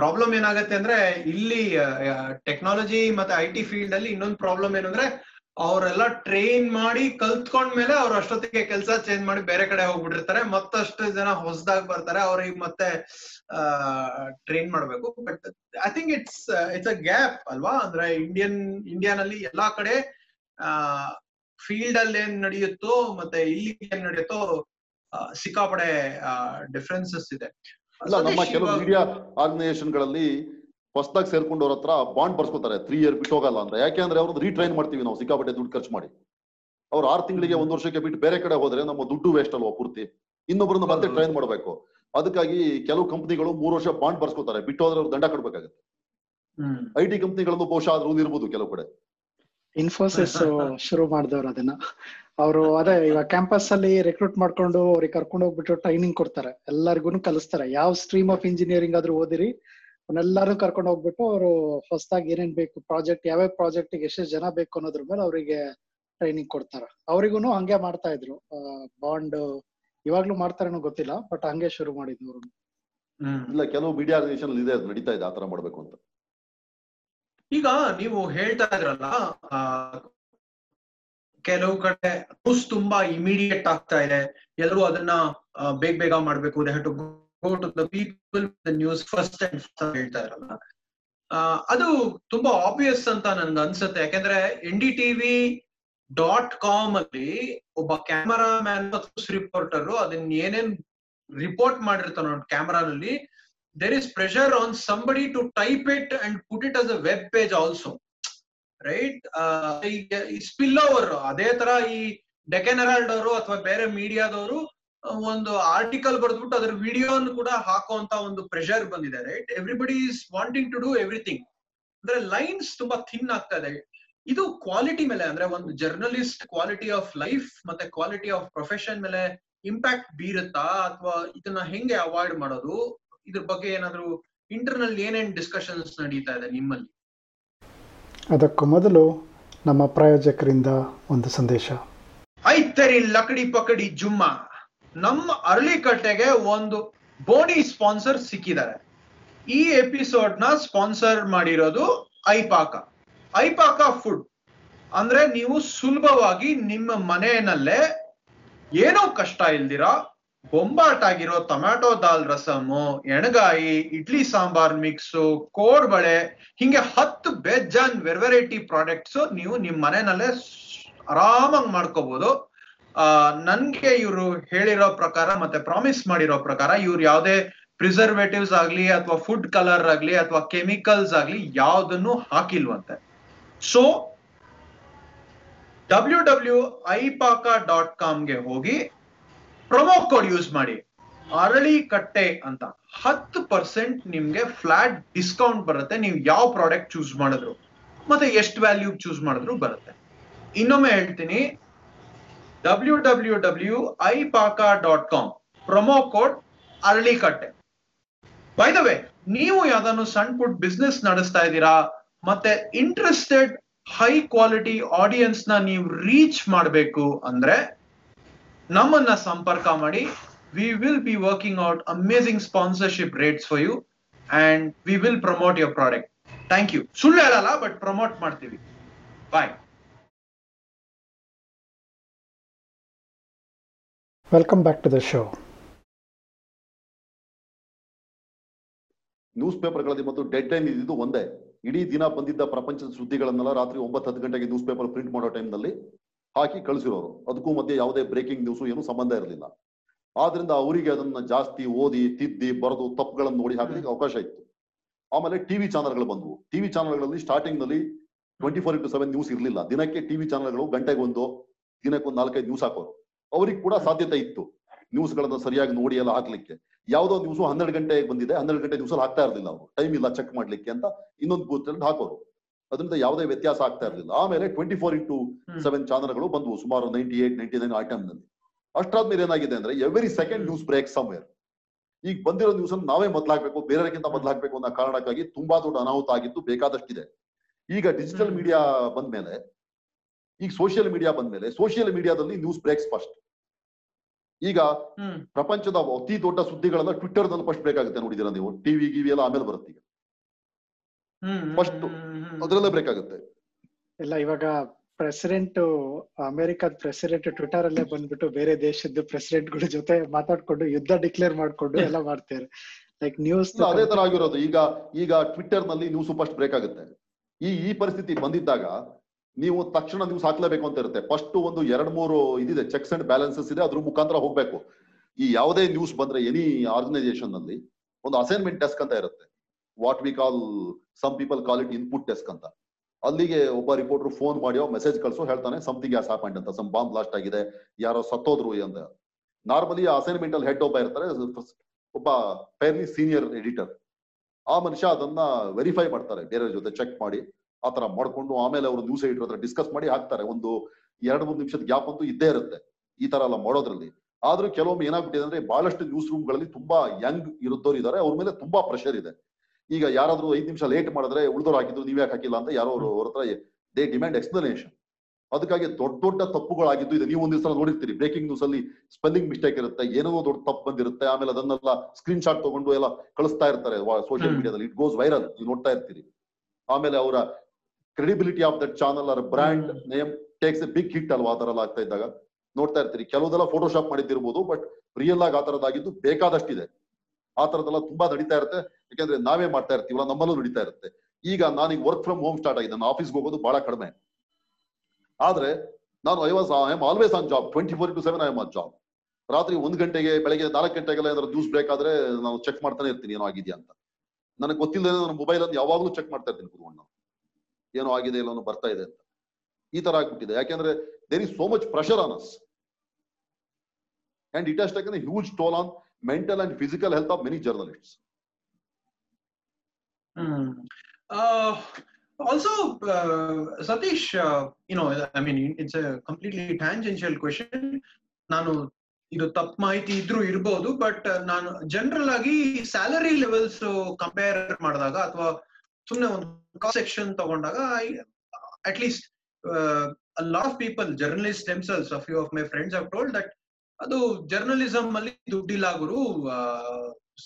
Problem ಏನಾಗತ್ತೆ ಅಂದ್ರೆ ಇಲ್ಲಿ ಟೆಕ್ನಾಲಜಿ ಮತ್ತೆ ಐ ಟಿ ಫೀಲ್ಡ್ ಅಲ್ಲಿ ಇನ್ನೊಂದು ಪ್ರಾಬ್ಲಮ್ ಏನಂದ್ರೆ ಅವರೆಲ್ಲ ಟ್ರೈನ್ ಮಾಡಿ ಕಲ್ತ್ಕೊಂಡ್ಮೇಲೆ ಅವ್ರ ಅಷ್ಟೊತ್ತಿಗೆ ಕೆಲಸ ಚೇಂಜ್ ಮಾಡಿ ಬೇರೆ ಕಡೆ ಹೋಗ್ಬಿಟ್ಟಿರ್ತಾರೆ. ಮತ್ತಷ್ಟು ಜನ ಹೊಸದಾಗಿ ಬರ್ತಾರೆ. ಅವ್ರಿಗೆ ಮತ್ತೆ ಟ್ರೈನ್ ಮಾಡ್ಬೇಕು. But I think it's it's a gap ಅಲ್ವಾ? ಅಂದ್ರೆ ಇಂಡಿಯನ್ ಇಂಡಿಯಾನಲ್ಲಿ ಎಲ್ಲಾ ಕಡೆ ಫೀಲ್ಡ್ ಅಲ್ಲಿ ಏನ್ ನಡೆಯುತ್ತೋ ಮತ್ತೆ ಇಲ್ಲಿ ಏನ್ ನಡೆಯುತ್ತೋ ಸಿಕ್ಕಾಪಡೆ ಡಿಫ್ರೆನ್ಸಸ್ ಇದೆ. ಅಲ್ಲ ನಮ್ಮ ಕೆಲವು ಮೀಡಿಯಾ ಆರ್ಗನೈಸೇಷನ್ಗಳಲ್ಲಿ ಹೊಸದಾಗಿ ಸೇರ್ಕೊಂಡವ್ರ ಹತ್ರ ಬಾಂಡ್ ಬರ್ಸ್ಕೊತಾರೆ ತ್ರೀ ಇಯರ್ ಬಿಟ್ಟು ಹೋಗಲ್ಲ ಅಂದ್ರೆ ಯಾಕೆ ಅಂದ್ರೆ ಅವ್ರದ್ದು ರೀಟ್ರೈನ್ ಮಾಡ್ತೀವಿ ನಾವು ಸಿಕ್ಕಾಪಟ್ಟೆ ದುಡ್ಡು ಖರ್ಚು ಮಾಡಿ. ಅವ್ರು ಆರು ತಿಂಗಳಿಗೆ ಒಂದ್ ವರ್ಷಕ್ಕೆ ಬಿಟ್ಟು ಬೇರೆ ಕಡೆ ಹೋದ್ರೆ ನಮ್ಮ ದುಡ್ಡು ವೇಸ್ಟ್ ಅಲ್ವಾ ಪೂರ್ತಿ? ಇನ್ನೊಬ್ಬರನ್ನ ಮತ್ತೆ ಟ್ರೈನ್ ಮಾಡಬೇಕು. ಅದಕ್ಕಾಗಿ ಕೆಲವು ಕಂಪನಿಗಳು ಮೂರು ವರ್ಷ ಬಾಂಡ್ ಬರ್ಸ್ಕೊತಾರೆ ಬಿಟ್ಟು ಹೋದ್ರೆ ಅವ್ರು ದಂಡ ಕಟ್ಬೇಕಾಗುತ್ತೆ. ಹ್ಮ್. ಐ ಟಿ ಕಂಪನಿಗಳಲ್ಲೂ ಬಹುಶಃ ಆದ್ರೂ ಇರ್ಬೋದು ಕೆಲವು ಕಡೆ. ಇನ್ಫೋಸಿಸ್ ಶುರು ಮಾಡಿದವ್ರು ಅದನ್ನ. ಅವರು ಅದೇ ಇವಾಗ ಕ್ಯಾಂಪಸ್ ಅಲ್ಲಿ ರೆಕ್ರೂಟ್ ಮಾಡ್ಕೊಂಡು ಅವ್ರಿಗೆ ಕರ್ಕೊಂಡು ಹೋಗ್ಬಿಟ್ಟು ಟ್ರೈನಿಂಗ್ ಕೊಡ್ತಾರೆ. ಎಲ್ಲರಿಗೂ ಕಲಿಸ್ತಾರೆ. ಯಾವ ಸ್ಟ್ರೀಮ್ ಆಫ್ ಇಂಜಿನಿಯರಿಂಗ್ ಆದ್ರೂ ಓದಿರಿ. ಅವನ್ನೆಲ್ಲರೂ ಕರ್ಕೊಂಡು ಹೋಗ್ಬಿಟ್ಟು ಅವರು ಆಗಿ ಏನೇನ್ ಬೇಕು ಪ್ರಾಜೆಕ್ಟ್ ಯಾವ ಯಾವ ಪ್ರಾಜೆಕ್ಟ್ ಎಷ್ಟೆಷ್ಟು ಜನ ಬೇಕು ಅನ್ನೋದ್ರ ಮೇಲೆ ಅವರಿಗೆ ಟ್ರೈನಿಂಗ್ ಕೊಡ್ತಾರೆ. ಅವರಿಗೂ ಹಂಗೆ ಮಾಡ್ತಾ ಇದ್ರು. ಬಾಂಡ್ ಇವಾಗ್ಲೂ ಮಾಡ್ತಾರೇನೋ ಗೊತ್ತಿಲ್ಲ ಬಟ್ ಹಂಗೆ ಶುರು ಮಾಡಿದ್ರು ಅವರು. ಇಲ್ಲ ಕೆಲವು ಮೀಡಿಯಾ ಆರ್ಗನೈಸೇಷನ್ ಇದೆ ಅದು ನಡೀತಾ ಇದೆ ಆತರ ಮಾಡ್ಬೇಕು ಅಂತ. ಈಗ ನೀವು ಹೇಳ್ತಾ ಇದ್ರಲ್ಲ ಆ, ಕೆಲವು ಕಡೆ ನ್ಯೂಸ್ ತುಂಬಾ ಇಮಿಡಿಯೇಟ್ ಆಗ್ತಾ ಇದೆ. ಎಲ್ಲರೂ ಅದನ್ನ ಬೇಗ ಬೇಗ ಮಾಡ್ಬೇಕು. They to go to the people the news first and ಹೇಳ್ತಾ ಇರಲ್ಲ. ಅದು ತುಂಬಾ ಆಬ್ವಿಯಸ್ ಅಂತ ನನ್ಗೆ ಅನ್ಸುತ್ತೆ. ಯಾಕಂದ್ರೆ N D TV dot com ಅಲ್ಲಿ ಒಬ್ಬ ಕ್ಯಾಮರಾ ಮ್ಯಾನ್ ರಿಪೋರ್ಟರ್ ಅದನ್ನ ಏನೇನ್ ರಿಪೋರ್ಟ್ ಮಾಡಿರ್ತಾನೋ ಕ್ಯಾಮರಾನಲ್ಲಿ there is pressure on somebody to type it and put it as a web page also. Right ಈ ಸ್ಪಿಲ್ ಓವರ್ ಅದೇ ತರ ಈ ಡೆಕೆನ್ ಹೆರಾಲ್ಡ್ ಅವರು ಅಥವಾ ಬೇರೆ ಮೀಡಿಯಾದವರು ಒಂದು ಆರ್ಟಿಕಲ್ ಬರೆದ್ಬಿಟ್ಟು ಅದ್ರ ವಿಡಿಯೋನ್ ಕೂಡ ಹಾಕುವಂತ ಒಂದು ಪ್ರೆಷರ್ ಬಂದಿದೆ right everybody is wanting to do everything ಅಂದ್ರೆ ಲೈನ್ಸ್ ತುಂಬಾ ಥಿನ್ ಆಗ್ತಾ ಇದೆ. ಇದು ಕ್ವಾಲಿಟಿ ಮೇಲೆ, ಅಂದ್ರೆ ಒಂದು ಜರ್ನಲಿಸ್ಟ್ ಕ್ವಾಲಿಟಿ ಆಫ್ ಲೈಫ್ ಮತ್ತೆ ಕ್ವಾಲಿಟಿ ಆಫ್ ಪ್ರೊಫೆಷನ್ ಮೇಲೆ ಇಂಪ್ಯಾಕ್ಟ್ ಬೀರುತ್ತಾ, ಅಥವಾ ಇದನ್ನ ಹೆಂಗೆ ಅವಾಯ್ಡ್ ಮಾಡೋದು? ಇದ್ರ ಬಗ್ಗೆ ಏನಾದ್ರು ಇಂಟರ್ನಲ್ ಏನೇನ್ ಡಿಸ್ಕಷನ್ಸ್ ನಡೀತಾ ಇದೆ ನಿಮ್ಮಲ್ಲಿ? ಅದಕ್ಕೂ ಮೊದಲು ನಮ್ಮ ಪ್ರಾಯೋಜಕರಿಂದ ಒಂದು ಸಂದೇಶ. ಐತರಿ ಲಕಡಿ ಪಕಡಿ ಜುಮ್ಮ. ನಮ್ಮ ಅರಳಿಕಟ್ಟೆಗೆ ಒಂದು ಬೋನಿ ಸ್ಪಾನ್ಸರ್ ಸಿಕ್ಕಿದ್ದಾರೆ. ಈ ಎಪಿಸೋಡ್ನ ಸ್ಪಾನ್ಸರ್ ಮಾಡಿರೋದು ಐಪಾಕ. ಐಪಾಕ ಫುಡ್. ಅಂದ್ರೆ ನೀವು ಸುಲಭವಾಗಿ ನಿಮ್ಮ ಮನೆಯಲ್ಲೇ ಏನೋ ಕಷ್ಟ ಇಲ್ದಿರಾ ಬೊಂಬಾಟಾಗಿರೋ ಟೊಮ್ಯಾಟೊ ದಾಲ್ ರಸಮು, ಎಣಗಾಯಿ, ಇಡ್ಲಿ ಸಾಂಬಾರ್ ಮಿಕ್ಸು ಕೋಡ್ಬಳೆ ಹಿಂಗೆ ಹತ್ತು ಬೇಜಾನ್ ವೆರೈಟಿ ಪ್ರಾಡಕ್ಟ್ಸ್ ನೀವು ನಿಮ್ಮ ಮನೆಯಲ್ಲೇ ಆರಾಮಾಗಿ ಮಾಡ್ಕೋಬಹುದು ಆ, ನನ್ಗೆ ಇವರು ಹೇಳಿರೋ ಪ್ರಕಾರ ಮತ್ತೆ ಪ್ರಾಮಿಸ್ ಮಾಡಿರೋ ಪ್ರಕಾರ ಇವ್ರು ಯಾವ್ದೇ ಪ್ರಿಸರ್ವೇಟಿವ್ಸ್ ಆಗ್ಲಿ ಅಥವಾ ಫುಡ್ ಕಲರ್ ಆಗ್ಲಿ ಅಥವಾ ಕೆಮಿಕಲ್ಸ್ ಆಗ್ಲಿ ಯಾವ್ದನ್ನು ಹಾಕಿಲ್ವಂತೆ. ಸೊ ಡಬ್ಲ್ಯೂ ಡಬ್ಲ್ಯೂ ಐಪಾಕ ಡಾಟ್ ಕಾಮ್ಗೆ ಹೋಗಿ ಪ್ರೊಮೋ ಕೋಡ್ ಯೂಸ್ ಮಾಡಿ. ಅರಳಿ ಕಟ್ಟೆ ಅಂತ. ಹತ್ತು ಪರ್ಸೆಂಟ್ ನಿಮ್ಗೆ ಫ್ಲಾಟ್ ಡಿಸ್ಕೌಂಟ್ ಬರುತ್ತೆ. ನೀವು ಯಾವ ಪ್ರಾಡಕ್ಟ್ ಚೂಸ್ ಮಾಡಿದ್ರು. ಮತ್ತೆ ಎಷ್ಟು ವ್ಯಾಲ್ಯೂ ಚೂಸ್ ಮಾಡಿದ್ರು ಬರುತ್ತೆ. ಇನ್ನೊಮ್ಮೆ ಹೇಳ್ತೀನಿ. ಡಬ್ಲ್ಯೂ ಡಬ್ಲ್ಯೂ ಡಬ್ಲ್ಯೂ ಐ ಪಾಕ ಡಾಟ್ ಕಾಮ್ ಪ್ರೊಮೋ ಕೋಡ್ ಅರಳಿ ಕಟ್ಟೆ ವೇ ನೀವು ಯಾವ್ದಾದ್ರು ಸಣ್ಣ ಪುಟ್ ಬಿಸ್ನೆಸ್ ನಡೆಸ್ತಾ ಇದ್ದೀರಾ? ಮತ್ತೆ ಇಂಟ್ರೆಸ್ಟೆಡ್ ಹೈ ಕ್ವಾಲಿಟಿ ಆಡಿಯನ್ಸ್ನ ನೀವು ರೀಚ್ ಮಾಡಬೇಕು ಅಂದ್ರೆ ನಮ್ಮನ್ನ ಸಂಪರ್ಕ ಮಾಡಿ. We will be working out amazing sponsorship rates for you and we will promote your product thank you ಸುಳ್ಳು ಹೇಳಲ್ಲ ಬಟ್ ಪ್ರಮೋಟ್ ಮಾಡ್ತೀವಿ. Bye welcome back to the show news ಪೇಪರ್ಗಳಲ್ಲಿ ಮತ್ತು ಡೆಡ್ ಲೈನ್ ಇದ್ದಿದ್ದು ಒಂದೇ. ಇಡೀ ದಿನ ಬಂದಿದ್ದ ಪ್ರಪಂಚದ ಸುದ್ದಿಗಳನ್ನೆಲ್ಲ ರಾತ್ರಿ ಒಂಬತ್ತು ಹತ್ತು ಗಂಟೆಗೆ ನ್ಯೂಸ್ ಪೇಪರ್ ಪ್ರಿಂಟ್ ಮಾಡೋ ಟೈಮ್ನಲ್ಲಿ ಹಾಕಿ ಕಳಿಸಿರೋರು. ಅದಕ್ಕೂ ಮಧ್ಯೆ ಯಾವುದೇ ಬ್ರೇಕಿಂಗ್ ನ್ಯೂಸ್ ಏನು ಸಂಬಂಧ ಇರಲಿಲ್ಲ. ಆದ್ರಿಂದ ಅವರಿಗೆ ಅದನ್ನ ಜಾಸ್ತಿ ಓದಿ ತಿದ್ದಿ ಬರೆದು ತಪ್ಪುಗಳನ್ನು ನೋಡಿ ಹಾಕಲಿಕ್ಕೆ ಅವಕಾಶ ಇತ್ತು. ಆಮೇಲೆ ಟಿವಿ ಚಾನೆಲ್ಗಳು ಬಂದವು. ಟಿವಿ ಚಾನೆಲ್ಗಳಲ್ಲಿ ಸ್ಟಾರ್ಟಿಂಗ್ನಲ್ಲಿ twenty four into seven news ಇರಲಿಲ್ಲ. ದಿನಕ್ಕೆ ಟಿವಿ ಚಾನೆಲ್ಗಳು ಗಂಟೆಗೆ ಒಂದು ದಿನಕ್ಕೆ ಒಂದು ನಾಲ್ಕೈದು ನ್ಯೂಸ್ ಹಾಕೋರು. ಅವ್ರಿಗೆ ಕೂಡ ಸಾಧ್ಯತೆ ಇತ್ತು. ನ್ಯೂಸ್ ಗಳನ್ನ ಸರಿಯಾಗಿ ನೋಡಿ ಎಲ್ಲ ಹಾಕ್ಲಿಕ್ಕೆ. ಯಾವ್ದೋ ನ್ಯೂಸ್ ಹನ್ನೆರಡು ಗಂಟೆಗೆ ಬಂದಿದೆ. ಹನ್ನೆರಡು ಗಂಟೆ ನ್ಯೂಸ್ ಹಾಕ್ತಾ ಇರಲಿಲ್ಲ ಅವರು. ಟೈಮ್ ಇಲ್ಲ ಚೆಕ್ ಮಾಡ್ಲಿಕ್ಕೆ ಅಂತ ಇನ್ನೊಂದು ಬೂತ್ ಹಾಕೋರು. ಅದರಿಂದ ಯಾವುದೇ ವ್ಯತ್ಯಾಸ ಆಗ್ತಾ ಇರಲಿಲ್ಲ. ಆಮೇಲೆ ಟ್ವೆಂಟಿ ಫೋರ್ ಇಂಟು. ಸೆವೆನ್ ಚಾನಲ್ಗಳು ಬಂದವು. ಸುಮಾರು ನೈಂಟಿ ಏಟ್ ನೈಂಟಿ ನೈನ್ ಆ ಟೈಮ್ನಲ್ಲಿ. ಅಷ್ಟಾದ್ಮೇಲೆ ಏನಾಗಿದೆ ಅಂದ್ರೆ every second news break somewhere ಈಗ ಬಂದಿರೋ ನ್ಯೂಸ್ ಅನ್ನು ನಾವೇ ಮೊದಲಾಗಬೇಕು ಬೇರೆಯವರಿಗಿಂತ ಮೊದಲಾಗಬೇಕು ಅನ್ನೋ ಕಾರಣಕ್ಕಾಗಿ ತುಂಬಾ ದೊಡ್ಡ ಅನಾಹುತ ಆಗಿದ್ದು ಬೇಕಾದಷ್ಟಿದೆ. ಈಗ ಡಿಜಿಟಲ್ ಮೀಡಿಯಾ ಮೀಡಿಯಾ ಬಂದ್ಮೇಲೆ ಈಗ ಸೋಷಿಯಲ್ ಮೀಡಿಯಾ ಬಂದ್ಮೇಲೆ ಸೋಷಿಯಲ್ ಮೀಡಿಯಾದಲ್ಲಿ ನ್ಯೂಸ್ ಬ್ರೇಕ್ಸ್ ಫಸ್ಟ್ ಈಗ ಪ್ರಪಂಚದ ಅತಿ ದೊಡ್ಡ ಸುದ್ದಿಗಳನ್ನ ಟ್ವಿಟರ್ನಲ್ಲಿ ಫಸ್ಟ್ ಬೇಕಾಗುತ್ತೆ ನೋಡಿದೀರಾ ನೀವು? ಟಿವಿ ಗಿವಿ ಎಲ್ಲ ಆಮೇಲೆ ಬರುತ್ತೆ ಈಗ. First, ಅದರಲ್ಲೇ ಬ್ರೇಕ್ ಆಗುತ್ತೆ. ಇಲ್ಲ ಇವಾಗ ಪ್ರೆಸಿಡೆಂಟ್ ಅಮೆರಿಕದ ಪ್ರೆಸಿಡೆಂಟ್ ಟ್ವಿಟರ್ ಅಲ್ಲೇ ಬಂದ್ಬಿಟ್ಟು ಬೇರೆ ದೇಶದ ಪ್ರೆಸಿಡೆಂಟ್ಗಳ ಜೊತೆ ಮಾತಾಡ್ಕೊಂಡು ಯುದ್ಧ ಡಿಕ್ಲೇರ್ ಮಾಡ್ಕೊಂಡು ಎಲ್ಲ ಮಾಡ್ತಾರೆ. ಲೈಕ್ ನ್ಯೂಸ್ ಅದೇ ತರ ಆಗಿರೋದು. ಈಗ ಈಗ ಟ್ವಿಟ್ಟರ್ನಲ್ಲಿ ನ್ಯೂಸ್ ಫಸ್ಟ್ ಬ್ರೇಕ್ ಆಗುತ್ತೆ. ಈ ಈ ಪರಿಸ್ಥಿತಿ ಬಂದಿದ್ದಾಗ ನೀವು ತಕ್ಷಣ ನ್ಯೂಸ್ ಹಾಕ್ಲೇಬೇಕು ಅಂತ ಇರುತ್ತೆ. ಫಸ್ಟ್ ಒಂದು ಎರಡ್ ಮೂರು ಇದಿದೆ ಚೆಕ್ಸ್ ಅಂಡ್ ಬ್ಯಾಲೆನ್ಸಸ್ ಇದೆ ಅದ್ರ ಮುಖಾಂತರ ಹೋಗ್ಬೇಕು. ಈ ಯಾವುದೇ ನ್ಯೂಸ್ ಬಂದ್ರೆ ಎನಿ ಆರ್ಗನೈಸೇಷನ್ನಲ್ಲಿ ಒಂದು ಅಸೈನ್ಮೆಂಟ್ ಡೆಸ್ಕ್ ಅಂತ ಇರುತ್ತೆ. What we call some people call it input desk ಅಂತ. ಅಲ್ಲಿಗೆ ಒಬ್ಬ ರಿಪೋರ್ಟರ್ ಫೋನ್ ಮಾಡಿಯೋ ಮೆಸೇಜ್ ಕಳ್ಸೋ, ಹೇಳ್ತಾನೆ ಸಮಥಿಂಗ್ ಆಸ್ ಹ್ಯಾಪಂಡ್ ಅಂತ ಸಮ್ ಬಾಂಬ್ ಬ್ಲಾಸ್ಟ್ ಆಗಿದೆ, ಯಾರೋ ಸತ್ತೋದ್ರು ಅಂತ. ನಾರ್ಮಲಿ ಅಸೈನ್ಮೆಂಟ್ ಅಲ್ಲಿ ಹೆಡ್ ಒಬ್ಬ ಇರ್ತಾರೆ ಒಬ್ಬ ಫೈರ್ಲಿ ಸೀನಿಯರ್ ಎಡಿಟರ್ ಆ ಮನುಷ್ಯ ಅದನ್ನ ವೆರಿಫೈ ಮಾಡ್ತಾರೆ, ಬೇರೆ ಜೊತೆ ಚೆಕ್ ಮಾಡಿ ಆತರ ಮಾಡ್ಕೊಂಡು ಆಮೇಲೆ ಅವರು ನ್ಯೂಸ್ ಎಡಿಟರ್ ಹತ್ರ ಡಿಸ್ಕಸ್ ಮಾಡಿ ಹಾಕ್ತಾರೆ. ಒಂದು ಎರಡು, ಮೂರು ನಿಮಿಷದ ಗ್ಯಾಪ್ ಅಂತೂ ಇದ್ದೇ ಇರುತ್ತೆ, ಈ ತರ ಎಲ್ಲ ಮಾಡೋದ್ರಲ್ಲಿ. ಆದ್ರೂ ಕೆಲವೊಮ್ಮೆ ಏನಾಗ್ಬಿಟ್ಟಿದೆ ಅಂದ್ರೆ, ಬಹಳಷ್ಟು ನ್ಯೂಸ್ ರೂಮ್ಗಳಲ್ಲಿ ತುಂಬಾ ಯಂಗ್ ಇರುತ್ತವ್ರು ಇದ್ದಾರೆ ಅವ್ರ ಮೇಲೆ ತುಂಬಾ ಪ್ರೆಷರ್ ಇದೆ. ಈಗ ಯಾರಾದ್ರೂ ಐದ್ ನಿಮಿಷ ಲೇಟ್ ಮಾಡಿದ್ರೆ ಉಳಿದವ್ರು ಹಾಕಿದ್ರು ನೀವ್ ಯಾಕೆ ಹಾಕಿಲ್ಲ ಅಂತ ಯಾರೋ ಅವ್ರ ಹತ್ರ ದೇ ಡಿಮ್ಯಾಂಡ್ ಎಕ್ಸ್ಪ್ಲನೇಷನ್ ಅದಕ್ಕಾಗಿ ದೊಡ್ಡ ದೊಡ್ಡ ತಪ್ಪುಗಳಾಗಿದ್ದು ಇದು. ನೀವು ಒಂದ್ ದಿವಸ ನೋಡಿರ್ತೀರಿ. ಬ್ರೇಕಿಂಗ್ ನ್ಯೂಸ್ ಅಲ್ಲಿ ಸ್ಪೆಲ್ಲಿಂಗ್ ಮಿಸ್ಟೇಕ್ ಇರುತ್ತೆ ಏನೋ ದೊಡ್ಡ ತಪ್ಪು ಬಂದಿರುತ್ತೆ ಆಮೇಲೆ ಅದನ್ನೆಲ್ಲ ಸ್ಕ್ರೀನ್ ಶಾಟ್ ತಗೊಂಡು ಎಲ್ಲ ಕಳಿಸ್ತಾ ಇರ್ತಾರೆ ಸೋಷಿಯಲ್ ಮೀಡಿಯಾದಲ್ಲಿ ಇಟ್ ಗೋಸ್ ವೈರಲ್ ನೀವು ನೋಡ್ತಾ ಇರ್ತೀರಿ. ಆಮೇಲೆ ಅವರ ಕ್ರೆಡಿಬಿಲಿಟಿ ಆಫ್ ದಟ್ ಚಾನಲ್ ಅವರ brand name takes a big hit ಅಲ್ವಾ? ಆ ತರ ಆಗ್ತಾ ಇದ್ದಾಗ. ನೋಡ್ತಾ ಇರ್ತೀರಿ. ಕೆಲವುದೆಲ್ಲ ಫೋಟೋಶಾಪ್ ಮಾಡಿದ್ದಿರ್ಬೋದು ಬಟ್ ರಿಯಲ್ ಆಗಿ ಆ ತರದಾಗಿದ್ದು ಬೇಕಾದಷ್ಟಿದೆ. ಆ ತರದೆಲ್ಲ ತುಂಬಾ ನಡೀತಾ ಇರುತ್ತೆ. ಯಾಕಂದ್ರೆ ನಾವೇ ಮಾಡ್ತಾ ಇರ್ತೀವಲ್ಲ ನಮ್ಮಲ್ಲೂ ನಡೀತಾ ಇರುತ್ತೆ. ಈಗ ನಾನೀಗ ವರ್ಕ್ ಫ್ರಮ್ ಹೋಮ್ ಸ್ಟಾರ್ಟ್ ಆಗಿದೆ. ನಾನು ಆಫೀಸ್ಗೆ ಹೋಗೋದು ಬಹಳ ಕಡಿಮೆ. ಆದ್ರೆ ನಾನು I was I am always on job twenty four to seven I am on job ರಾತ್ರಿ ಒಂದ್ ಗಂಟೆಗೆ ಬೆಳಗ್ಗೆ ನಾಲ್ಕು ಗಂಟೆಗೆಲ್ಲ ಏನಾದ್ರು ಜ್ಯೂಸ್ ಬೇಕಾದ್ರೆ ನಾನು ಚೆಕ್ ಮಾಡ್ತಾನೆ ಇರ್ತೀನಿ, ಏನೋ ಆಗಿದೆಯಾ ಅಂತ. ನನಗೆ ಗೊತ್ತಿಲ್ಲ ನನ್ನ ಮೊಬೈಲ್ ಅಲ್ಲಿ ಯಾವಾಗ್ಲೂ ಚೆಕ್ ಮಾಡ್ತಾ ಇರ್ತೀನಿ ಕುತ್ಕೊಂಡು. ಏನೋ ಆಗಿದೆ ಏನೋ ಬರ್ತಾ ಇದೆ ಅಂತ. ಈ ತರ ಆಗ್ಬಿಟ್ಟಿದೆ. ಯಾಕೆಂದ್ರೆ there is so much pressure on us and it has taken huge toll on mental and physical health of many journalists Hmm. Uh, also, uh, Satish, uh, you know, I mean, it's a completely tangential question. ನಾನು ಇದು ತಪ್ಪು ಮಾಹಿತಿ ಇದ್ರೂ ಇರ್ಬೋದು but ನಾನು general ಆಗಿ salary levels compare ಮಾಡಿದಾಗ ಅಥವಾ ಸುಮ್ಮನೆ ಒಂದು ಸೆಕ್ಷನ್ ತಗೊಂಡಾಗ at least lot of people journalist few of my friends have told that ಅದು ಜರ್ನಲಿಸಂ ಅಲ್ಲಿ ದುಡ್ಡಿಲ್ಲ ಗುರು.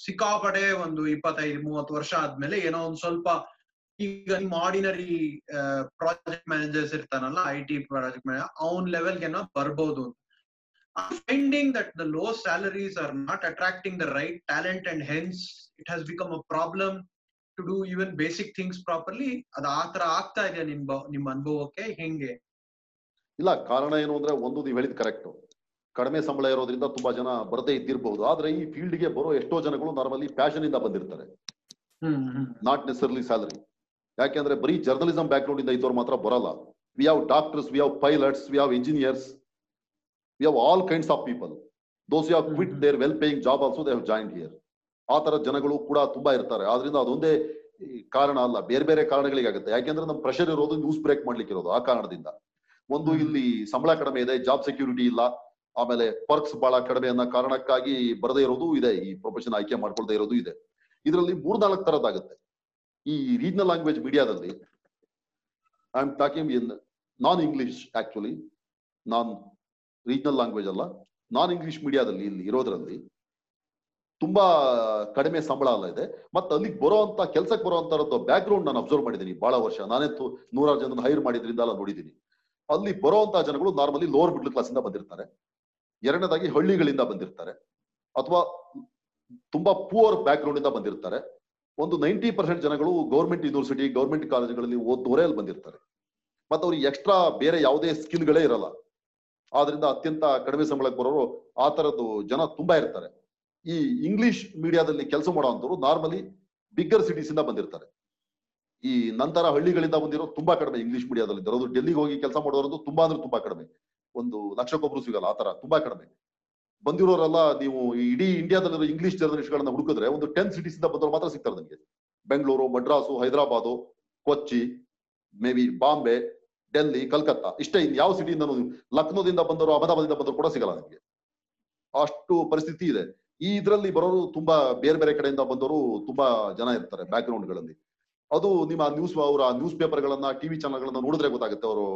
ಸಿಕ್ಕಾಪಡೆ ಒಂದು ಇಪ್ಪತ್ತೈದು, ಮೂವತ್ತು ವರ್ಷ ಆದ್ಮೇಲೆ ಏನೋ ಒಂದ್ ಸ್ವಲ್ಪ ಈಗ ನಿಮ್ಮ ಆರ್ಡಿನರಿ ಪ್ರಾಜೆಕ್ಟ್ ಮ್ಯಾನೇಜರ್ಸ್ ಇರ್ತಾನಲ್ಲ ಐ ಟಿ ಪ್ರಾಜೆಕ್ಟ್ ಮ್ಯಾನೇಜರ್ ಅವನ್ ಲೆವೆಲ್ಗೆನೋ ಬರ್ಬೋದು finding that the low salaries are not attracting the right talent and hence it has become a problem to do even basic things properly ಅದು ಆತರ ತರ ಆಗ್ತಾ ಇದೆಯಾ ನಿಮ್ ನಿಮ್ಮ ಅನುಭವಕ್ಕೆ, ಹೆಂಗೆ? ಇಲ್ಲ, ಕಾರಣ ಏನು ಅಂದ್ರೆ ಒಂದು ನೀವು ಹೇಳಿದ್ ಕರೆಕ್ಟ್ ಕಡಿಮೆ ಸಂಬಳ ಇರೋದ್ರಿಂದ ತುಂಬಾ ಜನ ಬರದೇ ಇದ್ದಿರಬಹುದು. ಆದ್ರೆ ಈ ಫೀಲ್ಡ್ಗೆ ಬರೋ ಎಷ್ಟೋ ಜನಗಳು ನಾರ್ಮಲಿ ಪ್ಯಾಷನ್ ಇಂದ ಬಂದಿರ್ತಾರೆ. ನಾಟ್ ನೆಸರ್ಲಿ ಸ್ಯಾಲರಿ ಯಾಕೆಂದ್ರೆ ಬರೀ ಜರ್ನಲಿಸಂ ಬ್ಯಾಕ್ ಗ್ರೌಂಡ್ ಇಂದ ಇದ್ದವ್ರು ಮಾತ್ರ ಬರಲ್ಲ. We have doctors we have pilots we have engineers we have all kinds of people those you have quit. Their well paying job also they have joined here ಆ ತರ ಜನಗಳು ಕೂಡ ತುಂಬಾ ಇರ್ತಾರೆ. ಆದ್ರಿಂದ ಅದೊಂದೇ ಕಾರಣ ಅಲ್ಲ ಬೇರೆ ಬೇರೆ ಕಾರಣಗಳಿಗಾಗುತ್ತೆ ಯಾಕೆಂದ್ರೆ ನಮ್ ಪ್ರೆಷರ್ ಇರೋದು ನ್ಯೂಸ್ ಬ್ರೇಕ್ ಮಾಡ್ಲಿಕ್ಕೆ ಇರೋದು ಆ ಕಾರಣದಿಂದ. ಒಂದು ಇಲ್ಲಿ ಸಂಬಳ ಕಡಿಮೆ ಇದೆ ಜಾಬ್ ಸೆಕ್ಯೂರಿಟಿ ಇಲ್ಲ ಆಮೇಲೆ ಪರ್ಕ್ಸ್ ಬಹಳ ಕಡಿಮೆ ಅನ್ನೋ ಕಾರಣಕ್ಕಾಗಿ ಬರದೇ ಇರೋದು ಇದೆ, ಈ ಪ್ರೊಫೆಷನ್ ಆಯ್ಕೆ ಮಾಡ್ಕೊಳ್ದೇ ಇರೋದು ಇದೆ. ಇದರಲ್ಲಿ ಮೂರ್ನಾಲ್ಕು ತರದಾಗುತ್ತೆ ಈ ರೀಜನಲ್ ಲ್ಯಾಂಗ್ವೇಜ್ ಮೀಡಿಯಾದಲ್ಲಿ I am talking in non English actually non regional language ಅಲ್ಲ ನಾನ್ ಇಂಗ್ಲಿಷ್ ಮೀಡಿಯಾದಲ್ಲಿ ಇಲ್ಲಿ ಇರೋದ್ರಲ್ಲಿ ತುಂಬಾ ಕಡಿಮೆ ಸಂಬಳ ಅಲ್ಲ ಇದೆ. ಮತ್ತೆ ಅಲ್ಲಿಗೆ ಬರೋಂತ ಕೆಲ್ಸಕ್ಕೆ ಬರೋಂತರದ್ದು ಬ್ಯಾಕ್ ಗ್ರೌಂಡ್ ನಾನು ಅಬ್ಸರ್ವ್ ಮಾಡಿದ್ದೀನಿ ಬಹಳ ವರ್ಷ. ನಾನೇ ನೂರಾರು ಜನ ಹೈರ್ ಮಾಡಿದ್ರಿಂದ ಎಲ್ಲ ನೋಡಿದ್ದೀನಿ ಅಲ್ಲಿ ಬರೋಂತ ಜನಗಳು ನಾರ್ಮಲಿ ಲೋವರ್ ಮಿಡ್ಲ್ ಕ್ಲಾಸ್ ಇಂದ ಬಂದಿರ್ತಾರೆ. ಎರಡನೇದಾಗಿ ಹಳ್ಳಿಗಳಿಂದ ಬಂದಿರ್ತಾರೆ. ಅಥವಾ ತುಂಬಾ ಪುವರ್ ಬ್ಯಾಕ್ ಗ್ರೌಂಡ್ ಇಂದ ಬಂದಿರ್ತಾರೆ. ಒಂದು ನೈಂಟಿ ಪರ್ಸೆಂಟ್ ಜನಗಳು ಗೌರ್ಮೆಂಟ್ ಯೂನಿವರ್ಸಿಟಿ ಗೌರ್ಮೆಂಟ್ ಕಾಲೇಜುಗಳಲ್ಲಿ ಓದೋರೇ ಅಲ್ಲಿ ಬಂದಿರ್ತಾರೆ. ಮತ್ತೆ ಅವ್ರಿಗೆ ಎಕ್ಸ್ಟ್ರಾ ಬೇರೆ ಯಾವುದೇ ಸ್ಕಿಲ್ಗಳೇ ಇರಲ್ಲ. ಆದ್ರಿಂದ ಅತ್ಯಂತ ಕಡಿಮೆ ಸಂಬಳಕ್ಕೆ ಬರೋರು ಆ ತರದ್ದು ಜನ ತುಂಬಾ ಇರ್ತಾರೆ. ಈ ಇಂಗ್ಲಿಷ್ ಮೀಡಿಯಾದಲ್ಲಿ ಕೆಲಸ ಮಾಡುವಂತವ್ರು ನಾರ್ಮಲಿ ಬಿಗ್ಗರ್ ಸಿಟೀಸ್ ಇಂದ ಬಂದಿರ್ತಾರೆ. ಈ ನಂತರ ಹಳ್ಳಿಗಳಿಂದ ಬಂದಿರೋ ತುಂಬಾ ಕಡಿಮೆ ಇಂಗ್ಲಿಷ್ ಮೀಡಿಯಾದಲ್ಲಿ ಇರೋದು ಡೆಲ್ಲಿಗೆ ಹೋಗಿ ಕೆಲಸ ಮಾಡೋರಂತೂ ತುಂಬಾ ಅಂದ್ರೆ ತುಂಬಾ ಕಡಿಮೆ. ಒಂದು ಲಕ್ಷಕ್ಕೊಬ್ರು ಸಿಗಲ್ಲ ಆತರ ತರ ತುಂಬಾ ಕಡಿಮೆ. ಬಂದಿರೋರೆಲ್ಲ ನೀವು ಇಡೀ ಇಂಡಿಯಾದಲ್ಲಿರೋ ಇಂಗ್ಲಿಷ್ ಜರ್ನಲಿಸ್ಟ್ಗಳನ್ನ ಹುಡುಕಿದ್ರೆ ಒಂದು ಟೆನ್ ಸಿಟೀಸ್ ಇಂದ ಬಂದವರು ಮಾತ್ರ ಸಿಗ್ತಾರೆ ನನಗೆ ಬೆಂಗಳೂರು ಮಡ್ರಾಸು ಹೈದರಾಬಾದು, ಕೊಚ್ಚಿ ಮೇ ಬಿ ಬಾಂಬೆ, ಡೆಲ್ಲಿ, ಕಲ್ಕತ್ತಾ. ಇಷ್ಟೇ ಇನ್ ಯಾವ ಸಿಟಿಯಿಂದ ಲಕ್ನೋದಿಂದ ಬಂದರು ಅಹಮದಾಬಾದಿಂದ ಬಂದರು ಕೂಡ ಸಿಗಲ್ಲ ನನಗೆ ಅಷ್ಟು ಪರಿಸ್ಥಿತಿ ಇದೆ. ಈ ಇದರಲ್ಲಿ ಬರೋರು ತುಂಬಾ ಬೇರೆ ಬೇರೆ ಕಡೆಯಿಂದ ಬಂದವರು ತುಂಬಾ ಜನ ಇರ್ತಾರೆ ಬ್ಯಾಕ್ ಅದು ನಿಮ್ಮ ನ್ಯೂಸ್ ಅವರ ನ್ಯೂಸ್ ಪೇಪರ್ಗಳನ್ನ ಟಿವಿ ಚಾನಲ್ಗಳನ್ನ ನೋಡಿದ್ರೆ ಗೊತ್ತಾಗುತ್ತೆ. ಅವರು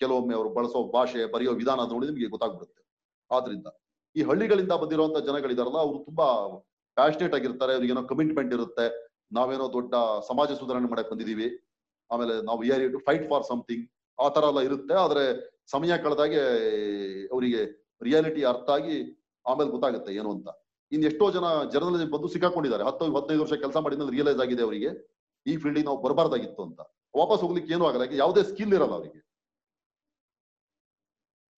ಕೆಲವೊಮ್ಮೆ ಅವರು ಬಳಸೋ ಭಾಷೆ, ಬರೆಯೋ ವಿಧಾನ ನೋಡಿ ನಿಮಗೆ ಗೊತ್ತಾಗ್ಬಿಡುತ್ತೆ. ಆದ್ರಿಂದ ಈ ಹಳ್ಳಿಗಳಿಂದ ಬಂದಿರುವಂತ ಜನಗಳಿದಾರಲ್ಲ, ಅವರು ತುಂಬಾ ಪ್ಯಾಷನೇಟ್ ಆಗಿರ್ತಾರೆ. ಅವ್ರಿಗೆ ಏನೋ ಕಮಿಟ್ಮೆಂಟ್ ಇರುತ್ತೆ. ನಾವೇನೋ ದೊಡ್ಡ ಸಮಾಜ ಸುಧಾರಣೆ ಮಾಡಕ್ ಬಂದಿದೀವಿ. ಆಮೇಲೆ ನಾವು ಯಾರು ಟು ಫೈಟ್ ಫಾರ್ ಸಮಥಿಂಗ್ ಆ ತರ ಎಲ್ಲ ಇರುತ್ತೆ. ಆದ್ರೆ ಸಮಯ ಕಳೆದಾಗೆ ಅವರಿಗೆ ರಿಯಾಲಿಟಿ ಅರ್ಥ ಆಗಿ ಆಮೇಲೆ ಗೊತ್ತಾಗುತ್ತೆ ಏನು ಅಂತ. ಇನ್ ಎಷ್ಟೋ ಜನ ಜರ್ನಲಿಸಂ ಬಂದು ಸಿಕ್ಕಾಕೊಂಡಿದ್ದಾರೆ. ಹತ್ತು, ಹದಿನೈದು ವರ್ಷ ಕೆಲಸ ಮಾಡಿದ್ಮೇಲೆ ರಿಯಲೈಸ್ ಆಗಿದೆ ಅವರಿಗೆ. ಈ ಫೀಲ್ಡಿಗೆ ನಾವು ಬರಬಾರ್ದಾಗಿತ್ತು ಅಂತ. ವಾಪಸ್ ಹೋಗ್ಲಿಕ್ಕೆ ಏನೂ ಆಗಲ್ಲ ಯಾವುದೇ ಸ್ಕಿಲ್ ಇರಲ್ಲ ಅವರಿಗೆ.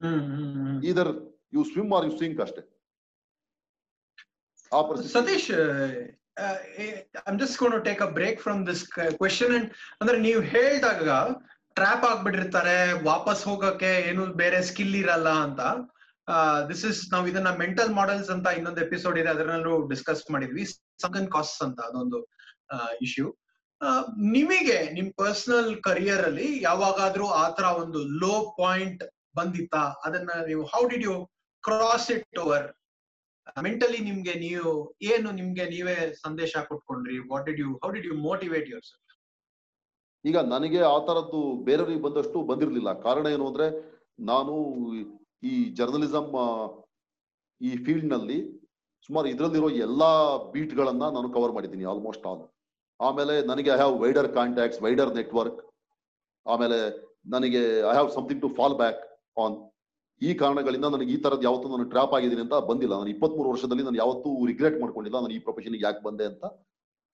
Hmm hmm hmm. Either you swim or you sink ಅಷ್ಟೇ. Satish I'm just gonna take a break from this question and ಅಂದ್ರೆ ನೀವು ಹೇಳಿದಾಗ ಟ್ರ್ಯಾಪ್ ಆಗ್ಬಿಟ್ಟಿರ್ತಾರೆ ವಾಪಸ್ ಹೋಗಕ್ಕೆ ಏನು ಬೇರೆ ಸ್ಕಿಲ್ ಇರಲ್ಲ ಅಂತ. ದಿಸ್ ಇಸ್ ನಾವು ಇದನ್ನ ಮೆಂಟಲ್ ಮಾಡೆಲ್ಸ್ ಅಂತ ಇನ್ನೊಂದು ಎಪಿಸೋಡ್ ಇದೆ ಅದರಲ್ಲೂ ಡಿಸ್ಕಸ್ ಮಾಡಿದ್ವಿ. ಸಂಕನ್ ಕಾಸ್ಟ್ ಅಂತ ಅದೊಂದು ಇಶ್ಯೂ ನಿಮಗೆ ನಿಮ್ ಪರ್ಸನಲ್ ಕರಿಯರ್ ಅಲ್ಲಿ ಯಾವಾಗಾದ್ರೂ ಆತರ ಒಂದು ಲೋ ಪಾಯಿಂಟ್ ಬಂದಿತ್ತಾ? ಅದನ್ನ ನೀವು how did you cross it over mentally ನಿಮ್ಗೆ ನೀವು, ಏನು ನಿಮ್ಗೆ ನೀವೇ ಸಂದೇಶ ಕೊಟ್ಕೊಂಡ್ರಿ? What did you how did you motivate yourself ಈಗ ನನಗೆ ಆ ತರದ್ದು ಬೇರೆಯವರಿಗೆ ಬಂದಷ್ಟು ಬಂದಿರಲಿಲ್ಲ. ಕಾರಣ ಏನು ಅಂದ್ರೆ, ನಾನು ಈ ಜರ್ನಲಿಸಂ ಈ ಫೀಲ್ಡ್ನಲ್ಲಿ ಸುಮಾರು ಇದರಲ್ಲಿರೋ ಎಲ್ಲಾ ಬೀಟ್ ಗಳನ್ನ ನಾನು ಕವರ್ ಮಾಡಿದ್ದೀನಿ ಆಲ್ಮೋಸ್ಟ್ ಆಲ್ ಆಮೇಲೆ ನನಗೆ I have wider contacts wider network ಆಮೇಲೆ ನನಗೆ I have something to fall back on ಈ ಕಾರಣಗಳಿಂದ ನನಗೆ ಈ ತರದ್ ಯಾವತ್ತೂ ನಾನು ಟ್ರಾಪ್ ಆಗಿದ್ದೀನಿ ಅಂತ ಬಂದಿಲ್ಲ. ನಾನು ಇಪ್ಪತ್ಮೂರು ವರ್ಷದಲ್ಲಿ ನಾನು ಯಾವತ್ತೂ ರಿಗ್ರೆಟ್ ಮಾಡ್ಕೊಂಡಿಲ್ಲ. ನಾನು ಈ ಪ್ರೊಫೆಷನ್ಗೆ ಯಾಕೆ ಬಂದೆ ಅಂತ.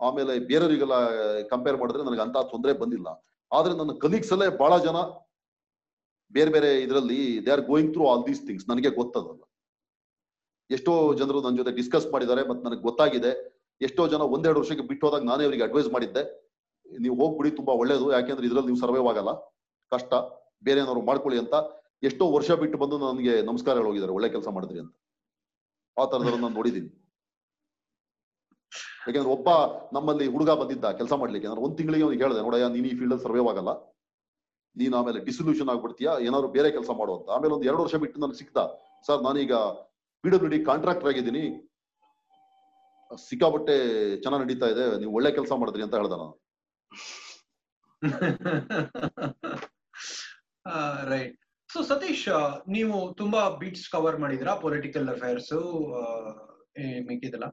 ಆಮೇಲೆ ಬೇರೆಯವರಿಗೆಲ್ಲ ಕಂಪೇರ್ ಮಾಡಿದ್ರೆ ನನಗೆ ಅಂತ ತೊಂದರೆ ಬಂದಿಲ್ಲ. ಆದ್ರೆ ನನ್ನ ಕಲೀಗ್ಸ್ ಅಲ್ಲೇ ಬಹಳ ಜನ ಬೇರೆ ಬೇರೆ ಇದರಲ್ಲಿ they are going through all these things ನನಗೆ ಗೊತ್ತದಲ್ಲ. ಎಷ್ಟೋ ಜನರು ನನ್ನ ಜೊತೆ ಡಿಸ್ಕಸ್ ಮಾಡಿದ್ದಾರೆ ಮತ್ತೆ ನನಗೆ ಗೊತ್ತಾಗಿದೆ. ಎಷ್ಟೋ ಜನ ಒಂದೆರಡು ವರ್ಷಕ್ಕೆ ಬಿಟ್ಟು ಹೋದಾಗ ನಾನೇ ಅವರಿಗೆ ಅಡ್ವೈಸ್ ಮಾಡಿದ್ದೆ. ನೀವು ಹೋಗ್ಬಿಡಿ, ತುಂಬಾ ಒಳ್ಳೇದು. ಯಾಕೆಂದ್ರೆ ಇದ್ರಲ್ಲಿ ನೀವು ಸರ್ವೈವ್ ಆಗಲ್ಲ. ಕಷ್ಟ. ಬೇರೆ ಏನಾದ್ರು ಮಾಡ್ಕೊಳ್ಳಿ ಅಂತ ಎಷ್ಟೋ ವರ್ಷ ಬಿಟ್ಟು ಬಂದು ನನಗೆ ನಮಸ್ಕಾರ ಹೋಗಿದ್ದಾರೆ. ಒಳ್ಳೆ ಕೆಲಸ ಮಾಡಿದ್ರಿ ಅಂತ. ಆ ತರದವ್ರು ನಾನು ನೋಡಿದ್ದೀನಿ. ಯಾಕೆಂದ್ರೆ ಒಬ್ಬ ನಮ್ಮಲ್ಲಿ ಹುಡುಗ ಬಂದಿದ್ದ ಕೆಲಸ ಮಾಡ್ಲಿಕ್ಕೆ. ಅಂದ್ರೆ ಒಂದ್ ತಿಂಗಳಿಗೆ ಅವ್ನಿಗೆ ಹೇಳಿದೆ, ನೋಡಯ್ಯ, ನೀನ್ ಈ ಫೀಲ್ಡ್ ಅಲ್ಲಿ ಸರ್ವೈವ್ ಆಗಲ್ಲ. ನೀನ್ ಆಮೇಲೆ ಡಿಸೊಲ್ಯೂಷನ್ ಆಗ್ಬಿಡ್ತೀಯಾ? ಏನಾದ್ರು ಬೇರೆ ಕೆಲಸ ಮಾಡು ಅಂತ. ಆಮೇಲೆ ಒಂದ್ ಎರಡು ವರ್ಷ ಬಿಟ್ಟು ನನಗೆ ಸಿಕ್ತ ಸರ್, ನಾನೀಗ ಪಿ ಡಬ್ಲ್ಯೂ ಡಿ ಕಾಂಟ್ರಾಕ್ಟರ್ ಆಗಿದ್ದೀನಿ. ಸಿಕ್ಕಾಬಟ್ಟೆ ಚೆನ್ನಾಗಿ ನಡೀತಾ ಇದೆ, ನೀವು ಒಳ್ಳೆ ಕೆಲಸ ಮಾಡಿದ್ರಿ ಅಂತ ಹೇಳ್ದ ನಾನು. ರೈಟ್ ಸೊ ಸತೀಶ್ ನೀವು ತುಂಬಾ ಬೀಟ್ಸ್ ಕವರ್ ಮಾಡಿದ್ರ ಪೊಲಿಟಿಕಲ್ ಅಫೇರ್ಸ್ ಮಿಕ್ಕಿದಲ್ಲ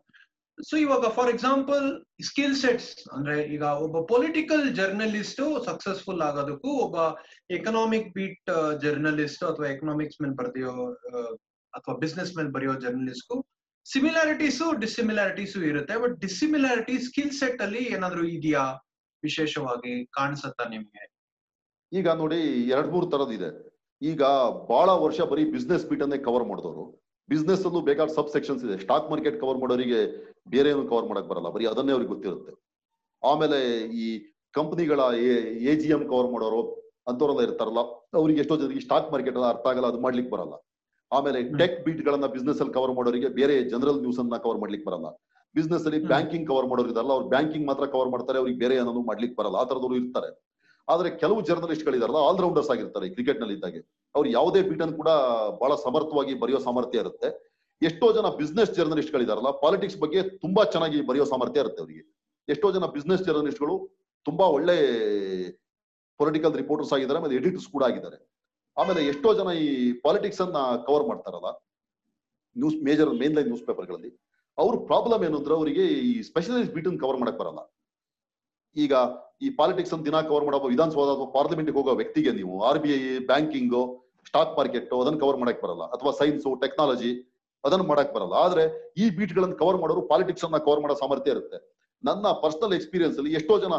ಸೊ ಇವಾಗ ಫಾರ್ ಎಕ್ಸಾಂಪಲ್ ಸ್ಕಿಲ್ ಸೆಟ್ಸ್ ಅಂದ್ರೆ ಈಗ ಒಬ್ಬ ಪೊಲಿಟಿಕಲ್ ಜರ್ನಲಿಸ್ಟ್ ಸಕ್ಸಸ್ಫುಲ್ ಆಗೋದಕ್ಕೂ ಒಬ್ಬ ಎಕನಾಮಿಕ್ ಬೀಟ್ ಜರ್ನಲಿಸ್ಟ್ ಅಥವಾ ಎಕನಾಮಿಕ್ಸ್ ಮೇಲೆ ಬರೆದಿಯೋ ಅಥವಾ ಬಿಸ್ನೆಸ್ ಮೇಲೆ ಬರೆಯೋ ಜರ್ನಲಿಸ್ಟ್ಗೂ ಸಿಮಿಲಾರಿಟೀಸು ಡಿಸಿಮಿಲಾರಿಟೀಸು ಇರುತ್ತೆ ಬಟ್ ಡಿಸಿಮಿಲಾರಿಟಿ ಸ್ಕಿಲ್ ಸೆಟ್ ಅಲ್ಲಿ ಏನಾದ್ರು ಇದೆಯಾ? ವಿಶೇಷವಾಗಿ ಕಾಣಿಸುತ್ತಾ ನಿಮ್ಗೆ? ಈಗ ನೋಡಿ ಎರಡ್ ಮೂರ್ ತರದ್ ಇದೆ. ಈಗ ಬಹಳ ವರ್ಷ ಬರೀ ಬಿಸ್ನೆಸ್ ಬೀಟ್ ಅನ್ನೇ ಕವರ್ ಮಾಡಿದವರು. ಬಿಸ್ನೆಸ್ ಅಲ್ಲೂ ಬೇಕಾದ ಸಬ್ ಸೆಕ್ಷನ್ಸ್ ಇದೆ. ಸ್ಟಾಕ್ ಮಾರ್ಕೆಟ್ ಕವರ್ ಮಾಡೋರಿಗೆ ಬೇರೆ ಏನು ಕವರ್ ಮಾಡಕ್ ಬರಲ್ಲ. ಬರೀ ಅದನ್ನೇ ಅವ್ರಿಗೆ ಗೊತ್ತಿರುತ್ತೆ. ಆಮೇಲೆ ಈ ಕಂಪನಿಗಳ ಎ ಜಿ ಎಂ ಕವರ್ ಮಾಡೋರು ಅಂತವ್ರೆಲ್ಲ ಇರ್ತಾರಲ್ಲ, ಅವ್ರಿಗೆ ಎಷ್ಟೋ ಜನರಿಗೆ ಸ್ಟಾಕ್ ಮಾರ್ಕೆಟ್ ಅರ್ಥ ಆಗಲ್ಲ, ಅದು ಮಾಡ್ಲಿಕ್ಕೆ ಬರಲ್ಲ. ಆಮೇಲೆ ಟೆಕ್ ಬೀಟ್ ಗಳನ್ನ ಬಿಸ್ನೆಸ್ ಅಲ್ಲಿ ಕವರ್ ಮಾಡೋರಿಗೆ ಬೇರೆ ಜನರಲ್ ನ್ಯೂಸ್ ಅನ್ನ ಕವರ್ ಮಾಡ್ಲಿಕ್ಕೆ ಬರಲ್ಲ. ಬಿಸ್ನೆಸ್ ಅಲ್ಲಿ ಬ್ಯಾಂಕಿಂಗ್ ಕವರ್ ಮಾಡೋರು ಇದಾರಲ್ಲ ಅವ್ರು ಬ್ಯಾಂಕಿಂಗ್ ಮಾತ್ರ ಕವರ್ ಮಾಡ್ತಾರೆ ಅವ್ರಿಗೆ ಬೇರೆ ಏನನ್ನು ಮಾಡ್ಲಿಕ್ಕೆ ಬರಲ್ಲ. ಆ ತರದವರು ಇರ್ತಾರೆ. ಆದ್ರೆ ಕೆಲವು ಜರ್ನಲಿಸ್ಟ್ ಗಳಿದಾರಲ್ಲ ಆಲ್ರೌಂಡರ್ಸ್ ಆಗಿರ್ತಾರೆ ಕ್ರಿಕೆಟ್ನಲ್ಲಿ ಇದ್ದಾಗೆ. ಅವ್ರು ಯಾವುದೇ ಬೀಟ್ ಅನ್ನು ಕೂಡ ಬಹಳ ಸಮರ್ಥವಾಗಿ ಬರೆಯೋ ಸಾಮರ್ಥ್ಯ ಇರುತ್ತೆ. ಎಷ್ಟೋ ಜನ ಬಿಸ್ನೆಸ್ ಜರ್ನಲಿಸ್ಟ್ ಗಳಿದಾರಲ್ಲ ಪಾಲಿಟಿಕ್ಸ್ ಬಗ್ಗೆ ತುಂಬಾ ಚೆನ್ನಾಗಿ ಬರೆಯೋ ಸಾಮರ್ಥ್ಯ ಇರುತ್ತೆ ಅವರಿಗೆ. ಎಷ್ಟೋ ಜನ ಬಿಸ್ನೆಸ್ ಜರ್ನಲಿಸ್ಟ್ಗಳು ತುಂಬಾ ಒಳ್ಳೆ ಪೊಲಿಟಿಕಲ್ ರಿಪೋರ್ಟರ್ಸ್ ಆಗಿದ್ದಾರೆ ಮತ್ತೆ ಎಡಿಟರ್ಸ್ ಕೂಡ ಆಗಿದ್ದಾರೆ. ಆಮೇಲೆ ಎಷ್ಟೋ ಜನ ಈ ಪಾಲಿಟಿಕ್ಸ್ ಅನ್ನ ಕವರ್ ಮಾಡ್ತಾರಲ್ಲ news major main line news ಪೇಪರ್ಗಳಲ್ಲಿ ಅವ್ರ ಪ್ರಾಬ್ಲಮ್ ಏನು ಅಂದ್ರೆ ಅವರಿಗೆ ಈ ಸ್ಪೆಷಲೈಸ್ ಬೀಟ್ ಕವರ್ ಮಾಡಕ್ ಬರಲ್ಲ. ಈಗ ಈ ಪಾಲಿಟಿಕ್ಸ್ ಅನ್ನು ದಿನ ಕವರ್ ಮಾಡೋ ವಿಧಾನಸೌಧ ಅಥವಾ ಪಾರ್ಲಿಮೆಂಟ್ ಹೋಗೋ ವ್ಯಕ್ತಿಗೆ ನೀವು R B I banking stock market ಅದನ್ನ ಕವರ್ ಮಾಡಕ್ ಬರಲ್ಲ. ಅಥವಾ ಸೈನ್ಸ್ ಟೆಕ್ನಾಲಜಿ ಅದನ್ನ ಮಾಡಕ್ ಬರಲ್ಲ. ಆದ್ರೆ ಈ ಬೀಟ್ ಗಳನ್ನ ಕವರ್ ಮಾಡೋರು ಪಾಲಿಟಿಕ್ಸ್ ಅನ್ನ ಕವರ್ ಮಾಡೋ ಸಾಮರ್ಥ್ಯ ಇರುತ್ತೆ. ನನ್ನ ಪರ್ಸನಲ್ ಎಕ್ಸ್ಪೀರಿಯನ್ಸ್ ಅಲ್ಲಿ ಎಷ್ಟೋ ಜನ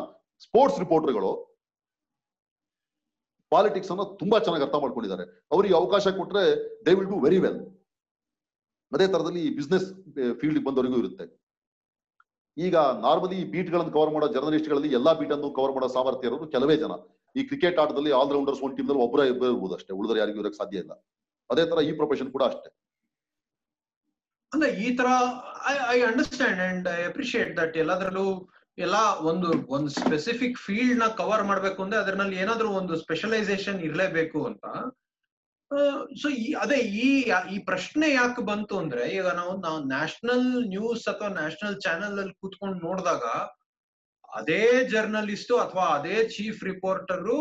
ಸ್ಪೋರ್ಟ್ಸ್ ರಿಪೋರ್ಟರ್ಗಳು ಪಾಲಿಟಿಕ್ಸ್ ಅನ್ನ ತುಂಬಾ ಚೆನ್ನಾಗಿ ಅರ್ಥ ಮಾಡ್ಕೊಂಡಿದ್ದಾರೆ. ಅವರಿಗೆ ಅವಕಾಶ ಕೊಟ್ರೆ they will do very well ಅದೇ ತರದಲ್ಲಿ ಈ ಬಿಸ್ನೆಸ್ ಫೀಲ್ಡ್ ಬಂದವರಿಗೂ ಇರುತ್ತೆ. ಈಗ ನಾರ್ಮಲಿ ಬೀಟ್ಗಳನ್ನು ಕವರ್ ಮಾಡೋ ಜರ್ನಲಿಸ್ಟ್ಗಳಲ್ಲಿ ಎಲ್ಲಾ ಬೀಟ್ ಅನ್ನು ಕವರ್ ಮಾಡೋ ಸಾಮರ್ಥ್ಯ ಇರೋದು ಕೆಲವೇ ಜನ. ಈ ಕ್ರಿಕೆಟ್ ಆಟದಲ್ಲಿ ಆಲ್ ರೌಂಡರ್ಸ್ ಒಂದು ಟೀಮ್ನಲ್ಲಿ ಒಬ್ಬರ ಇಬ್ಬರು ಇರ್ಬೋದು ಅಷ್ಟೇ. ಉಳಿದ್ರೆ ಯಾರಿಗೂ ಇರಕ್ಕೆ ಸಾಧ್ಯ ಇಲ್ಲ. ಅದೇ ತರ ಈ ಪ್ರೊಫೆಷನ್ ಕೂಡ ಅಷ್ಟೇ. ಅಂದ್ರೆ ಈ ತರ I understand and I appreciate that ಎಲ್ಲದರಲ್ಲೂ ಎಲ್ಲಾ ಒಂದು ಒಂದು ಸ್ಪೆಸಿಫಿಕ್ ಫೀಲ್ಡ್ನ ಕವರ್ ಮಾಡ್ಬೇಕು ಅಂದ್ರೆ ಅದ್ರಲ್ಲಿ ಏನಾದ್ರೂ ಒಂದು ಸ್ಪೆಷಲೈಸೇಷನ್ ಇರಲೇಬೇಕು ಅಂತ. ಸೊ ಈ, ಅದೇ ಈ ಈ ಪ್ರಶ್ನೆ ಯಾಕೆ ಬಂತು ಅಂದ್ರೆ ಈಗ ನಾವು ನಾವು ನ್ಯಾಷನಲ್ ನ್ಯೂಸ್ ಅಥವಾ ನ್ಯಾಷನಲ್ ಚಾನೆಲ್ ಅಲ್ಲಿ ಕೂತ್ಕೊಂಡು ನೋಡಿದಾಗ ಅದೇ ಜರ್ನಲಿಸ್ಟ್ ಅಥವಾ ಅದೇ ಚೀಫ್ ರಿಪೋರ್ಟರು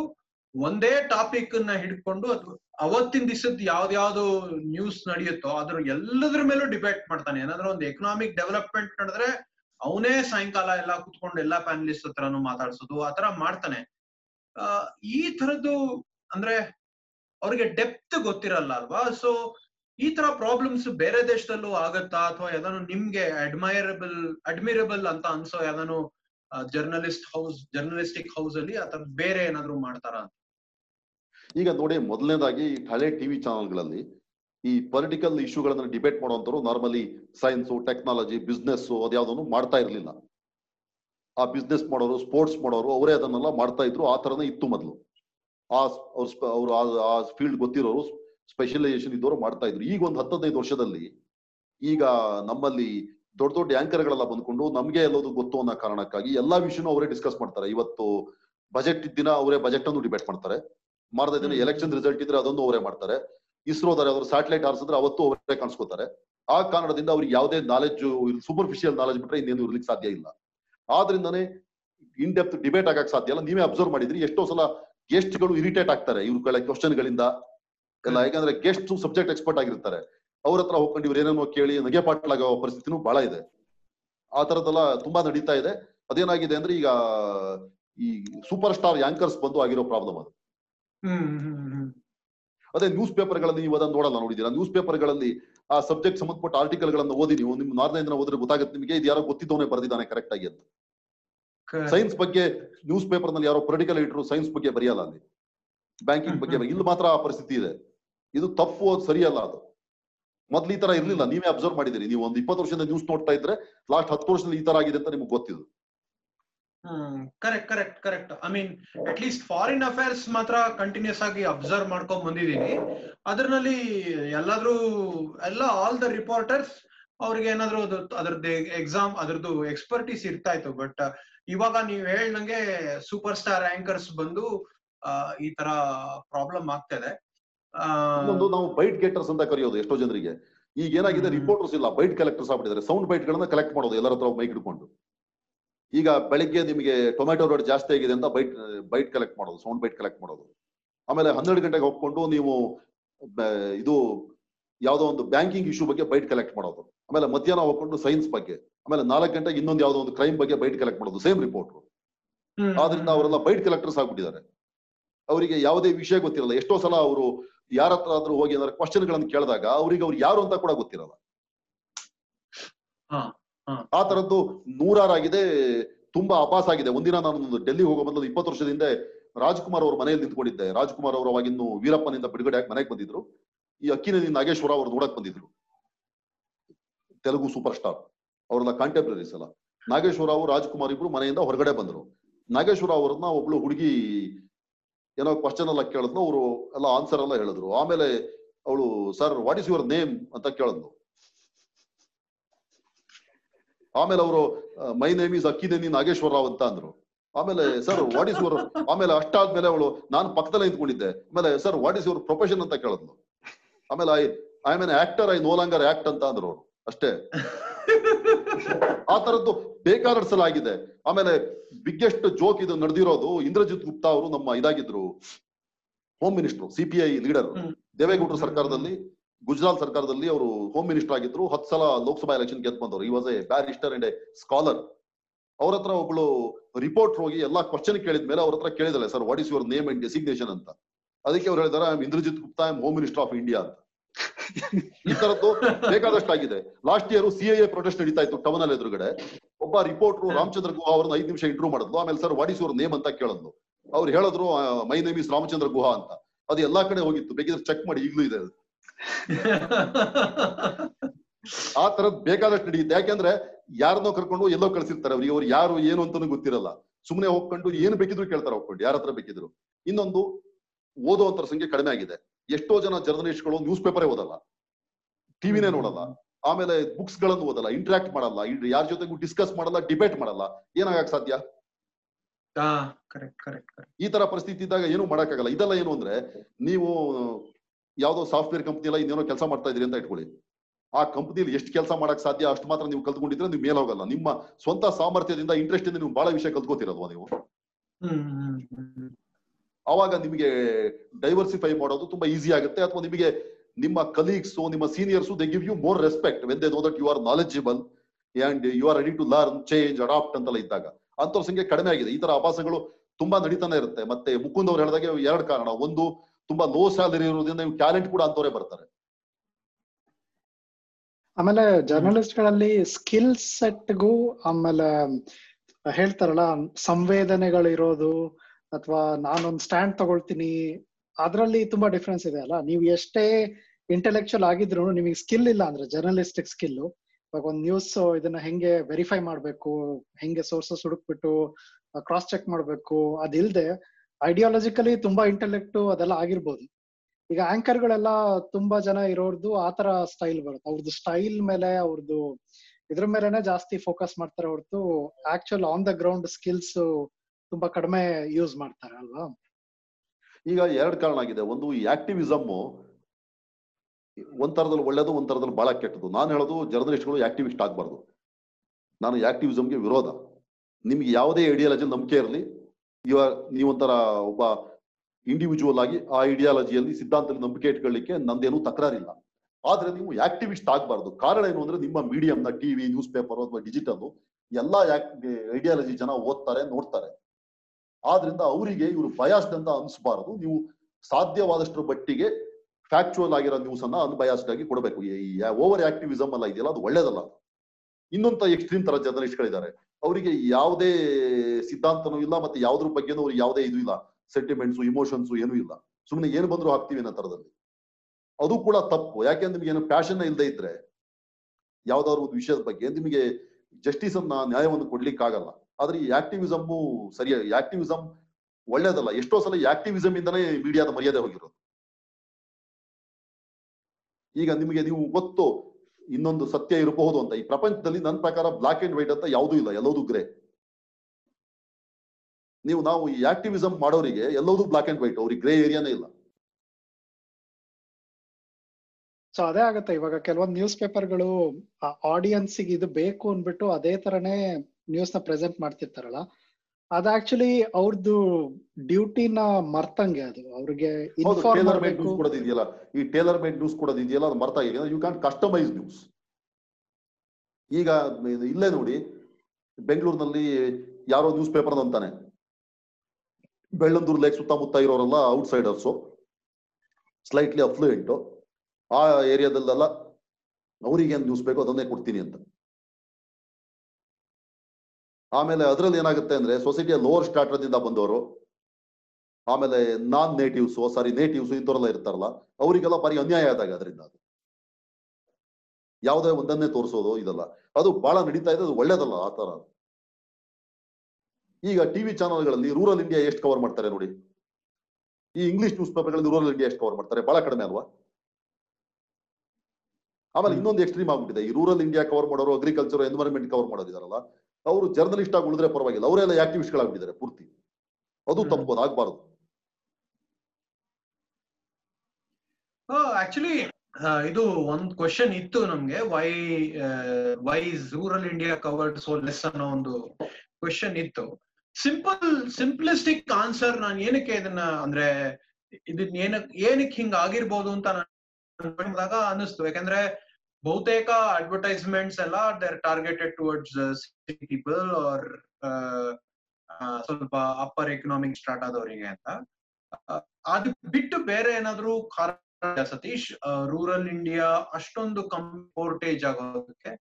ಒಂದೇ ಟಾಪಿಕ್ನ ಹಿಡ್ಕೊಂಡು ಅದು ಅವತ್ತಿನ ದಿವಸದ ಯಾವ್ದಾವ್ದು ನ್ಯೂಸ್ ನಡೆಯುತ್ತೋ ಅದ್ರ ಎಲ್ಲದ್ರ ಮೇಲೂ ಡಿಬೇಟ್ ಮಾಡ್ತಾನೆ. ಏನಾದ್ರೂ ಒಂದು ಎಕನಾಮಿಕ್ ಡೆವಲಪ್ಮೆಂಟ್ ನಡೆದ್ರೆ ಅವನೇ ಸಾಯಂಕಾಲ ಎಲ್ಲ ಕುತ್ಕೊಂಡು ಎಲ್ಲಾ ಪ್ಯಾನಲಿಸ್ಟ್ ಹತ್ರನು ಮಾತಾಡ್ಸೋದು ಆತರ ಮಾಡ್ತಾನೆ. ಆ, ಈ ತರದ್ದು ಅಂದ್ರೆ ಅವ್ರಿಗೆ ಡೆಪ್ತ್ ಗೊತ್ತಿರಲ್ಲ ಅಲ್ವಾ? ಸೊ ಈ ತರ ಪ್ರಾಬ್ಲಮ್ಸ್ ಬೇರೆ ದೇಶದಲ್ಲೂ ಆಗತ್ತಾ? ಅಥವಾ ಯಾವ್ದಾನು ನಿಮ್ಗೆ ಅಡ್ಮೈರಬಲ್ ಅಡ್ಮಿರಬಲ್ ಅಂತ ಅನ್ಸೋ ಯಾವ್ದಾನು ಜರ್ನಲಿಸ್ಟ್ ಹೌಸ್ ಜರ್ನಲಿಸ್ಟಿಕ್ ಹೌಸ್ ಅಲ್ಲಿ ಅಥವಾ ಬೇರೆ ಏನಾದ್ರು ಮಾಡ್ತಾರಾ ಈಗ ನೋಡಿ ಮೊದಲನೇದಾಗಿ ಹಳೆ ಟಿವಿ ಚಾನೆಲ್ಗಳಲ್ಲಿ ಈ ಪೊಲಿಟಿಕಲ್ ಇಶ್ಯೂಗಳನ್ನ ಡಿಬೇಟ್ ಮಾಡುವಂತರು ನಾರ್ಮಲಿ ಸೈನ್ಸ್ ಟೆಕ್ನಾಲಜಿ ಬಿಸ್ನೆಸ್ ಅದ್ಯಾವ್ದನ್ನು ಮಾಡ್ತಾ ಇರ್ಲಿಲ್ಲ. ಆ ಬಿಸ್ನೆಸ್ ಮಾಡೋರು ಸ್ಪೋರ್ಟ್ಸ್ ಮಾಡೋರು ಅವರೇ ಅದನ್ನೆಲ್ಲ ಮಾಡ್ತಾ ಇದ್ರು ಆ ತರನೇ ಇತ್ತು ಮೊದಲು. ಆ ಅವ್ರು ಆ ಫೀಲ್ಡ್ ಗೊತ್ತಿರೋರು ಸ್ಪೆಷಲೈಸೇಷನ್ ಇದ್ದವರು ಮಾಡ್ತಾ ಇದ್ರು. ಈಗ ಒಂದು ಹತ್ತದೈದು ವರ್ಷದಲ್ಲಿ ಈಗ ನಮ್ಮಲ್ಲಿ ದೊಡ್ಡ ದೊಡ್ಡ ಆಂಕರ್ ಗಳೆಲ್ಲ ಬಂದ್ಕೊಂಡು ನಮ್ಗೆ ಎಲ್ಲೋದು ಗೊತ್ತು ಅನ್ನೋ ಕಾರಣಕ್ಕಾಗಿ ಎಲ್ಲಾ ವಿಷಯನೂ ಅವರೇ ಡಿಸ್ಕಸ್ ಮಾಡ್ತಾರೆ. ಇವತ್ತು ಬಜೆಟ್ ದಿನ ಅವರೇ ಬಜೆಟ್ ಅನ್ನು ಡಿಬೇಟ್ ಮಾಡ್ತಾರೆ. ಮಾರದ ದಿನ ಎಲೆಕ್ಷನ್ ರಿಸಲ್ಟ್ ಇದ್ರೆ ಅದೊಂದು ಅವರೇ ಮಾಡ್ತಾರೆ. ಇಸ್ರೋದಾರೆ ಅವರು ಸ್ಯಾಟಲೈಟ್ ಹಾರಿಸಿದ್ರೆ ಅವತ್ತು ಅವರೇ ಕಾಣಿಸ್ಕೋತಾರೆ. ಆ ಕಾರಣದಿಂದ ಅವ್ರಿಗೆ ಯಾವುದೇ ನಾಲೆಜ್ ಸೂಪರ್ಫಿಷಿಯಲ್ ನಾಲೆಜ್ ಬಿಟ್ರೆ ಇನ್ನೇನು ಇರ್ಲಿಕ್ಕೆ ಸಾಧ್ಯ ಇಲ್ಲ. ಆದ್ರಿಂದಾನೇ ಇನ್ ಡೆಪ್ತ್ ಡಿಬೇಟ್ ಆಗಕ್ ಸಾಧ್ಯ ಇಲ್ಲ. ನೀವೇ ಅಬ್ಸರ್ವ್ ಮಾಡಿದ್ರಿ, ಎಷ್ಟೋ ಸಲ ಗೆಸ್ಟ್ಗಳು ಇರಿಟೇಟ್ ಆಗ್ತಾರೆ. ಇವ್ರ ಕ್ವಶನ್ ಗಳಿಂದ ಎಲ್ಲ. ಯಾಕಂದ್ರೆ ಗೆಸ್ಟ್ ಸಬ್ಜೆಕ್ಟ್ ಎಕ್ಸ್ಪರ್ಟ್ ಆಗಿರ್ತಾರೆ. ಅವ್ರ ಹತ್ರ ಹೋಗ್ಕೊಂಡು ಇವ್ರು ಏನೇನೋ ಕೇಳಿ ನಗೆ ಪಾಟ್ಲಾಗೋ ಪರಿಸ್ಥಿತಿನೂ ಬಹಳ ಇದೆ. ಆ ತರದೆಲ್ಲ ತುಂಬಾ ನಡೀತಾ ಇದೆ. ಅದೇನಾಗಿದೆ ಅಂದ್ರೆ ಈಗ ಈ ಸೂಪರ್ ಸ್ಟಾರ್ ಯಾಂಕರ್ಸ್ ಬಂದು ಆಗಿರೋ ಪ್ರಾಬ್ಲಮ್ ಅದು. ಅದೇ ನ್ಯೂಸ್ ಪೇಪರ್ಗಳಲ್ಲಿ ನೀವು ಅದನ್ನು ನೋಡಲ್ಲ ನೋಡಿದೀರಾ ನ್ಯೂಸ್ ಪೇಪರ್ಗಳಲ್ಲಿ ಆ ಸಬ್ಜೆಕ್ಟ್ ಸಂಬಂಧಪಟ್ಟ ಆರ್ಟಿಕಲ್ ಗಳನ್ನ ಓದಿ ನೀವು ನಿಮ್ ನಾರ್ನೇ ದಿನ ಓದಿದ್ರೆ ಗೊತ್ತಾಗುತ್ತೆ ನಿಮಗೆ ಇದು ಯಾರೋ ಗೊತ್ತಿದ್ದವನೇ ಬರೆದಿದ್ದಾನೆ ಕರೆಕ್ಟ್ ಆಗಿ ಅಂತ. ಸೈನ್ಸ್ ಬಗ್ಗೆ ನ್ಯೂಸ್ ಪೇಪರ್ನಲ್ಲಿ ಯಾರೋ ಪೊಲಿಟಿಕಲ್ ಇಟ್ರು ಸೈನ್ಸ್ ಬಗ್ಗೆ ಬರೆಯಲ್ಲ ಅಲ್ಲಿ. ಬ್ಯಾಂಕಿಂಗ್ ಬಗ್ಗೆ ಇಲ್ಲಿ ಮಾತ್ರ ಆ ಪರಿಸ್ಥಿತಿ ಇದೆ. ಇದು ತಪ್ಪು ಅದು ಸರಿಯಲ್ಲ ಅದು. ಮೊದ್ಲು ಈ ತರ ಇರ್ಲಿಲ್ಲ ನೀವೇ ಅಬ್ಸರ್ವ್ ಮಾಡಿದಿರಿ ನೀವು ಒಂದು ಇಪ್ಪತ್ತು ವರ್ಷದಿಂದ ನ್ಯೂಸ್ ನೋಡ್ತಾ ಇದ್ರೆ ಲಾಸ್ಟ್ ಹತ್ತು ವರ್ಷದಲ್ಲಿ ಈ ತರ ಆಗಿದೆ ಅಂತ ನಿಮ್ಗೆ ಗೊತ್ತಿದೆ correct correct correct I mean at least foreign affairs ಮಾತ್ರ ಕಂಟಿನ್ಯೂಸ್ ಆಗಿ ಅಬ್ಸರ್ವ್ ಮಾಡ್ಕೊಂಡ್ ಬಂದಿದೀನಿ. ಅದ್ರಲ್ಲಿ ಎಲ್ಲಾದ್ರೂ ಎಲ್ಲ ಆಲ್ ದ ರಿಪೋರ್ಟರ್ಸ್ ಅವ್ರಿಗೆ ಏನಾದ್ರು ಅದು ಅದ್ರದ್ದು ಎಕ್ಸಾಮ್ ಅದ್ರದ್ದು ಎಕ್ಸ್ಪರ್ಟೀಸ್ ಇರ್ತಾ ಇತ್ತು ಬಟ್ ಇವಾಗ ನೀವ್ ಹೇಳ್ದಂಗೆ ಸೂಪರ್ ಸ್ಟಾರ್ ಆಂಕರ್ಸ್ ಬಂದು ಈ ತರ ಪ್ರಾಬ್ಲಮ್ ಆಗ್ತದೆ. ಆ, ಇನ್ನೊಂದು ನಾವು ಬೈಟ್ ಗೆಟರ್ಸ್ ಅಂತ ಕರೆಯೋದು ಎಷ್ಟೋ ಜನರಿಗೆ. ಈಗ ಏನಾಗಿದೆ. ರಿಪೋರ್ಟರ್ಸ್ ಇಲ್ಲ ಬೈಟ್ ಕಲೆಕ್ಟರ್ಸ್ ಆಗ್ಬಿಟ್ಟಿದ್ದಾರೆ. ಸೌಂಡ್ ಬೈಟ್ ಗಳನ್ನ ಕಲೆಕ್ಟ್ ಮಾಡೋದು ಎಲ್ಲರ ಹತ್ರ ಮೈಕ್ ಹಿಡ್ಕೊಂಡು. ಈಗ ಬೆಳಿಗ್ಗೆ ನಿಮಗೆ ಟೊಮೆಟೊ ರೇಟ್ ಜಾಸ್ತಿ ಆಗಿದೆ ಅಂತ ಬೈಟ್ ಬೈಟ್ ಕಲೆಕ್ಟ್ ಮಾಡೋದು ಸೌಂಡ್ ಬೈಟ್ ಕಲೆಕ್ಟ್ ಮಾಡೋದು. ಆಮೇಲೆ ಹನ್ನೆರಡು ಗಂಟೆಗೆ ಹೋಗ್ಕೊಂಡು ನೀವು ಇದು ಯಾವುದೋ ಒಂದು ಬ್ಯಾಂಕಿಂಗ್ ಇಶ್ಯೂ ಬಗ್ಗೆ ಬೈಟ್ ಕಲೆಕ್ಟ್ ಮಾಡೋದು. ಆಮೇಲೆ ಮಧ್ಯಾಹ್ನ ಹೋಗ್ಕೊಂಡು ಸೈನ್ಸ್ ಬಗ್ಗೆ ಆಮೇಲೆ ನಾಲ್ಕು ಗಂಟೆಗೆ ಇನ್ನೊಂದು ಯಾವುದೋ ಒಂದು ಕ್ರೈಮ್ ಬಗ್ಗೆ ಬೈಟ್ ಕಲೆಕ್ಟ್ ಮಾಡೋದು ಸೇಮ್ ರಿಪೋರ್ಟ್ ಆದ್ರಿಂದ ಅವರೆಲ್ಲ ಬೈಟ್ ಕಲೆಕ್ಟರ್ಸ್ ಆಗ್ಬಿಟ್ಟಿದ್ದಾರೆ. ಅವರಿಗೆ ಯಾವುದೇ ವಿಷಯ ಗೊತ್ತಿರಲ್ಲ. ಎಷ್ಟೋ ಸಲ ಅವರು ಯಾರ ಹತ್ರ ಆದ್ರೂ ಹೋಗಿ ಏನಾದ್ರು ಕ್ವಶನ್ ಗಳನ್ನ ಕೇಳಿದಾಗ ಅವ್ರಿಗೆ ಅವ್ರು ಯಾರು ಅಂತ ಕೂಡ ಗೊತ್ತಿರಲ್ಲ. ಆ ತರದ್ದು ನೂರಾರಾಗಿದೆ, ತುಂಬಾ ಅಪಾಸ ಆಗಿದೆ. ಒಂದಿನ ನಾನು ಡೆಲ್ಲಿ ಹೋಗೋ ಮೊದಲು ಇಪ್ಪತ್ತು ವರ್ಷದ ಹಿಂದೆ ರಾಜ್ಕುಮಾರ್ ಅವ್ರ ಮನೆಯಲ್ಲಿ ನಿಂತ್ಕೊಂಡಿದ್ದೆ. ರಾಜ್ಕುಮಾರ್ ಅವರು ಅವಾಗಿನ್ನು ವೀರಪ್ಪನಿಂದ ಬಿಡುಗಡೆ ಆಗಿ ಮನೆಗೆ ಬಂದಿದ್ರು. ಈ ಅಕ್ಕಿನಲ್ಲಿ ನಾಗೇಶ್ವರ ಅವರು ನೋಡಕ್ ಬಂದಿದ್ರು. Telugu super star. ಅವ್ರನ್ನ ಕಾಂಟೆಂಪ್ರರೀಸ್ ಅಲ್ಲ. ನಾಗೇಶ್ವರ ಅವರು, ರಾಜ್ಕುಮಾರ್ ಇಬ್ರು ಮನೆಯಿಂದ ಹೊರಗಡೆ ಬಂದ್ರು. ನಾಗೇಶ್ವರ ಅವ್ರನ್ನ ಒಬ್ಳು ಹುಡುಗಿ ಏನೋ ಕ್ವಶನ್ ಎಲ್ಲ ಕೇಳಿದ್ಲು. ಅವರು ಎಲ್ಲ ಆನ್ಸರ್ ಎಲ್ಲ ಹೇಳಿದ್ರು. ಆಮೇಲೆ ಅವಳು sir what is your name ಅಂತ ಕೇಳಿದ್ಲು. ಆಮೇಲೆ ಅವರು my name is Akkineni Nageswara Rao ಅಂತ ಅಂದ್ರು. ಆಮೇಲೆ ಸರ್ ವಾಟ್ ಇಸ್ ಯುವರ್ ಆಮೇಲೆ ಅಷ್ಟಾದ್ಮೇಲೆ ಅವಳು ನಾನು ಪಕ್ಕದಲ್ಲೇ ನಿಂತ್ಕೊಂಡಿದ್ದೆ. ಆಮೇಲೆ sir what is your profession ಅಂತ ಕೇಳಿದ್ಲು. ಆಮೇಲೆ I I am an actor I no longer act ಅಂತ ಅಂದ್ರು ಅವರು ಅಷ್ಟೇ. ಆ ತರದ್ದು ಬೇಕಾದಷ್ಟು ಸಲ ಆಗಿದೆ ಆಮೇಲೆ ಬಿಗ್ಗೆಸ್ಟ್ ಜೋಕ್ ಇದು ನಡೆದಿರೋದು ಇಂದ್ರಜಿತ್ ಗುಪ್ತಾ ಅವರು ನಮ್ಮ ಇದಾಗಿದ್ರು ಹೋಮ್ ಮಿನಿಸ್ಟರ್ ಸಿಪಿಐ ಲೀಡರ್. ದೇವೇಗೌಡರ ಸರ್ಕಾರದಲ್ಲಿ ಗುಜರಾತ್ ಸರ್ಕಾರದಲ್ಲಿ ಅವರು ಹೋಮ್ ಮಿನಿಸ್ಟರ್ ಆಗಿದ್ರು. ಹತ್ತು ಸಲ ಲೋಕಸಭಾ ಎಲೆಕ್ಷನ್ ಗೆದ್ದು ಬಂದವರು. ಈ was a barrister and a scholar ಅವ್ರ ಹತ್ರ ಒಬ್ಳು ರಿಪೋರ್ಟರ್ ಹೋಗಿ ಎಲ್ಲಾ ಕ್ವಶನ್ ಕೇಳಿದ ಮೇಲೆ ಅವ್ರ ಹತ್ರ ಕೇಳಿದಲ್ಲ sir what is your name and designation ಅಂತ. ಅದಕ್ಕೆ ಅವ್ರು ಹೇಳಿದಾರೆ Indrajit Gupta I home minister of India ಅಂತ. ಈ ತರದ್ದು ಬೇಕಾದಷ್ಟು ಆಗಿದೆ. ಲಾಸ್ಟ್ ಇಯರ್ ಸಿಎಎ ಪ್ರೊಟೆಸ್ಟ್ ನಡೀತಾ ಇತ್ತು ಟೌನ್ ಅಲ್ಲಿ ಎದುರುಗಡೆ. ಒಬ್ಬ ರಿಪೋರ್ಟರ್ ರಾಮಚಂದ್ರ ಗುಹಾ ಅವ್ರನ್ನ ಐದು ನಿಮಿಷ ಇಂಟರ್ವ್ಯೂ ಮಾಡಿದ್ಲು. ಆಮೇಲೆ sir what is your name ಅಂತ ಕೇಳಿದ್ಲು. ಅವ್ರು ಹೇಳಿದ್ರು my name is Ramachandra Guha ಅಂತ. ಅದು ಎಲ್ಲಾ ಕಡೆ ಹೋಗಿತ್ತು. ಬೇಕಿದ್ರೆ ಚೆಕ್ ಮಾಡಿ ಈಗಲೂ ಇದೆ ಅದು. ಆ ತರದ್ ಬೇಕಾದಷ್ಟು ನಡೆಯುತ್ತೆ ಯಾಕೆಂದ್ರೆ ಯಾರನ್ನೋ ಕರ್ಕೊಂಡು ಎಲ್ಲೋ ಕಳ್ಸಿರ್ತಾರೆ ಅವ್ರಿಗೆ ಅವ್ರು ಯಾರು ಏನು ಅಂತಾನು ಗೊತ್ತಿರಲ್ಲ. ಸುಮ್ನೆ ಹೋಗ್ಕೊಂಡು ಏನ್ ಬೇಕಿದ್ರು ಕೇಳ್ತಾರೆ ಹೋಗ್ಕೊಂಡು ಯಾರ ಹತ್ರ ಬೇಕಿದ್ರು. ಇನ್ನೊಂದು ಓದುವಂತರ ಸಂಖ್ಯೆ ಕಡಿಮೆ ಆಗಿದೆ. ಎಷ್ಟೋ ಜನ ಜರ್ನಲಿಸ್ಟ್ಗಳು ನ್ಯೂಸ್ ಪೇಪರೇ ಓದಲ್ಲ. ಟಿವಿನೇ ನೋಡಲ್ಲ. ಆಮೇಲೆ ಬುಕ್ಸ್ಗಳನ್ನು ಓದಲ್ಲ. ಇಂಟ್ರಾಕ್ಟ್ ಮಾಡಲ್ಲ. ಯಾರ ಜೊತೆಗೂ ಡಿಸ್ಕಸ್ ಮಾಡಲ್ಲ ಡಿಬೇಟ್ ಮಾಡಲ್ಲ. ಏನಾಗಕ್ ಸಾಧ್ಯ? ಈ ತರ ಪರಿಸ್ಥಿತಿ ಇದ್ದಾಗ ಏನು ಮಾಡಕ್ಕಾಗಲ್ಲ. ಇದೆಲ್ಲ ಏನು ಅಂದ್ರೆ ನೀವು ಯಾವ್ದೋ ಸಾಫ್ಟ್ವೇರ್ ಕಂಪ್ನಿ ಎಲ್ಲ ಇನ್ನೇನೋ ಕೆಲಸ ಮಾಡ್ತಾ ಇದ್ರಿ ಅಂತ ಇಟ್ಕೊಳ್ಳಿ. ಆ ಕಂಪ್ನಿಲಿ ಎಷ್ಟು ಕೆಲಸ ಮಾಡಕ್ ಸಾಧ್ಯ ಅಷ್ಟು ಮಾತ್ರ ನೀವು ಕಲ್ತ್ಕೊಂಡಿದ್ರೆ ನೀವು ಮೇಲೆ ಹೋಗಲ್ಲ. ನಿಮ್ಮ ಸ್ವಂತ ಸಾಮರ್ಥ್ಯದಿಂದ ಇಂಟ್ರೆಸ್ಟ್ ಇಂದ ನೀವು ಬಹಳ ವಿಷಯ ಕಲ್ತ್ಕೋತಿರಲ್ವಾ ನೀವು. ಅವಾಗ ನಿಮಗೆ ಡೈವರ್ಸಿಫೈ ಮಾಡೋದು ತುಂಬಾ ಈಸಿ ಆಗುತ್ತೆ. ಅಥವಾ ನಿಮಗೆ ನಿಮ್ಮ ಕಲೀಗ್ಸ್ ನಿಮ್ಮ seniors they give you more respect when they know that you are knowledgeable and you are ready to learn change adapt ಅಂತೆಲ್ಲ ಇದ್ದಾಗ. ಅಂತವ್ರ ಸಂಖ್ಯೆ ಕಡಿಮೆ ಆಗಿದೆ. ಈ ತರ ಅಭಾಸಗಳು ತುಂಬಾ ನಡೀತಾನೆ ಇರುತ್ತೆ. ಮತ್ತೆ ಮುಕುಂದ್ ಅವ್ರು ಹೇಳಿದಾಗೆ ಎರಡು ಕಾರಣ. ಒಂದು ತುಂಬಾ ಲೋ ಸ್ಯಾಲರಿ ಇರೋದ್ರಿಂದ ಇವ್ ಟ್ಯಾಲೆಂಟ್ ಕೂಡ ಅಂತವರೇ ಬರ್ತಾರೆ. ಆಮೇಲೆ ಜರ್ನಲಿಸ್ಟ್ಗಳಲ್ಲಿ ಸ್ಕಿಲ್ ಸೆಟ್ಗೂ ಆಮೇಲೆ ಹೇಳ್ತಾರಲ್ಲ, ಸಂವೇದನೆಗಳು ಇರೋದು ಅಥವಾ ನಾನೊಂದು ಸ್ಟ್ಯಾಂಡ್ ತಗೊಳ್ತೀನಿ, ಅದರಲ್ಲಿ ತುಂಬಾ ಡಿಫ್ರೆನ್ಸ್ ಇದೆ ಅಲ್ಲ? ನೀವು ಎಷ್ಟೇ ಇಂಟೆಲೆಕ್ಚುಯಲ್ ಆಗಿದ್ರು ನಿಮಗೆ ಸ್ಕಿಲ್ ಇಲ್ಲ ಅಂದ್ರೆ ಜರ್ನಲಿಸ್ಟಿಕ್ ಸ್ಕಿಲ್ ಇವಾಗ ಒಂದ್ ನ್ಯೂಸ್ ಇದನ್ನ ಹೆಂಗೆ ವೆರಿಫೈ ಮಾಡ್ಬೇಕು, ಹೆಂಗೆ ಸೋರ್ಸಸ್ ಹುಡುಕ್ಬಿಟ್ಟು ಕ್ರಾಸ್ ಚೆಕ್ ಮಾಡ್ಬೇಕು, ಅದಿಲ್ದೆ ಐಡಿಯಾಲಜಿಕಲಿ ತುಂಬಾ ಇಂಟೆಲೆಕ್ಟ್ ಅದೆಲ್ಲ ಆಗಿರ್ಬೋದು. ಈಗ ಆಂಕರ್ ಗಳೆಲ್ಲ ತುಂಬಾ ಜನ ಇರೋರ್ದು ಆತರ ಸ್ಟೈಲ್ ಬರುತ್ತೆ. ಅವ್ರದ್ದು ಸ್ಟೈಲ್ ಮೇಲೆ ಅವ್ರದ್ದು ಇದ್ರ ಮೇಲೆನೆ ಜಾಸ್ತಿ ಫೋಕಸ್ ಮಾಡ್ತಾರೆ ಹೊರತು actual on the ground skills ತುಂಬಾ ಕಡಿಮೆ ಯೂಸ್ ಮಾಡ್ತಾರೆ ಅಲ್ವಾ? ಈಗ ಎರಡು ಕಾರಣ ಆಗಿದೆ. ಒಂದು ಈ ಆಕ್ಟಿವಿಸಮ್ ಒಂದ್ ತರದಲ್ಲಿ ಒಳ್ಳೇದು, ಒಂದ್ ತರದಲ್ಲಿ ಬಹಳ ಕೆಟ್ಟದು ನಾನು ಹೇಳೋದು ಜರ್ನಲಿಸ್ಟ್ಗಳು ಆಕ್ಟಿವಿಸ್ಟ್ ಆಗ್ಬಾರ್ದು. ನಾನು ಆಕ್ಟಿವಿಸಮ್ಗೆ ವಿರೋಧ. ನಿಮ್ಗೆ ಯಾವುದೇ ಐಡಿಯಾಲಜಿ ನಂಬಿಕೆ ಇರಲಿ. ಇವ, ನೀವೊಂಥರ ಒಬ್ಬ ಇಂಡಿವಿಜುವಲ್ ಆಗಿ ಆ ಐಡಿಯಾಲಜಿಯಲ್ಲಿ ಸಿದ್ಧಾಂತದಲ್ಲಿ ನಂಬಿಕೆ ಇಟ್ಕೊಳ್ಳಿಕ್ಕೆ ನಂದೇನು ತಕರಾರಿಲ್ಲ. ಆದ್ರೆ ನೀವು ಆಕ್ಟಿವಿಸ್ಟ್ ಆಗ್ಬಾರ್ದು. ಕಾರಣ ಏನು ಅಂದ್ರೆ ನಿಮ್ಮ ಮೀಡಿಯಂನ ಟಿವಿ ನ್ಯೂಸ್ ಪೇಪರ್ ಅಥವಾ ಡಿಜಿಟಲ್ ಎಲ್ಲಾ ಐಡಿಯಾಲಜಿ ಜನ ಓದ್ತಾರೆ, ನೋಡ್ತಾರೆ. ಆದ್ರಿಂದ ಅವರಿಗೆ ಇವರು ಬಯಾಸ್ಡ್ ಅಂತ ಅನ್ಸ್ಬಾರದು. ನೀವು ಸಾಧ್ಯವಾದಷ್ಟು ಬಟ್ಟಿಗೆ ಫ್ಯಾಕ್ಚುಯಲ್ ಆಗಿರೋ ನ್ಯೂಸ್ ಅನ್ನ ಅನ್ಬಯಾಸ್ಡ್ ಆಗಿ ಕೊಡಬೇಕು. ಓವರ್ ಆಕ್ಟಿವಿಸಮ್ ಅಲ್ಲ ಇದೆಯಲ್ಲ, ಅದು ಒಳ್ಳೇದಲ್ಲ. ಇನ್ನೊಂತ ಎಕ್ಸ್ಟ್ರೀಮ್ ತರ ಜರ್ನಲಿಸ್ಟ್ಗಳಿದ್ದಾರೆ ಅವರಿಗೆ ಯಾವುದೇ ಸಿದ್ಧಾಂತನೂ ಇಲ್ಲ ಮತ್ತೆ ಯಾವ್ದ್ರ ಬಗ್ಗೆನೂ ಅವ್ರಿಗೆ ಯಾವುದೇ ಇದು ಇಲ್ಲ. ಸೆಂಟಿಮೆಂಟ್ಸು ಇಮೋಷನ್ಸು ಏನೂ ಇಲ್ಲ. ಸುಮ್ಮನೆ ಏನು ಬಂದ್ರು ಹಾಕ್ತೀವಿ ಅನ್ನೋ ತರದಲ್ಲಿ ಅದು ಕೂಡ ತಪ್ಪು. ಯಾಕೆಂದ್ರೆ ನಿಮ್ಗೆ ಏನು ಪ್ಯಾಷನ್ ಇಲ್ಲದೆ ಇದ್ರೆ ಯಾವ್ದಾದ್ರು ಒಂದು ವಿಷಯದ ಬಗ್ಗೆ ನಿಮಗೆ ಜಸ್ಟಿಸ್ ಅನ್ನ, ನ್ಯಾಯವನ್ನು ಕೊಡ್ಲಿಕ್ಕಾಗಲ್ಲ. ಆದ್ರೆ ಈ ಆಕ್ಟಿವಿಸಮ್ ಸರಿಯಾಗಿ ಆಕ್ಟಿವಿಸಮ್ ಒಳ್ಳೇದಲ್ಲ. ಎಷ್ಟೋ ಸಲ ಆಕ್ಟಿವಿಸಮ್ ಇಂದನೇ ಮೀಡಿಯಾದ ಮರ್ಯಾದೆ ಹೋಗಿರೋದು. ಈಗ ನಿಮಗೆ ನೀವು ಗೊತ್ತು ಇನ್ನೊಂದು ಸತ್ಯ ಇರಬಹುದು ಅಂತ. ಈ ಪ್ರಪಂಚದಲ್ಲಿ ನನ್ನ ಪ್ರಕಾರ ಬ್ಲಾಕ್ ಅಂಡ್ ವೈಟ್ ಅಂತ ಯಾವುದೂ ಇಲ್ಲ, ಎಲ್ಲದೂ ಗ್ರೇ ನೀವು ನಾವು ಈ ಆಕ್ಟಿವಿಸಮ್ ಮಾಡೋರಿಗೆ ಎಲ್ಲದೂ ಬ್ಲಾಕ್ ಅಂಡ್ ವೈಟ್ ಅವ್ರಿಗೆ ಗ್ರೇ ಏರಿಯಾನೇ ಇಲ್ಲ. ಸೊ ಅದೇ ಆಗತ್ತೆ. ಇವಾಗ ಕೆಲವೊಂದು ನ್ಯೂಸ್ ಪೇಪರ್ಗಳು ಆಡಿಯನ್ಸ್ ಇದು ಬೇಕು ಅನ್ಬಿಟ್ಟು ಅದೇ ತರನೇ ನ್ಯೂಸ್ನ ಪ್ರೆಸೆಂಟ್ ಮಾಡ್ತಿರ್ತಾರಲ್ಲ. ಅದ್ ಆಕ್ಚುಲಿ ಅವ್ರದ್ದು ಡ್ಯೂಟಿನ ಮರ್ತಂಗೆ ಅದು. ಅವ್ರಿಗೆ ಟೇಲರ್ ಮೇಡ್ ನ್ಯೂಸ್ ಕೊಡೋದು ಇದೆಯಲ್ಲ ಈ ಟೇಲರ್ ಮೇಡ್ ನ್ಯೂಸ್ ಕೊಡೋದಿದೆಯಲ್ಲ ಅದು ಮರ್ತಾ ಇದೆ ಯು ಕ್ಯಾನ್ ಕಸ್ಟಮೈಸ್ ನ್ಯೂಸ್ ಈಗ ಇಲ್ಲೇ ನೋಡಿ ಬೆಂಗಳೂರಿನಲ್ಲಿ ಯಾರೋ ನ್ಯೂಸ್ ಪೇಪರ್ ಅಂತಾನೆ. ಬೆಳ್ಳಂದೂರು ಲೇಕ್ ಸುತ್ತಮುತ್ತ ಇರೋರೆಲ್ಲ ಔಟ್ಸೈಡರ್ಸು ಸ್ಲೈಟ್ಲಿ ಅಫ್ಲೂಯೆಂಟ್ ಆ ಏರಿಯಾದಲ್ಲೆಲ್ಲ ಅವ್ರಿಗೆ ಏನ್ ನ್ಯೂಸ್ ಬೇಕೋ ಅದನ್ನೇ ಕೊಡ್ತೀನಿ ಅಂತ. ಆಮೇಲೆ ಅದರಲ್ಲಿ ಏನಾಗುತ್ತೆ ಅಂದ್ರೆ ಸೊಸೈಟಿಯ ಲೋವರ್ ಸ್ಟಾರ್ಟರ್ದಿಂದ ಬಂದವರು ಆಮೇಲೆ ನಾನ್ ನೇಟಿವ್ಸ್ ಸಾರಿ ನೇಟಿವ್ಸ್ ಇಂಥವರೆಲ್ಲ ಇರ್ತಾರಲ್ಲ ಅವರಿಗೆಲ್ಲ ಬಾರಿ ಅನ್ಯಾಯ ಆದಾಗ ಅದರಿಂದ ಅದು. ಯಾವುದೇ ಒಂದನ್ನೇ ತೋರಿಸೋದು ಇದಲ್ಲ. ಅದು ಬಹಳ ನಡೀತಾ ಇದೆ ಅದು ಒಳ್ಳೇದಲ್ಲ ಆ ತರ ಈಗ ಟಿವಿ ಚಾನಲ್ಗಳಲ್ಲಿ ರೂರಲ್ ಇಂಡಿಯಾ ಎಷ್ಟು ಕವರ್ ಮಾಡ್ತಾರೆ ನೋಡಿ. ಈ ಇಂಗ್ಲಿಷ್ ನ್ಯೂಸ್ ಪೇಪರ್ಗಳಲ್ಲಿ ರೂರಲ್ ಇಂಡಿಯಾ ಎಷ್ಟು ಕವರ್ ಮಾಡ್ತಾರೆ ಬಹಳ ಕಡಿಮೆ ಅಲ್ವಾ? ಆಮೇಲೆ ಇನ್ನೊಂದು ಎಕ್ಸ್ಟ್ರೀಮ್ ಆಗ್ಬಿಟ್ಟಿದೆ. ಈ ರೂರಲ್ ಇಂಡಿಯಾ ಕವರ್ ಮಾಡೋರು ಅಗ್ರಿಕಲ್ಚರ್ ಎನ್ವೈರನ್ಮೆಂಟ್ ಕವರ್ ಮಾಡೋದಿದಾರಲ್ಲ ಅವರು ಜರ್ನಲಿಸ್ಟ್ ಆಗಿ ಉಳಿದ್ರೆ ಪರವಾಗಿಲ್ಲ. ಅವರೆಲ್ಲ ಆಕ್ಟಿವಿಸ್ಟ್ ಗಳಾಗ್ಬಿಟ್ಟಿದ್ದಾರೆ ಪೂರ್ತಿ. ಅದು ಹ್ಮ್. ತಪ್ಪು ಆಗ್ಬಾರ್ದು. ಆಕ್ಚುಲಿ ಇದು ಒಂದ್ ಕ್ವಶನ್ ಇತ್ತು ನಮ್ಗೆ. Why why rural India covered so less ಅನ್ನೋ ಒಂದು ಕ್ವಶನ್ ಇತ್ತು. ಸಿಂಪಲ್ ಸಿಂಪ್ಲಿಸ್ಟಿಕ್ ಆನ್ಸರ್ ನಾನು ಏನಕ್ಕೆ ಇದನ್ನ ಅಂದ್ರೆ ಇದನ್ನ ಏನಕ್ ಏನಕ್ಕೆ ಹಿಂಗ ಆಗಿರ್ಬೋದು ಅಂತ ನಾನು ಅನಿಸ್ತು ಯಾಕಂದ್ರೆ ಬಹುತೇಕ ಅಡ್ವರ್ಟೈಸ್ಮೆಂಟ್ಸ್ ಎಲ್ಲ they're targeted towards people are ಸ್ವಲ್ಪ ಅಪ್ಪರ್ ಎಕನಾಮಿಕ್ ಸ್ಟಾರ್ಟ್ ಆದವರಿಗೆ ಅಂತ. ಅದು ಬಿಟ್ಟು ಬೇರೆ ಏನಾದ್ರು ಕಾರಣ ಸತೀಶ್ ರೂರಲ್ ಇಂಡಿಯಾ ಅಷ್ಟೊಂದು ಕಂಫೋರ್ಟೇಜ್ ಆಗೋದಕ್ಕೆ?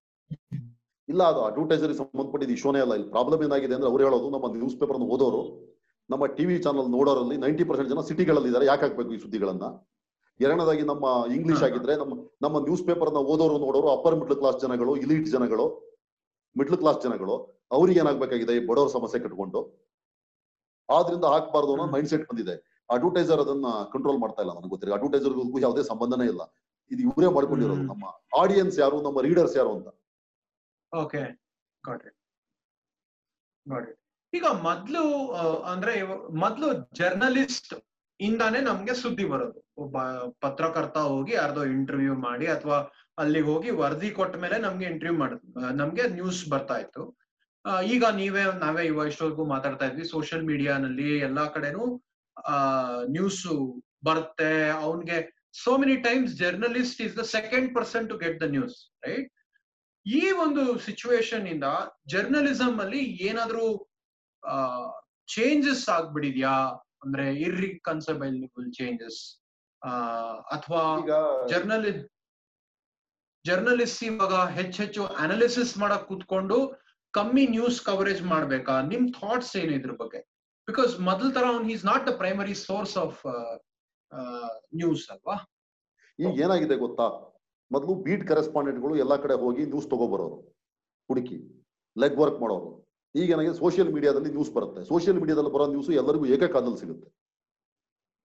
ಇಲ್ಲ, ಅದು ಅಡ್ವರ್ಟೈಸರ್ ಸಂಬಂಧಪಟ್ಟಿದ್ದು ಇಶ್ಯೂನೇ ಅಲ್ಲ. ಇಲ್ಲಿ ಪ್ರಾಬ್ಲಮ್ ಏನಾಗಿದೆ ಅಂದ್ರೆ ಅವ್ರು ಹೇಳೋದು ನಮ್ಮ ನ್ಯೂಸ್ ಪೇಪರ್ ಓದೋರು, ನಮ್ಮ ಟಿವಿ ಚಾನಲ್ ನೋಡೋರಲ್ಲಿ ನೈಂಟಿ ಪರ್ಸೆಂಟ್ ಜನ ಸಿಟಿಗಳಲ್ಲಿ ಇದ್ದಾರೆ ಯಾಕೆ ಹಾಕ್ಬೇಕು ಈ ಸುದ್ದಿಗಳನ್ನ? ಎರಡನೇದಾಗಿ ನಮ್ಮ ಇಂಗ್ಲಿಷ್ ಆಗಿದ್ರೆ ನಮ್ಮ ನಮ್ಮ ನ್ಯೂಸ್ ಪೇಪರ್ನ ಓದೋರು ನೋಡೋರು ಅಪ್ಪರ್ ಮಿಡ್ಲ್ ಕ್ಲಾಸ್ ಜನಗಳು ಇಲೀಟ್ ಜನಗಳು ಮಿಡ್ಲ್ ಕ್ಲಾಸ್ ಜನಗಳು ಅವ್ರಿಗೆ ಏನಾಗ್ಬೇಕಾಗಿದೆ? ಈ ಬಡವರ ಸಮಸ್ಯೆ ಕಟ್ಕೊಂಡು. ಆದ್ರಿಂದ ಹಾಕ್ಬಾರ್ದು ಅನ್ನೋ ಮೈಂಡ್ ಸೆಟ್ ಬಂದಿದೆ. ಅಡ್ವರ್ಟೈಸರ್ ಅದನ್ನ ಕಂಟ್ರೋಲ್ ಮಾಡ್ತಾ ಇಲ್ಲ ನನಗೆ ಗೊತ್ತಿಲ್ಲ. ಅಡ್ವರ್ಟೈಸರ್ಗೂ ಯಾವುದೇ ಸಂಬಂಧನೇ ಇಲ್ಲ. ಇದು ಇವರೇ ಮಾಡ್ಕೊಂಡಿರೋದು ನಮ್ಮ ಆಡಿಯನ್ಸ್ ಯಾರು? ನಮ್ಮ ರೀಡರ್ಸ್ ಯಾರು ಅಂತ. ಓಕೆ ಈಗ ಮೊದ್ಲು ಅಂದ್ರೆ ಮೊದ್ಲು ಜರ್ನಲಿಸ್ಟ್ ಇಂದಾನೆ ನಮ್ಗೆ ಸುದ್ದಿ ಬರೋದು. ಒಬ್ಬ ಪತ್ರಕರ್ತ ಹೋಗಿ ಯಾರ್ದೋ ಇಂಟರ್ವ್ಯೂ ಮಾಡಿ ಅಥವಾ ಅಲ್ಲಿಗೆ ಹೋಗಿ ವರದಿ ಕೊಟ್ಟ ಮೇಲೆ ನಮ್ಗೆ ಇಂಟರ್ವ್ಯೂ ಮಾಡ, ನಮ್ಗೆ ನ್ಯೂಸ್ ಬರ್ತಾ ಇತ್ತು. ಈಗ ನೀವೇ, ನಾವೇ ಇವಾಗ ಇಷ್ಟೊತ್ತಿಗೂ ಮಾತಾಡ್ತಾ ಇದ್ವಿ. ಸೋಷಿಯಲ್ ಮೀಡಿಯಾನಲ್ಲಿ ಎಲ್ಲಾ ಕಡೆನೂ, ಆ ನ್ಯೂಸ್ ಬರುತ್ತೆ. ಅವನ್ಗೆ so many times journalist is the second person to get the news right ಈ ಒಂದು ಸಿಚುವೇಶನ್ ಇಂದ ಜರ್ನಲಿಸಂ ಅಲ್ಲಿ ಏನಾದ್ರೂ ಚೇಂಜಸ್ ಆಗ್ಬಿಡಿದ್ಯಾ? ಅಂದ್ರೆ ಇರ್ರಿಕನ್ಸಬಲ್ ಚೇಂಜಸ್ ಅಥವಾ ಜರ್ನಲಿ ಜರ್ನಲಿಸ್ಟ್ ಇವಾಗ ಹೆಚ್ಚೆಚ್ಚು ಅನಾಲಿಸಿಸ್ ಮಾಡಕ್ ಕೂತ್ಕೊಂಡು ಕಮ್ಮಿ ನ್ಯೂಸ್ ಕವರೇಜ್ ಮಾಡ್ಬೇಕಾ? ನಿಮ್ ಥಾಟ್ಸ್ ಏನು ಇದ್ರ ಬಗ್ಗೆ? ಬಿಕಾಸ್ ಮೊದಲ ತರ ಅವ್ನ್ is not the primary source of news ಅಲ್ವಾ? ಈಗ ಏನಾಗಿದೆ ಗೊತ್ತಾ? ಮೊದಲು ಬೀಟ್ ಕರೆಸ್ಪಾಂಡೆಂಟ್ಗಳು ಎಲ್ಲಾ ಕಡೆ ಹೋಗಿ ನ್ಯೂಸ್ ತಗೋಬರೋರು ಹುಡುಕಿ ಲೆಗ್ ವರ್ಕ್ ಮಾಡೋರು. ಈಗ ನನಗೆ ಸೋಷಿಯಲ್ ಮೀಡಿಯಾದಲ್ಲಿ ನ್ಯೂಸ್ ಬರುತ್ತೆ. ಸೋಷಿಯಲ್ ಮೀಡಿಯಾದಲ್ಲಿ ಬರೋ ನ್ಯೂಸ್ ಎಲ್ಲರಿಗೂ ಏಕಕಾಲದಲ್ಲಿ ಸಿಗುತ್ತೆ.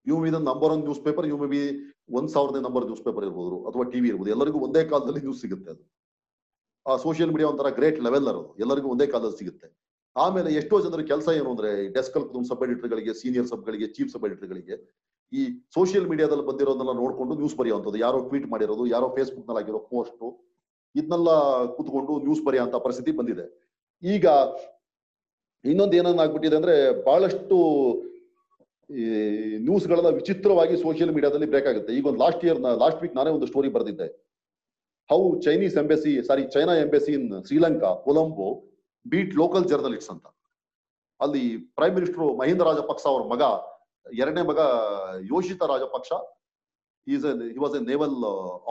You me number one news paper you may be ಒಂದ್ ಸಾವಿರದ ನಂಬರ್ ನ್ಯೂಸ್ ಪೇಪರ್ ಇರ್ಬೋದು, ಅಥವಾ ಟಿವಿ ಇರ್ಬೋದು, ಎಲ್ಲರಿಗೂ ಒಂದೇ ಕಾಲದಲ್ಲಿ ನ್ಯೂಸ್ ಸಿಗುತ್ತೆ ಅದು. ಆ ಸೋಷಿಯಲ್ ಮೀಡಿಯಾ ಒಂಥರ ಗ್ರೇಟ್ ಲೆವೆಲ್ ಅದು. ಎಲ್ಲರಿಗೂ ಒಂದೇ ಕಾಲದಲ್ಲಿ ಸಿಗುತ್ತೆ. ಆಮೇಲೆ ಎಷ್ಟೋ ಜನರ ಕೆಲಸ ಏನು ಅಂದ್ರೆ ಡೆಸ್ಕ್ ಸಬ್ ಎಡಿಟರ್ಗಳಿಗೆ ಸೀನಿಯರ್ ಸಬ್ಗಳಿಗೆ ಚೀಫ್ ಸಬ್ ಎಡಿಟರ್ಗಳಿಗೆ ಈ ಸೋಷಿಯಲ್ ಮೀಡಿಯಾದಲ್ಲಿ ಬಂದಿರೋದನ್ನ ನೋಡ್ಕೊಂಡು ನ್ಯೂಸ್ ಬರೆಯುವಂಥದ್ದು. ಯಾರೋ ಟ್ವೀಟ್ ಮಾಡಿರೋದು, ಯಾರೋ ಫೇಸ್ಬುಕ್ನಲ್ಲಿ ಆಗಿರೋ ಪೋಸ್ಟ್ ಇದನ್ನೆಲ್ಲ ಕೂತ್ಕೊಂಡು ನ್ಯೂಸ್ ಬರೆಯುವಂತ ಪರಿಸ್ಥಿತಿ ಬಂದಿದೆ. ಈಗ ಇನ್ನೊಂದು ಏನನ್ನಾಗ್ಬಿಟ್ಟಿದೆ ಅಂದ್ರೆ ಬಹಳಷ್ಟು ಈ ನ್ಯೂಸ್ ಗಳನ್ನ ವಿಚಿತ್ರವಾಗಿ ಸೋಷಿಯಲ್ ಮೀಡಿಯಾದಲ್ಲಿ ಬ್ರೇಕ್ ಆಗುತ್ತೆ. ಈಗ ಒಂದು ಲಾಸ್ಟ್ ಇಯರ್ ಲಾಸ್ಟ್ ವೀಕ್ ನಾನೇ ಒಂದು ಸ್ಟೋರಿ ಬರೆದಿದ್ದೆ. How Chinese embassy sorry China embassy in Sri Lanka Colombo beat local journalist ಅಂತ. ಅಲ್ಲಿ ಪ್ರೈಮ್ ಮಿನಿಸ್ಟರ್ ಮಹೇಂದ್ರ ರಾಜಪಕ್ಸ ಅವರ ಮಗ, ಎರಡನೇ ಮಗ Yoshitha Rajapaksa is he was a naval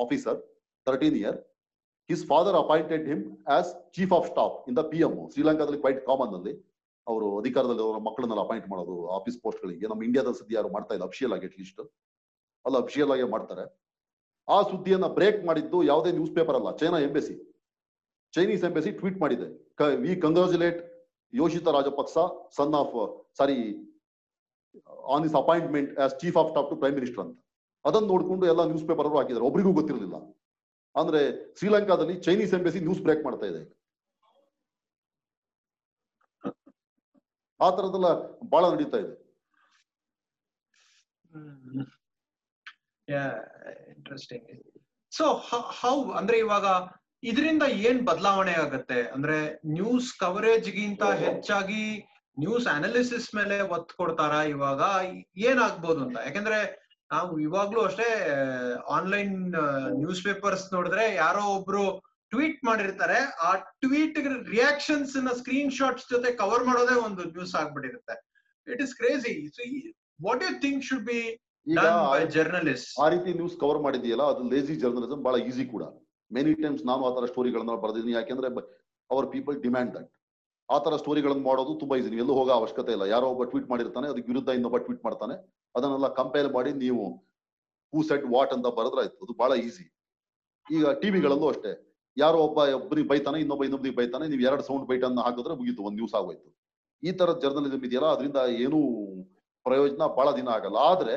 officer thirteen year his father appointed him as chief of staff in the P M ಶ್ರೀಲಂಕಾದಲ್ಲಿ quite common ಅಲ್ಲಿ. ಅವರು ಅಧಿಕಾರದಲ್ಲಿ ಅವರ ಮಕ್ಕಳನ್ನೆಲ್ಲ ಅಪಾಯಿಂಟ್ ಮಾಡೋದು ಆಫೀಸ್ ಪೋಸ್ಟ್ ಗಳಿಗೆ. ನಮ್ಮ ಇಂಡಿಯಾದ ಸುದ್ದಿ ಯಾರು ಮಾಡ್ತಾ ಇಲ್ಲ ಅಫಿಷಿಯಲ್ ಆಗಿ ಅಟ್ಲೀಸ್ಟ್ ಅಲ್ಲ ಅಫಿಷಿಯಲ್ ಆಗಿ ಮಾಡ್ತಾರೆ. ಆ ಸುದ್ದಿಯನ್ನ ಬ್ರೇಕ್ ಮಾಡಿದ್ದು ಯಾವುದೇ ನ್ಯೂಸ್ ಪೇಪರ್ ಅಲ್ಲ China embassy Chinese embassy tweet ಮಾಡಿದೆ. We congratulate Yoshitha Rajapaksa son of sorry on his appointment as chief of staff to prime minister ಅಂತ. ಅದನ್ನ ನೋಡ್ಕೊಂಡು ಎಲ್ಲ ನ್ಯೂಸ್ ಪೇಪರ್ ಅವರು ಹಾಕಿದ್ದಾರೆ. ಒಬ್ರಿಗೂ ಗೊತ್ತಿರಲಿಲ್ಲ. ಅಂದ್ರೆ ಶ್ರೀಲಂಕಾದಲ್ಲಿ ಚೈನೀಸ್ ಎಂಬೆಸಿ ನ್ಯೂಸ್ ಬ್ರೇಕ್ ಮಾಡ್ತಾ ಇದೆ. ಆ ತರದೆಲ್ಲ ಬಹಳ ನಡೀತಾ ಇದೆ. ಇಂಟ್ರೆಸ್ಟಿಂಗ್ ಸೊ ಹೌ ಅಂದ್ರೆ ಇವಾಗ ಇದರಿಂದ ಏನ್ ಬದಲಾವಣೆ ಆಗತ್ತೆ? ಅಂದ್ರೆ ನ್ಯೂಸ್ ಕವರೇಜ್ ಗಿಂತ ಹೆಚ್ಚಾಗಿ ನ್ಯೂಸ್ ಅನಾಲಿಸಿಸ್ ಮೇಲೆ ಒತ್ತು ಕೊಡ್ತಾರ ಇವಾಗ? ಏನಾಗ್ಬೋದು ಅಂತ? ಯಾಕಂದ್ರೆ ನಾವು ಇವಾಗ್ಲೂ ಅಷ್ಟೇ ಆನ್ಲೈನ್ ನ್ಯೂಸ್ ಪೇಪರ್ಸ್ ನೋಡಿದ್ರೆ ಯಾರೋ ಒಬ್ರು ಟ್ವೀಟ್ ಮಾಡಿರ್ತಾರೆ ಆ ಟ್ವೀಟ್ ರಿಯಾಕ್ಷನ್ಸ್ನ ಸ್ಕ್ರೀನ್ ಶಾಟ್ಸ್ ಜೊತೆ ಕವರ್ ಮಾಡೋದೇ ಒಂದು news ಆಗ್ಬಿಟ್ಟಿರುತ್ತೆ. It is crazy what you think should be journalist ಆ ರೀತಿ ನ್ಯೂಸ್ ಕವರ್ ಮಾಡಿದೆಯಲ್ಲ ಅದು ಲೇಜಿ ಜರ್ನಲಿಸಮ್ ಬಹಳ ಈಸಿ ಕೂಡ. ಮೆನಿ ಟೈಮ್ಸ್ ನಾನು ಆತರ ತರ ಸ್ಟೋರಿಗಳನ್ನ ಬರೆದಿದ್ದೀನಿ. ಯಾಕೆಂದ್ರೆ ಅವರ್ ಪೀಪಲ್ ಡಿಮ್ಯಾಂಡ್ ದಟ್ ಆ ತರ ಸ್ಟೋರಿಗಳನ್ನ ಮಾಡೋದು ತುಂಬಾ ಈಸಿ ನೀವು ಎಲ್ಲೂ ಹೋಗೋ ಅವಶ್ಯಕತೆ ಇಲ್ಲ. ಯಾರೋ ಒಬ್ಬ ಟ್ವೀಟ್ ಮಾಡಿರ್ತಾನೆ ಅದಕ್ಕೆ ವಿರುದ್ಧ ಇನ್ನೊಬ್ಬ ಟ್ವೀಟ್ ಮಾಡ್ತಾನೆ. ಅದನ್ನೆಲ್ಲ ಕಂಪೇರ್ ಮಾಡಿ ನೀವು ಹೂ ಸೆಟ್ ವಾಟ್ ಅಂತ ಬರೆದ್ರಾಯ್ತು ಅದು ಬಹಳ ಈಸಿ ಈಗ ಟಿವಿಗಳಲ್ಲೂ ಅಷ್ಟೇ. ಯಾರೋ ಒಬ್ಬ ಒಬ್ಬರಿಗೆ ಬೈತಾನೆ ಇನ್ನೊಬ್ಬ ಇನ್ನೊಬ್ಬರಿಗೆ ಬೈತಾನೆ ನೀವು ಎರಡು ಸೌಂಡ್ ಬೈಟ್ ಅನ್ನ ಹಾಕಿದ್ರೆ ಮುಗೀತು ಒಂದ್ ದಿವಸ ಆಗೋಯ್ತು. ಈ ತರ ಜರ್ನಲಿಸಮ್ ಇದೆಯಲ್ಲ ಅದರಿಂದ ಏನೂ ಪ್ರಯೋಜನ ಬಹಳ ದಿನ ಆಗಲ್ಲ. ಆದ್ರೆ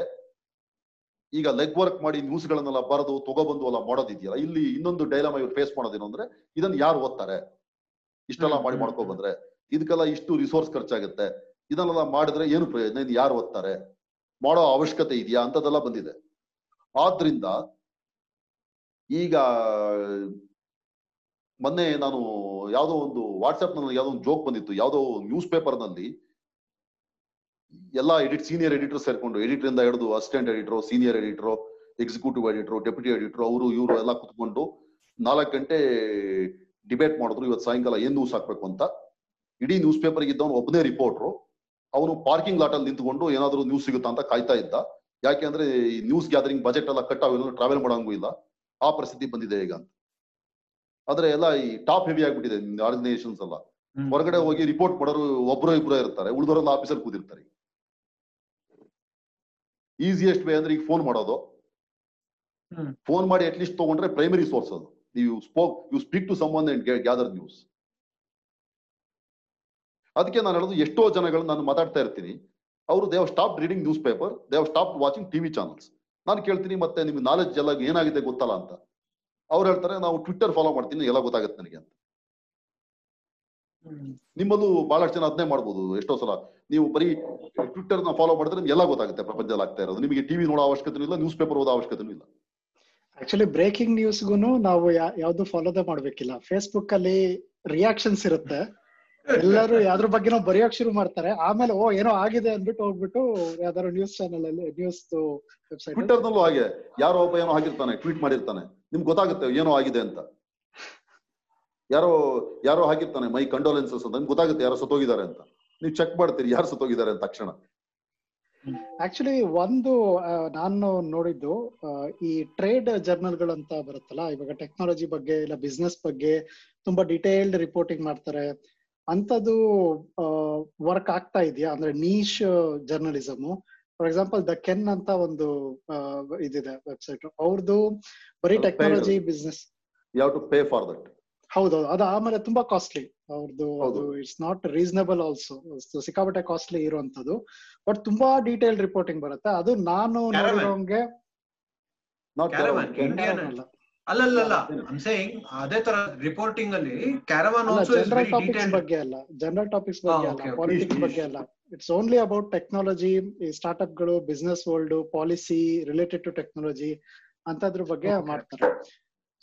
ಈಗ ಲೆಗ್ ವರ್ಕ್ ಮಾಡಿ ನ್ಯೂಸ್ ಗಳನ್ನೆಲ್ಲ ಬರೆದು ತಗೊಬಂದು ಎಲ್ಲ ಮಾಡೋದಿದೆಯಲ್ಲ ಇಲ್ಲಿ ಇನ್ನೊಂದು ಡೈಲಾಮ ಇವ್ರು ಫೇಸ್ ಮಾಡೋದೇನು ಅಂದ್ರೆ ಇದನ್ನ ಯಾರು ಓದ್ತಾರೆ? ಇಷ್ಟೆಲ್ಲ ಮಾಡಿ ಮಾಡ್ಕೊ ಬಂದ್ರೆ ಇದಕ್ಕೆಲ್ಲ ಇಷ್ಟು ರಿಸೋರ್ಸ್ ಖರ್ಚಾಗುತ್ತೆ. ಇದನ್ನೆಲ್ಲ ಮಾಡಿದ್ರೆ ಏನು ಪ್ರಯೋಜನ? ಇದು ಯಾರು ಓದ್ತಾರೆ? ಮಾಡೋ ಅವಶ್ಯಕತೆ ಇದೆಯಾ? ಅಂತದೆಲ್ಲ ಬಂದಿದೆ. ಆದ್ರಿಂದ ಈಗ ಮೊನ್ನೆ ನಾನು ಯಾವುದೋ ಒಂದು ವಾಟ್ಸ್ಆಪ್ನಲ್ಲಿ ಯಾವ್ದೋ ಒಂದು ಜೋಕ್ ಬಂದಿತ್ತು. ಯಾವುದೋ ನ್ಯೂಸ್ ಪೇಪರ್ನಲ್ಲಿ ಎಲ್ಲಾ ಎಡಿಟ್ ಸೀನಿಯರ್ ಎಡಿಟರ್ ಸೇರ್ಕೊಂಡು ಎಡಿಟರ್ ಇಂದ ಹಿಡಿದು assistant editor senior editor executive editor deputy editor ಅವರು, ಇವರು ಎಲ್ಲ ಕುತ್ಕೊಂಡು ನಾಲ್ಕು ಗಂಟೆ ಡಿಬೇಟ್ ಮಾಡಿದ್ರು. ಇವತ್ತು ಸಾಯಂಕಾಲ ಏನ್ ನ್ಯೂಸ್ ಹಾಕ್ಬೇಕು ಅಂತ. ಇಡೀ ನ್ಯೂಸ್ ಪೇಪರ್ ಇದ್ದವನು ಒಬ್ಬನೇ ರಿಪೋರ್ಟ್ರು ಅವನು ಪಾರ್ಕಿಂಗ್ ಲಾಟ್ ಅಲ್ಲಿ ನಿಂತ್ಕೊಂಡು ಏನಾದ್ರು ನ್ಯೂಸ್ ಸಿಗುತ್ತಾ ಅಂತ ಕಾಯ್ತಾ ಇದ್ದ. ಯಾಕೆ ಅಂದ್ರೆ ಈ ನ್ಯೂಸ್ ಗ್ಯಾದರಿಂಗ್ ಬಜೆಟ್ ಎಲ್ಲ ಕಟ್ ಆಗಿಲ್ಲ ಟ್ರಾವೆಲ್ ಮಾಡೋಂಗೂ ಇಲ್ಲ. ಆ ಪರಿಸ್ಥಿತಿ ಬಂದಿದೆ ಈಗ ಆದ್ರೆ ಎಲ್ಲ ಈ ಟಾಪ್ ಹೆವಿ ಆಗ್ಬಿಟ್ಟಿದೆ ಆರ್ಗನೈಸೇಷನ್ಸ್ ಎಲ್ಲ. ಹೊರಗಡೆ ಹೋಗಿ ರಿಪೋರ್ಟ್ ಮಾಡೋರು ಒಬ್ಬರೋ ಇಬ್ರೋ ಇರ್ತಾರೆ ಉಳಿದವರೆಲ್ಲ ಆಫೀಸರ್ ಕೂತಿರ್ತಾರೆ. ಈಸಿಯೆಸ್ಟ್ ವೇ ಅಂದ್ರೆ ಈಗ ಫೋನ್ ಮಾಡೋದು. ಫೋನ್ ಮಾಡಿ ಅಟ್ಲೀಸ್ಟ್ ತಗೊಂಡ್ರೆ ಪ್ರೈಮರಿ ಸೋರ್ಸ್ ಅದು. ನೀವು spoke you speak to someone and gather news ಅದಕ್ಕೆ ನಾನು ಹೇಳೋದು ಎಷ್ಟೋ ಜನಗಳು ನಾನು ಮಾತಾಡ್ತಾ ಇರ್ತೀನಿ. ಅವರು they've stop reading news paper they've stop watching TV channels ನಾನು ಕೇಳ್ತೀನಿ ಮತ್ತೆ ನಿಮ್ಗೆ ನಾಲೆಜ್ ಎಲ್ಲ ಏನಾಗಿದೆ ಗೊತ್ತಲ್ಲ ಅಂತ. ಅವ್ರು ಹೇಳ್ತಾರೆ ನಾವು ಟ್ವಿಟ್ಟರ್ ಫಾಲೋ ಮಾಡ್ತೀನಿ ಎಲ್ಲ ಗೊತ್ತಾಗುತ್ತೆ ನನಗೆ ಅಂತ. ನಿಮ್ಮಲ್ಲೂ ಬಹಳಷ್ಟು ಜನ ಅದನ್ನೇ ಮಾಡ್ಬೋದು ಎಷ್ಟೋ ಸಲ. ನೀವು ಬರೀ ಟ್ವಿಟ್ಟರ್ನ ಫಾಲೋ ಮಾಡಿದ್ರೆ ನಿಮ್ಗೆ ಎಲ್ಲ ಗೊತ್ತಾಗುತ್ತೆ ಪ್ರಪಂಚದಲ್ಲಿ ಆಗ್ತಾ ಇರೋದು. ನಿಮಗೆ ಟಿವಿ ನೋಡೋ ಅವಶ್ಯಕತೆ ಇಲ್ಲ ನ್ಯೂಸ್ ಪೇಪರ್ ಓದೋ ಅವಶ್ಯಕತೆ ಇಲ್ಲ. ಆಕ್ಚುಲಿ ಬ್ರೇಕಿಂಗ್ ನ್ಯೂಸ್ಗೂ ನಾವು ಯಾವ್ದು ಫಾಲೋ ಮಾಡ್ಬೇಕಿಲ್ಲ. ಫೇಸ್ಬುಕ್ ಅಲ್ಲಿ ರಿಯಾಕ್ಷನ್ಸ್ ಇರುತ್ತೆ. ಎಲ್ಲರೂ ಯಾವ್ದ್ರ ಬಗ್ಗೆನೋ ಬರೆಯೋಕ್ ಶುರು ಮಾಡ್ತಾರೆ. ಆಮೇಲೆ ಓ ಏನೋ ಆಗಿದೆ ಅಂದ್ಬಿಟ್ಟು ಹೋಗ್ಬಿಟ್ಟು ಯಾವ್ದಾದ್ರು ನ್ಯೂಸ್ ಚಾನಲ್ ಅಲ್ಲಿ ನ್ಯೂಸ್ ವೆಬ್ಸೈಟ್ ಟ್ವಿಟ್ಟರ್ ನಲ್ಲೂ ಹಾಗೆ. ಯಾರೋ ಒಬ್ಬ ಏನೋ ಹಾಕಿರ್ತಾನೆ ಟ್ವೀಟ್ ಮಾಡಿರ್ತಾನೆ. ನಿಮ್ಗೆ ಗೊತ್ತಾಗುತ್ತೆ ಏನೋ ಆಗಿದೆ ಅಂತ. ಯಾರೋ ಯಾರೋ ಹಾಕಿರ್ತಾನೆ, ಮೈ ಕಂಡೋಲೆನ್ಸಸ್ ಅಂತ. ನಿಮ್ಗೆ ಗೊತ್ತಾಗುತ್ತೆ ಯಾರೋ ಸತ್ತೋಗಿದ್ದಾರೆ ಅಂತ. ನೀವು ಚೆಕ್ ಮಾಡ್ತೀರಿ ಯಾರು ಸತ್ತೋಗಿದ್ದಾರೆ ಅಂತ ತಕ್ಷಣ. ಆಕ್ಚುಲಿ ಒಂದು ನಾನು ನೋಡಿದ್ದು ಈ ಟ್ರೇಡ್ ಜರ್ನಲ್ಗಳಂತ ಬರುತ್ತಲ್ಲ, ಇವಾಗ ಟೆಕ್ನಾಲಜಿ ಬಗ್ಗೆ ಇಲ್ಲ ಬಿಸ್ನೆಸ್ ಬಗ್ಗೆ ತುಂಬಾ ಡಿಟೇಲ್ಡ್ ರಿಪೋರ್ಟಿಂಗ್ ಮಾಡ್ತಾರೆ. ಅಂತದ್ದು ವರ್ಕ್ ಆಗ್ತಾ ಇದೆಯಾ? ಅಂದ್ರೆ niche journalism for example the ken ಅಂತ ಒಂದು ಇದಿದೆ ವೆಬ್ಸೈಟ್ ಅವ್ರದ್ದು ಬರೀ. ಟೆಕ್ನಾಲಜಿ ಬಿಸ್ನೆಸ್ ಯಾವ ಟು ಪೇ ಫಾರ್ ದಟ್ ಹೌದೌದು. ಅದು ಆಮೇಲೆ ತುಂಬಾ ಕಾಸ್ಟ್ಲಿ ಅವ್ರದ್ದು. ಅದು ಇಟ್ಸ್ ನಾಟ್ ರೀಸನಬಲ್ ಆಲ್ಸೋ ಸಿಕ್ಕಾಪಟ್ಟೆ ಕಾಸ್ಟ್ಲಿ ಇರುವಂತದ್ದು ಬಟ್ ತುಂಬಾ ಡೀಟೇಲ್ ರಿಪೋರ್ಟಿಂಗ್ ಬರುತ್ತೆ. ಅದು ನಾನು Caravan. ನೋಡಿರೋಂಗೆ ಅಲ್ಲಲ್ಲ ಸೇಯಿಂಗ್ ಅದೇ ತರ ರಿಪೋರ್ಟಿಂಗ್ ಅಲ್ಲಿ caravan also is general topics ಬಗ್ಗೆ ಅಲ್ಲ. ಜನರಲ್ ಟಾಪಿಕ್ಸ್ ಬಗ್ಗೆ Ah, ಅಲ್ಲ. ಪಾಲಿಟಿಕ್ಸ್ ಬಗ್ಗೆ ಅಲ್ಲ. ಇಟ್ಸ್ ಓನ್ಲಿ ಅಬೌಟ್ ಟೆಕ್ನಾಲಜಿ ಈ ಸ್ಟಾರ್ಟ್ಅಪ್ಗಳು business world policy related to technology ಅಂತದ್ರ ಬಗ್ಗೆ. ಮಾಡ್ತಾರೆ.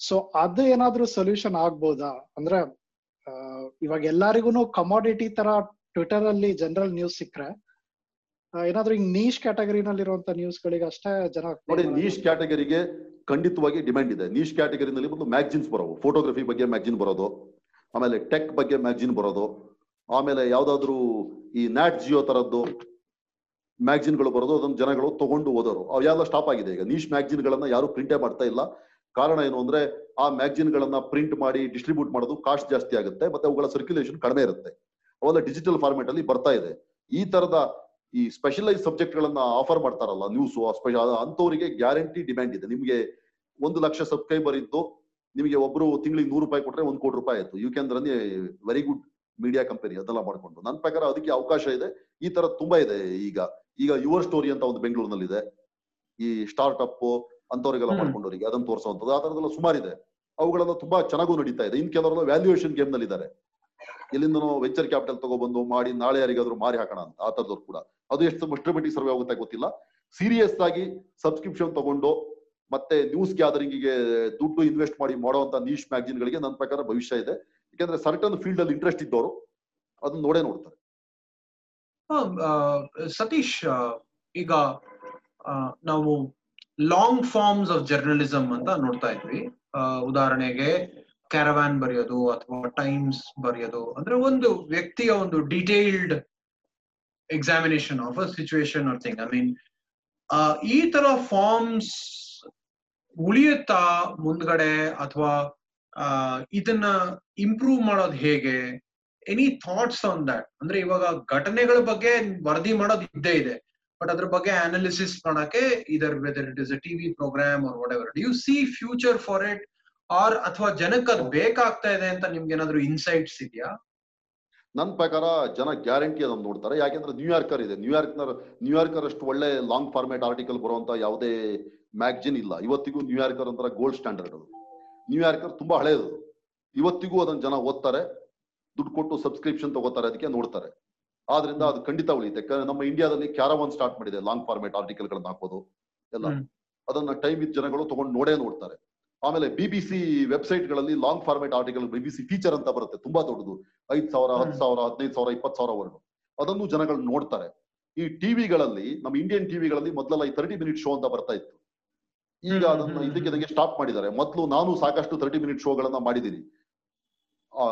ಸೊ ಅದು ಏನಾದ್ರೂ ಸೊಲ್ಯೂಷನ್ ಆಗ್ಬೋದಾ? ಅಂದ್ರೆ ಇವಾಗ ಎಲ್ಲರಿಗೂ ಕಮಾಡಿಟಿ ತರ ಟ್ವಿಟರ್ ಅಲ್ಲಿ ಜನರಲ್ ನ್ಯೂಸ್ ಸಿಕ್ಕ್ರೆ ಏನಾದ್ರು ಹಿಂಗ್ ನೀಶ್ ಕ್ಯಾಟಗರಿನಲ್ಲಿ ಇರುವಂತ ನ್ಯೂಸ್ ಗಳಿಗೆ ಅಷ್ಟೇ ಜನ ನೋಡಿ ನೀಶ್ ಕ್ಯಾಟಗರಿಗೆ ಖಂಡಿತವಾಗಿ ಡಿಮ್ಯಾಂಡ್ ಇದೆ. ನೀಶ್ ಕ್ಯಾಟಗರಿನಲ್ಲಿ ಒಂದು ಮ್ಯಾಗ್ಜಿನ್ಸ್ ಬರೋದು ಫೋಟೋಗ್ರಫಿ ಬಗ್ಗೆ ಮ್ಯಾಗ್ಜಿನ್ ಬರೋದು. ಆಮೇಲೆ ಟೆಕ್ ಬಗ್ಗೆ ಮ್ಯಾಗ್ಜಿನ್ ಬರೋದು. ಆಮೇಲೆ ಯಾವ್ದಾದ್ರು ಈ ನ್ಯಾಟ್ ಜಿಯೋ ತರದ್ದು ಮ್ಯಾಗ್ಜಿನ್ಗಳು ಬರೋದು, ಅದನ್ನ ಜನಗಳು ತಗೊಂಡು ಓದೋರು ಅವೆಲ್ಲ ಸ್ಟಾಪ್ ಆಗಿದೆ ಈಗ. ನೀಶ್ ಮ್ಯಾಗ್ಜಿನ್ಗಳನ್ನ ಯಾರು ಪ್ರಿಂಟೇ ಮಾಡ್ತಾ ಇಲ್ಲ. ಕಾರಣ ಏನು ಅಂದ್ರೆ, ಆ ಮ್ಯಾಗ್ಜಿನ್ಗಳನ್ನ ಪ್ರಿಂಟ್ ಮಾಡಿ ಡಿಸ್ಟ್ರಿಬ್ಯೂಟ್ ಮಾಡೋದು ಕಾಸ್ಟ್ ಜಾಸ್ತಿ ಆಗುತ್ತೆ, ಮತ್ತೆ ಅವುಗಳ ಸರ್ಕ್ಯುಲೇಷನ್ ಕಡಿಮೆ ಇರುತ್ತೆ. ಅವೆಲ್ಲ ಡಿಜಿಟಲ್ ಫಾರ್ಮೆಟ್ ಅಲ್ಲಿ ಬರ್ತಾ ಇದೆ. ಈ ತರದ ಈ ಸ್ಪೆಷಲೈಸ್ ಸಬ್ಜೆಕ್ಟ್ ಗಳನ್ನ ಆಫರ್ ಮಾಡ್ತಾರಲ್ಲ ನ್ಯೂಸ್ ಅಂತವರಿಗೆ ಗ್ಯಾರಂಟಿ ಡಿಮ್ಯಾಂಡ್ ಇದೆ. ನಿಮಗೆ ಒಂದು ಲಕ್ಷ ಸಬ್ಸ್ಕ್ರೈಬರ್ ಇದ್ದು, ನಿಮಗೆ ಒಬ್ರು ತಿಂಗಳಿಗೆ ನೂರು ರೂಪಾಯಿ ಕೊಟ್ರೆ ಒಂದು ಕೋಟಿ ರೂಪಾಯಿ ಆಯ್ತು. You can very good media company ಅದೆಲ್ಲ ಮಾಡ್ಕೊಂಡು. ನನ್ನ ಪ್ರಕಾರ ಅದಕ್ಕೆ ಅವಕಾಶ ಇದೆ. ಈ ತರ ತುಂಬಾ ಇದೆ ಈಗ. ಈಗ ಯುವರ್ ಸ್ಟೋರಿ ಅಂತ ಒಂದು ಬೆಂಗಳೂರಿನಲ್ಲಿ ಇದೆ ಈ ಸ್ಟಾರ್ಟ್ ಅಪ್ ಅಂತವ್ರಿಗೆಲ್ಲ ಮಾಡ್ಕೊಂಡವರಿಗೆ ಅದನ್ನ ತೋರಿಸುವಂತದ್ದು ಆ ತರದೆಲ್ಲ ಸುಮಾರಿದೆ. ಅವುಗಳೆಲ್ಲ ತುಂಬಾ ಚೆನ್ನಾಗೂ ನಡೀತಾ ಇದೆ. ಇನ್ ಕೆಲವರೆಲ್ಲ ವ್ಯಾಲ್ಯೂಯೇಷನ್ ಗೇಮ್ನಲ್ಲಿ ಇದ್ದಾರೆ ಎಲ್ಲಿಂದನೋ ವೆಂಚರ್ ಕ್ಯಾಪಿಟಲ್ ತಗೊಬಂದು ಮಾಡಿ ನಾಳೆ ಯಾರಿಗಾದ್ರೂ ಮಾರಿ ಹಾಕೋಣ ಅಂತ. ಆ ತರದವ್ರು ಕೂಡ. ಅದು ಎಷ್ಟು ಮಸ್ಟ್ರಮೆಟಿಕ್ ಸರ್ವೆ ಆಗುತ್ತೆ ಗೊತ್ತಿಲ್ಲ. ಸೀರಿಯಸ್ ಆಗಿ ಸಬ್ಸ್ಕ್ರಿಪ್ಷನ್ ತಗೊಂಡು ಮತ್ತೆ ನ್ಯೂಸ್ ಗ್ಯಾದರಿಂಗಿಗೆ ದುಡ್ಡು ಇನ್ವೆಸ್ಟ್ ಮಾಡಿ ಮಾಡುವಂತ ನೀಶ್ ಮ್ಯಾಗ್ಜಿನ್ ಗಳಿಗೆ ನನ್ನ ಪ್ರಕಾರ ಭವಿಷ್ಯ ಇದೆ. ಯಾಕಂದ್ರೆ ಸರ್ಟನ್ ಫೀಲ್ಡ್ ಅಲ್ಲಿ ಇಂಟ್ರೆಸ್ಟ್ ಇದ್ದವರು, ಅದನ್ನ ನೋಡೇ ನೋಡ್ತಾರೆ. ಸತೀಶ್ ಈಗ ನಾವು ಲಾಂಗ್ ಫಾರ್ಮ್ಸ್ ಆಫ್ ಜರ್ನಲಿಸಂ ಅಂತ ನೋಡ್ತಾ ಇದ್ವಿ. ಉದಾಹರಣೆಗೆ ಕ್ಯಾರವಾನ್ ಬರೆಯೋದು ಅಥವಾ ಟೈಮ್ಸ್ ಬರೆಯೋದು. ಅಂದ್ರೆ ಒಂದು ವ್ಯಕ್ತಿಯ ಒಂದು detailed examination of a situation or thing I mean ಈ ತರ ಫಾರ್ಮ್ಸ್ ಉಳಿಯುತ್ತಾ ಮುಂದ್ಗಡೆ ಅಥವಾ ಇದನ್ನ ಇಂಪ್ರೂವ್ ಮಾಡೋದು ಹೇಗೆ? ಎನಿ ಥಾಟ್ಸ್ ಆನ್ ದಟ್ ಅಂದ್ರೆ ಇವಾಗ ಘಟನೆಗಳ ಬಗ್ಗೆ ವರದಿ ಮಾಡೋದು ಇದ್ದೇ ಇದೆ. ಬಟ್ ಅದ್ರ ಬಗ್ಗೆ ಅನಾಲಿಸಿಸ್ ಮಾಡಕ್ಕೆ ಇದರ್ whether it is a TV program or whatever you see future for it or ಅಥವಾ ಜನಕ್ಕೆ ಅದು ಬೇಕಾಗ್ತಾ ಇದೆ ಅಂತ ನಿಮ್ಗೆ ಏನಾದ್ರು ಇನ್ಸೈಟ್ಸ್ ಇದೆಯಾ? ನನ್ನ ಪ್ರಕಾರ ಜನ ಗ್ಯಾರಂಟಿ ಅದನ್ನು ನೋಡ್ತಾರೆ. ಯಾಕೆಂದ್ರೆ ನ್ಯೂಯಾರ್ಕರ್ ಇದೆ. ನ್ಯೂಯಾರ್ಕ್ನರ್ ನ್ಯೂಯಾರ್ಕರ್ ಅಷ್ಟು ಒಳ್ಳೆ ಲಾಂಗ್ ಫಾರ್ಮೇಟ್ ಆರ್ಟಿಕಲ್ ಬರುವಂತ ಯಾವುದೇ ಮ್ಯಾಗ್ಜಿನ್ ಇಲ್ಲ. ಇವತ್ತಿಗೂ ನ್ಯೂಯಾರ್ಕರ್ ಅಂತರ ಗೋಲ್ಡ್ ಸ್ಟ್ಯಾಂಡರ್ಡ್ ನ್ಯೂಯಾರ್ಕರ್ ತುಂಬಾ ಹಳೆಯದು ಇವತ್ತಿಗೂ ಅದನ್ನ ಜನ ಓದ್ತಾರೆ ದುಡ್ಡು ಕೊಟ್ಟು ಸಬ್ಸ್ಕ್ರಿಪ್ಷನ್ ತಗೋತಾರೆ ಅದಕ್ಕೆ ನೋಡ್ತಾರೆ. ಆದ್ರಿಂದ ಅದು ಖಂಡಿತ ಉಳಿಯುತ್ತೆ. ಯಾಕಂದ್ರೆ ನಮ್ಮ ಇಂಡಿಯಾದಲ್ಲಿ ಕ್ಯಾರವಾನ್ ಸ್ಟಾರ್ಟ್ ಮಾಡಿದೆ ಲಾಂಗ್ ಫಾರ್ಮೇಟ್ ಆರ್ಟಿಕಲ್ ಗಳನ್ನ ಹಾಕೋದು ಎಲ್ಲ. ಅದನ್ನ ಟೈಮ್ ಇದ್ ಜನಗಳು ತಗೊಂಡು ನೋಡೇ ನೋಡ್ತಾರೆ. ಆಮೇಲೆ BBC ವೆಬ್ಸೈಟ್ಗಳಲ್ಲಿ long format article BBC feature ಅಂತ ಬರುತ್ತೆ ತುಂಬಾ ದೊಡ್ಡದು. ಐದ್ ಸಾವಿರ ಹತ್ತು ಸಾವಿರ ಹದಿನೈದು ಸಾವಿರ ಇಪ್ಪತ್ತು ಸಾವಿರ ವರ್ಗು. ಅದನ್ನು ಜನಗಳು ನೋಡ್ತಾರೆ. ಈ ಟಿವಿಗಳಲ್ಲಿ ನಮ್ಮ ಇಂಡಿಯನ್ ಟಿವಿಗಳಲ್ಲಿ ಮೊದಲೆಲ್ಲ ಈ ತರ್ಟಿ ಮಿನಿಟ್ ಶೋ ಅಂತ ಬರ್ತಾ ಇತ್ತು. ಈಗ ಅದನ್ನ ಇದಕ್ಕೆ ಸ್ಟಾಪ್ ಮಾಡಿದ್ದಾರೆ. ಮೊದಲು ನಾನು ಸಾಕಷ್ಟು ತರ್ಟಿ ಮಿನಿಟ್ ಶೋಗಳನ್ನ ಮಾಡಿದ್ದೀನಿ. ಆ,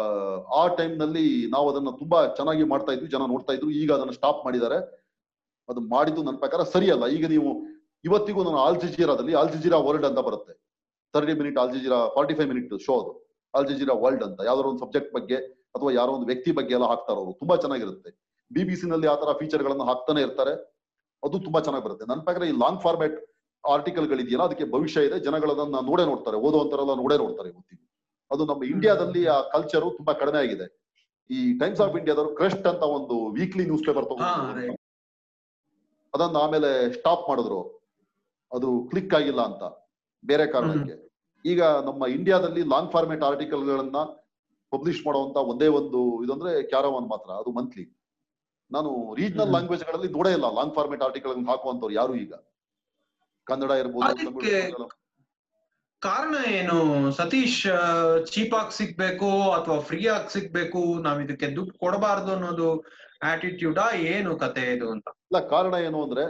ಆ ಟೈಮ್ನಲ್ಲಿ ನಾವು ಅದನ್ನ ತುಂಬಾ ಚೆನ್ನಾಗಿ ಮಾಡ್ತಾ ಇದ್ವಿ ಜನ ನೋಡ್ತಾ ಇದ್ರು. ಈಗ ಅದನ್ನ ಸ್ಟಾಪ್ ಮಾಡಿದ್ದಾರೆ. ಅದು ಮಾಡಿದ್ದು ನನ್ನ ಪ್ರಕಾರ ಸರಿಯಲ್ಲ. ಈಗ ನೀವು ಇವತ್ತಿಗೂ ನಾನು ಆಲ್ ಜಜೀರಾದಲ್ಲಿ ಆಲ್ ಜಜೀರಾ ವರ್ಲ್ಡ್ ಅಂತ ಬರುತ್ತೆ. Thirty minute Al Jazeera forty five minute show ಅದು. ಆಲ್ ಜಜೀರಾ ವರ್ಲ್ಡ್ ಅಂತ. ಯಾವ್ದಾದ್ರು ಒಂದು ಸಬ್ಜೆಕ್ಟ್ ಬಗ್ಗೆ ಅಥವಾ ಯಾರೋ ಒಂದು ವ್ಯಕ್ತಿ ಬಗ್ಗೆ ಎಲ್ಲ ಹಾಕ್ತಾ ಅವರು. ತುಂಬಾ ಚೆನ್ನಾಗಿರುತ್ತೆ. ಬಿಬಿಸಿ ನಲ್ಲಿ ಆ ತರ ಫೀಚರ್ ಗಳನ್ನ ಹಾಕ್ತಾನೆ ಇರ್ತಾರೆ. ಅದು ತುಂಬಾ ಚೆನ್ನಾಗಿ ಬರುತ್ತೆ. ನನ್ನ ಪ್ರಕಾರ ಈ ಲಾಂಗ್ ಫಾರ್ಮ್ಯಾಟ್ ಆರ್ಟಿಕಲ್ ಗಳಿದೆಯಲ್ಲ ಅದಕ್ಕೆ ಭವಿಷ್ಯ ಇದೆ. ಜನಗಳನ್ನ ನೋಡೇ ನೋಡ್ತಾರೆ ಓದುವಂತರೆಲ್ಲ ನೋಡೇ ನೋಡ್ತಾರೆ ಇವತ್ತಿಗೆ ಅದು ನಮ್ಮ ಇಂಡಿಯಾದಲ್ಲಿ ಆ ಕಲ್ಚರ್ ತುಂಬಾ ಕಡಿಮೆ ಆಗಿದೆ. ಈ ಟೈಮ್ಸ್ ಆಫ್ ಇಂಡಿಯಾದವರು ಕ್ರೆಸ್ಟ್ ಅಂತ ಒಂದು ವೀಕ್ಲಿ ನ್ಯೂಸ್ ಪೇಪರ್ ತಗೊಂಡ್ರು ತಗೊಂಡು ಅದನ್ನ ಆಮೇಲೆ ಸ್ಟಾಪ್ ಮಾಡಿದ್ರು. ಅದು ಕ್ಲಿಕ್ ಆಗಿಲ್ಲ ಅಂತ ಬೇರೆ ಕಾರಣಕ್ಕೆ. ಈಗ ನಮ್ಮ ಇಂಡಿಯಾದಲ್ಲಿ ಲಾಂಗ್ ಫಾರ್ಮೇಟ್ ಆರ್ಟಿಕಲ್ ಗಳನ್ನ ಪಬ್ಲಿಷ್ ಮಾಡುವಂತ ಒಂದೇ ಒಂದು ಇದಂದ್ರೆ ಕ್ಯಾರವಾನ್ ಮಾತ್ರ ಅದು ಮಂತ್ಲಿ ನಾನು ರೀಜನಲ್. ಲ್ಯಾಂಗ್ವೇಜ್ಗಳಲ್ಲಿ ನೋಡೇ ಇಲ್ಲ ಲಾಂಗ್ ಫಾರ್ಮೇಟ್ ಆರ್ಟಿಕಲ್ ಹಾಕುವಂತವ್ರು ಯಾರು ಈಗ. ಕನ್ನಡ ಇರ್ಬೋದು ಕಾರಣ ಏನು? ಸತೀಶ್ ಚೀಪ್ ಆಗಿ ಸಿಗ್ಬೇಕು ಅಥವಾ ಫ್ರೀ ಆಗಿ ಸಿಗ್ಬೇಕು? ನಾವ್ ಇದಕ್ಕೆ ದುಡ್ಡು ಕೊಡಬಾರ್ದು ಅನ್ನೋದು ಆಟಿಟ್ಯೂಡಾ ಏನು ಕತೆ ಇದು ಅಂತ? ಇಲ್ಲ ಕಾರಣ ಏನು ಅಂದ್ರೆ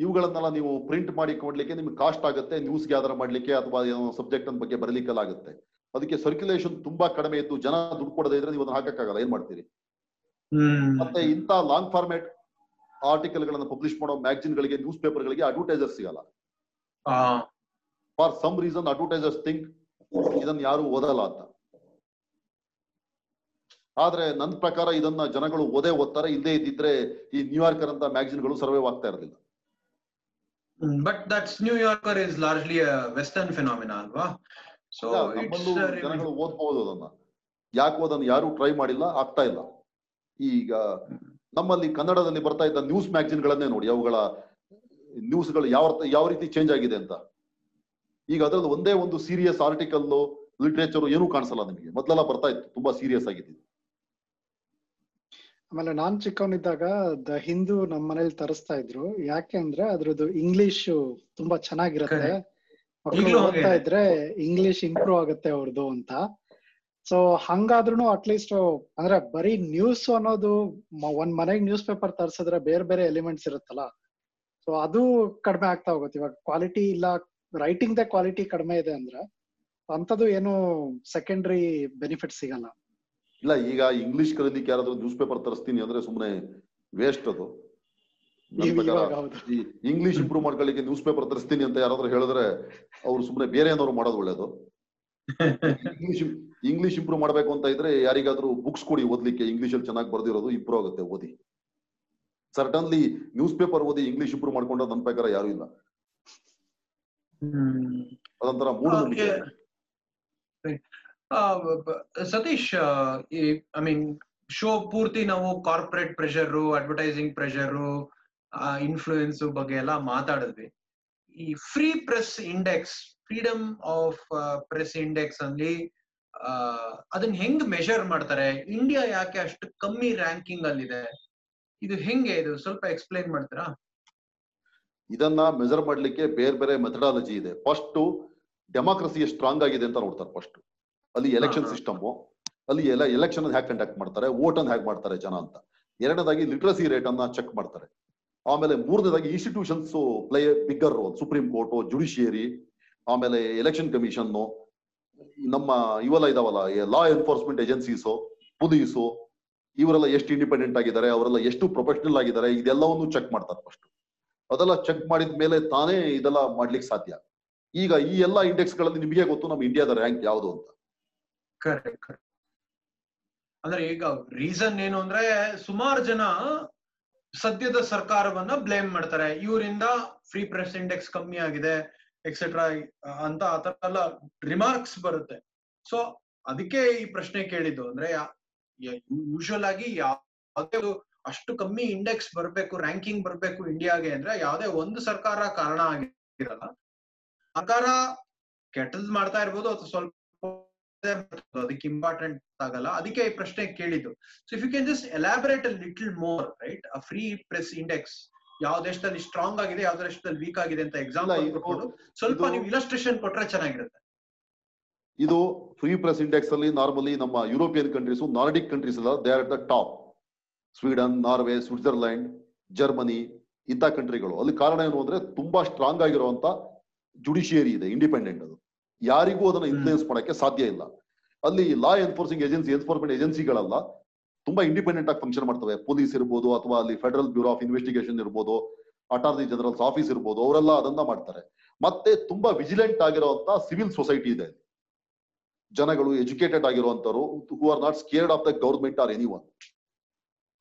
ಇವುಗಳನ್ನೆಲ್ಲ ನೀವು ಪ್ರಿಂಟ್ ಮಾಡಿ ಕೊಡ್ಲಿಕ್ಕೆ ನಿಮ್ಗೆ ಕಾಸ್ಟ್ ಆಗುತ್ತೆ ನ್ಯೂಸ್ ಗ್ಯಾದರ್ ಮಾಡ್ಲಿಕ್ಕೆ ಅಥವಾ ಏನೋ ಸಬ್ಜೆಕ್ಟ್ ಬಗ್ಗೆ ಬರಲಿಕ್ಕೆಲ್ಲ ಆಗುತ್ತೆ ಅದಕ್ಕೆ ಸರ್ಕ್ಯುಲೇಷನ್ ತುಂಬಾ ಕಡಿಮೆ ಇತ್ತು ಜನ ದುಡ್ಡು ಕೊಡದೇ ಇದ್ರೆ ನೀವು ಅದನ್ನ ಹಾಕಕ್ಕಾಗಲ್ಲ ಏನ್ ಮಾಡ್ತೀರಿ? ಮತ್ತೆ ಇಂಥ ಲಾಂಗ್ ಫಾರ್ಮೇಟ್ ಆರ್ಟಿಕಲ್ ಗಳನ್ನ ಪಬ್ಲಿಷ್ ಮಾಡೋ ಮ್ಯಾಗಜಿನ್ ಗಳಿಗೆ ನ್ಯೂಸ್ ಪೇಪರ್ ಗಳಿಗೆ ಅಡ್ವರ್ಟೈಸರ್ ಸಿಗಲ್ಲ. ಆ, for some reason advertisers think ಇದನ್ನ ಯಾರು ಓದಲ್ಲ ಅಂತ. ಆದ್ರೆ ನನ್ನ ಪ್ರಕಾರ ಇದನ್ನ ಜನಗಳು ಓದೇ ಓದ್ತಾರೆ ಇಲ್ಲದೆ ಇದ್ದಿದ್ರೆ ಈ ನ್ಯೂಯಾರ್ಕರ್ ಅಂತ ಮ್ಯಾಗಜಿನ್ಗಳು ಸರ್ವೈವ್ ಆಗ್ತಾ ಇರಲಿಲ್ಲ but that's New Yorker is largely western phenomena ಅಲ್ವಾ? ಸೊ ಜನಗಳು ಓದ್ಬಹುದು ಅದನ್ನ. ಯಾಕೆ ಅದನ್ನ ಯಾರು ಟ್ರೈ ಮಾಡಿಲ್ಲ ಆಗ್ತಾ ಇಲ್ಲ. ಈಗ ನಮ್ಮಲ್ಲಿ ಕನ್ನಡದಲ್ಲಿ ಬರ್ತಾ ಇದ್ದ ನ್ಯೂಸ್ ಮ್ಯಾಗಜಿನ್ ಗಳನ್ನೇ ನೋಡಿ ಅವುಗಳ ನ್ಯೂಸ್ಗಳು ಯಾವ ಯಾವ ರೀತಿ ಚೇಂಜ್ ಆಗಿದೆ ಅಂತ. ಈಗ ಅದರಲ್ಲಿ ಒಂದೇ ಒಂದು ಸೀರಿಯಸ್ ಆರ್ಟಿಕಲ್ ಲಿಟ್ರೇಚರ್ ಏನೂ ಕಾಣಿಸಲ್ಲ ನಿಮಗೆ. ಮೊದಲೆಲ್ಲ ಬರ್ತಾ ಇತ್ತು ತುಂಬಾ ಸೀರಿಯಸ್ ಆಗಿದ್ದು. ಆಮೇಲೆ ನಾನ್ ಚಿಕ್ಕವನಿದ್ದಾಗ ದ ಹಿಂದೂ ನಮ್ಮ ಮನೇಲಿ ತರಿಸ್ತಾ ಇದ್ರು. ಯಾಕೆ ಅಂದ್ರೆ ಅದ್ರದ್ದು ಇಂಗ್ಲಿಷ್ ತುಂಬಾ ಚೆನ್ನಾಗಿರತ್ತೆ. ಮಕ್ಕಳು ಓದ್ತಾ ಇದ್ರೆ ಇಂಗ್ಲಿಷ್ ಇಂಪ್ರೂವ್ ಆಗುತ್ತೆ ಅವ್ರದ್ದು ಅಂತ. ಸೊ ಹಂಗಾದ್ರೂ ಅಟ್ಲೀಸ್ಟ್ ಅಂದ್ರೆ ಬರೀ ನ್ಯೂಸ್ ಅನ್ನೋದು ಒಂದ್ ಮನೆಗ್ ನ್ಯೂಸ್ ಪೇಪರ್ ತರ್ಸಿದ್ರೆ ಬೇರೆ ಬೇರೆ ಎಲಿಮೆಂಟ್ಸ್ ಇರುತ್ತಲ್ಲ. ಸೊ ಅದು ಕಡಿಮೆ ಆಗ್ತಾ ಹೋಗುತ್ತೆ. ಇವಾಗ ಕ್ವಾಲಿಟಿ ಇಲ್ಲ ರೈಟಿಂಗ್ ದ ಕ್ವಾಲಿಟಿ ಕಡಿಮೆ ಇದೆ ಅಂದ್ರೆ ಅಂತದ್ದು ಏನು ಸೆಕೆಂಡರಿ ಬೆನಿಫಿಟ್ ಸಿಗಲ್ಲ. ಇಲ್ಲ ಈಗ ಇಂಗ್ಲಿಷ್ ಕಲೀಲಿಕ್ಕೆ ಯಾರಾದ್ರೂ ನ್ಯೂಸ್ ಪೇಪರ್ ತರಿಸ್ತೀನಿ ಅಂದ್ರೆ ಸುಮ್ಮನೆ ವೇಸ್ಟ್ ಅದು. ಇಂಗ್ಲಿಷ್ ಇಂಪ್ರೂವ್ ಮಾಡ್ಕೊಳ್ಳಿಕ್ಕೆ ನ್ಯೂಸ್ ಪೇಪರ್ ತರಿಸ್ತೀನಿ ಅಂತ ಯಾರಾದ್ರೂ ಹೇಳಿದ್ರೆ ಅವ್ರು ಸುಮ್ಮನೆ ಬೇರೆ ಏನಾದ್ರು ಮಾಡೋದು ಒಳ್ಳೇದು. ಇಂಗ್ಲಿಷ್ ಇಂಗ್ಲಿಷ್ ಇಂಪ್ರೂವ್ ಮಾಡ್ಬೇಕು ಅಂತ ಇದ್ರೆ ಯಾರಿಗಾದ್ರೂ ಬುಕ್ಸ್ ಕೊಡಿ ಓದ್ಲಿಕ್ಕೆ ಇಂಗ್ಲಿಷ್ ಅಲ್ಲಿ ಚೆನ್ನಾಗಿ ಬರ್ದಿರೋದು ಇಂಪ್ರೂವ್ ಆಗುತ್ತೆ ಓದಿ. ಸರ್ಟನ್ಲಿ ನ್ಯೂಸ್ ಪೇಪರ್ ಓದಿ ಇಂಗ್ಲಿಷ್ ಇಂಪ್ರೂವ್ ಮಾಡ್ಕೊಂಡ್ರೆ ನನ್ನ ಪ್ರಕಾರ ಯಾರು ಇಲ್ಲ. ಅದೊಂಥರ ಆ, ಸತೀಶ್ ಐ ಮೀನ್ ಶೋ ಪೂರ್ತಿ ನಾವು corporate pressure advertising pressure influence ಬಗ್ಗೆ ಎಲ್ಲ ಮಾತಾಡಿದ್ವಿ. ಈ free press index freedom of press index ಅಲ್ಲಿ ಅದನ್ನ ಹೆಂಗ್ ಮೆಷರ್ ಮಾಡ್ತಾರೆ? ಇಂಡಿಯಾ ಯಾಕೆ ಅಷ್ಟು ಕಮ್ಮಿ ರ್ಯಾಂಕಿಂಗ್ ಅಲ್ಲಿದೆ? ಇದು ಹೆಂಗೆ ಇದು? ಸ್ವಲ್ಪ ಎಕ್ಸ್ಪ್ಲೈನ್ ಮಾಡ್ತೀರಾ? ಇದನ್ನ ಮೆಜರ್ ಮಾಡ್ಲಿಕ್ಕೆ ಬೇರೆ ಬೇರೆ ಮೆಥಡಾಲಜಿ ಇದೆ. ಫಸ್ಟ್ ಡೆಮಾಕ್ರಸಿ ಸ್ಟ್ರಾಂಗ್ ಆಗಿದೆ ಅಂತ ನೋಡ್ತಾರೆ ಫಸ್ಟ್ ಅಲ್ಲಿ ಎಲೆಕ್ಷನ್. ಸಿಸ್ಟಮ್ ಅಲ್ಲಿ ಎಲ್ಲ ಎಲೆಕ್ಷನ್ ಹ್ಯಾಕ್ ಕಂಡಕ್ಟ್ ಮಾಡ್ತಾರೆ ವೋಟ್ ಅನ್ನು ಹ್ಯಾಕ್ ಮಾಡ್ತಾರೆ ಜನ ಅಂತ. ಎರಡನೇದಾಗಿ ಲಿಟ್ರಸಿ ರೇಟ್ ಅನ್ನ ಚೆಕ್ ಮಾಡ್ತಾರೆ. ಆಮೇಲೆ ಮೂರನೇದಾಗಿ institutions play bigger role supreme court judiciary ಆಮೇಲೆ ಎಲೆಕ್ಷನ್ ಕಮಿಷನ್ ನಮ್ಮ ಇವೆಲ್ಲ ಇದಾವಲ್ಲ ಲಾ ಎನ್ಫೋರ್ಸ್ಮೆಂಟ್ ಏಜೆನ್ಸೀಸು ಪೊಲೀಸು ಇವರೆಲ್ಲ ಎಷ್ಟು ಇಂಡಿಪೆಂಡೆಂಟ್ ಆಗಿದ್ದಾರೆ, ಅವರೆಲ್ಲ ಎಷ್ಟು ಪ್ರೊಫೆಷನಲ್ ಆಗಿದ್ದಾರೆ, ಇದೆಲ್ಲವನ್ನು ಚೆಕ್ ಮಾಡ್ತಾರೆ ಫಸ್ಟ್ ಅದೆಲ್ಲ ಚೆಕ್ ಮಾಡಿದ ಮೇಲೆ ತಾನೇ ಇದೆಲ್ಲ ಮಾಡ್ಲಿಕ್ಕೆ ಸಾಧ್ಯ. ಈಗ ಈ ಎಲ್ಲ ಇಂಡೆಕ್ಸ್ಗಳಲ್ಲಿ ನಿಮಗೆ ಗೊತ್ತು, ನಮ್ಮ ಇಂಡಿಯಾದ ರ್ಯಾಂಕ್ ಯಾವುದು ಅಂತ. ಅಂದ್ರೆ ಈಗ ರೀಸನ್ ಏನು ಅಂದ್ರೆ, ಸುಮಾರು ಜನ ಸದ್ಯದ ಸರ್ಕಾರವನ್ನ ಬ್ಲೇಮ್ ಮಾಡ್ತಾರೆ. ಇವರಿಂದ ಫ್ರೀ ಪ್ರೆಸ್ ಇಂಡೆಕ್ಸ್ ಕಮ್ಮಿ ಆಗಿದೆ. ಎಕ್ಸೆಟ್ರಾ ಅಂತ ಆತರ ಎಲ್ಲ ರಿಮಾರ್ಕ್ಸ್ ಬರುತ್ತೆ. ಸೊ ಅದಕ್ಕೆ ಈ ಪ್ರಶ್ನೆ ಕೇಳಿದ್ದು ಅಂದ್ರೆ ಯೂಶುವಲ್ ಆಗಿ ಯಾವುದೇ ಅಷ್ಟು ಕಮ್ಮಿ ಇಂಡೆಕ್ಸ್ ಬರ್ಬೇಕು ರ್ಯಾಂಕಿಂಗ್ ಬರ್ಬೇಕು ಇಂಡಿಯಾಗೆ ಅಂದ್ರೆ ಯಾವುದೇ ಒಂದು ಸರ್ಕಾರ ಕಾರಣ ಆಗಿರಲ್ಲ. ಸರ್ಕಾರ ಕೆಟ್ಟದ್ ಮಾಡ್ತಾ ಇರ್ಬೋದು ಅಥವಾ ಸ್ವಲ್ಪ ಅದಕ್ಕೆ ಇಂಪಾರ್ಟೆಂಟ್ ಆಗಲ್ಲ. ಅದಕ್ಕೆ ಈ ಪ್ರಶ್ನೆ ಕೇಳಿದ್ದು. So if you can just elaborate a little more right free press index ಯಾವ ದೇಶದಲ್ಲಿ ಸ್ಟ್ರಾಂಗ್ ಆಗಿದೆ ಯಾವ ದೇಶದಲ್ಲಿ ವೀಕ್ ಆಗಿದೆ ಅಂತ ಎಕ್ಸಾಂಪಲ್ ಸ್ವಲ್ಪ ನೀವು ಇಲಸ್ಟ್ರೇಷನ್ ಕೊಟ್ರೆ ಚೆನ್ನಾಗಿರುತ್ತೆ. ಇದು ಫ್ರೀ ಪ್ರೆಸ್ ಇಂಡೆಕ್ಸ್ ಅಲ್ಲಿ ನಾರ್ಮಲಿ ನಮ್ಮ ಯುರೋಪಿಯನ್ ಕಂಟ್ರೀಸ್ ನಾರ್ಡಿಕ್ ಕಂಟ್ರೀಸ್ ಎಲ್ಲ they are at the top Sweden Norway Switzerland Germany ಇಂಥ ಕಂಟ್ರಿಗಳು ಅಲ್ಲಿ ಕಾರಣ ಏನು ಅಂದ್ರೆ ತುಂಬಾ ಸ್ಟ್ರಾಂಗ್ ಆಗಿರುವಂತ ಜುಡಿಷಿಯರಿ ಇದೆ ಇಂಡಿಪೆಂಡೆಂಟ್ ಅದು. ಯಾರಿಗೂ ಅದನ್ನ. ಇನ್ಫ್ಲೂಯೆನ್ಸ್ ಮಾಡಕ್ಕೆ ಸಾಧ್ಯ ಇಲ್ಲ. ಅಲ್ಲಿ ಲಾ ಎನ್ಫೋರ್ಸಿಂಗ್ ಏಜೆನ್ಸಿ ಎನ್ಫೋರ್ಸ್ಮೆಂಟ್ ಏಜೆನ್ಸಿಗಳೆಲ್ಲ ತುಂಬಾ ಇಂಡಿಪೆಂಡೆಂಟ್ ಆಗಿ ಫಂಕ್ಷನ್ ಮಾಡ್ತವೆ. ಪೊಲೀಸ್ ಇರ್ಬೋದು ಅಥವಾ ಅಲ್ಲಿ ಫೆಡರಲ್ ಬ್ಯೂರೋ ಆಫ್ ಇನ್ವೆಸ್ಟಿಗೇಷನ್ ಇರ್ಬೋದು ಅಟಾರ್ನಿ ಜನರಲ್ಸ್ ಆಫೀಸ್ ಇರ್ಬೋದು, ಅವರೆಲ್ಲ ಅದನ್ನ ಮಾಡ್ತಾರೆ. ಮತ್ತೆ ತುಂಬಾ ವಿಜಿಲೆಂಟ್ ಆಗಿರುವಂತ ಸಿವಿಲ್ ಸೊಸೈಟಿ ಇದೆ ಜನಗಳು educated ಆಗಿರುವಂತರು who are not scared of the government or anyone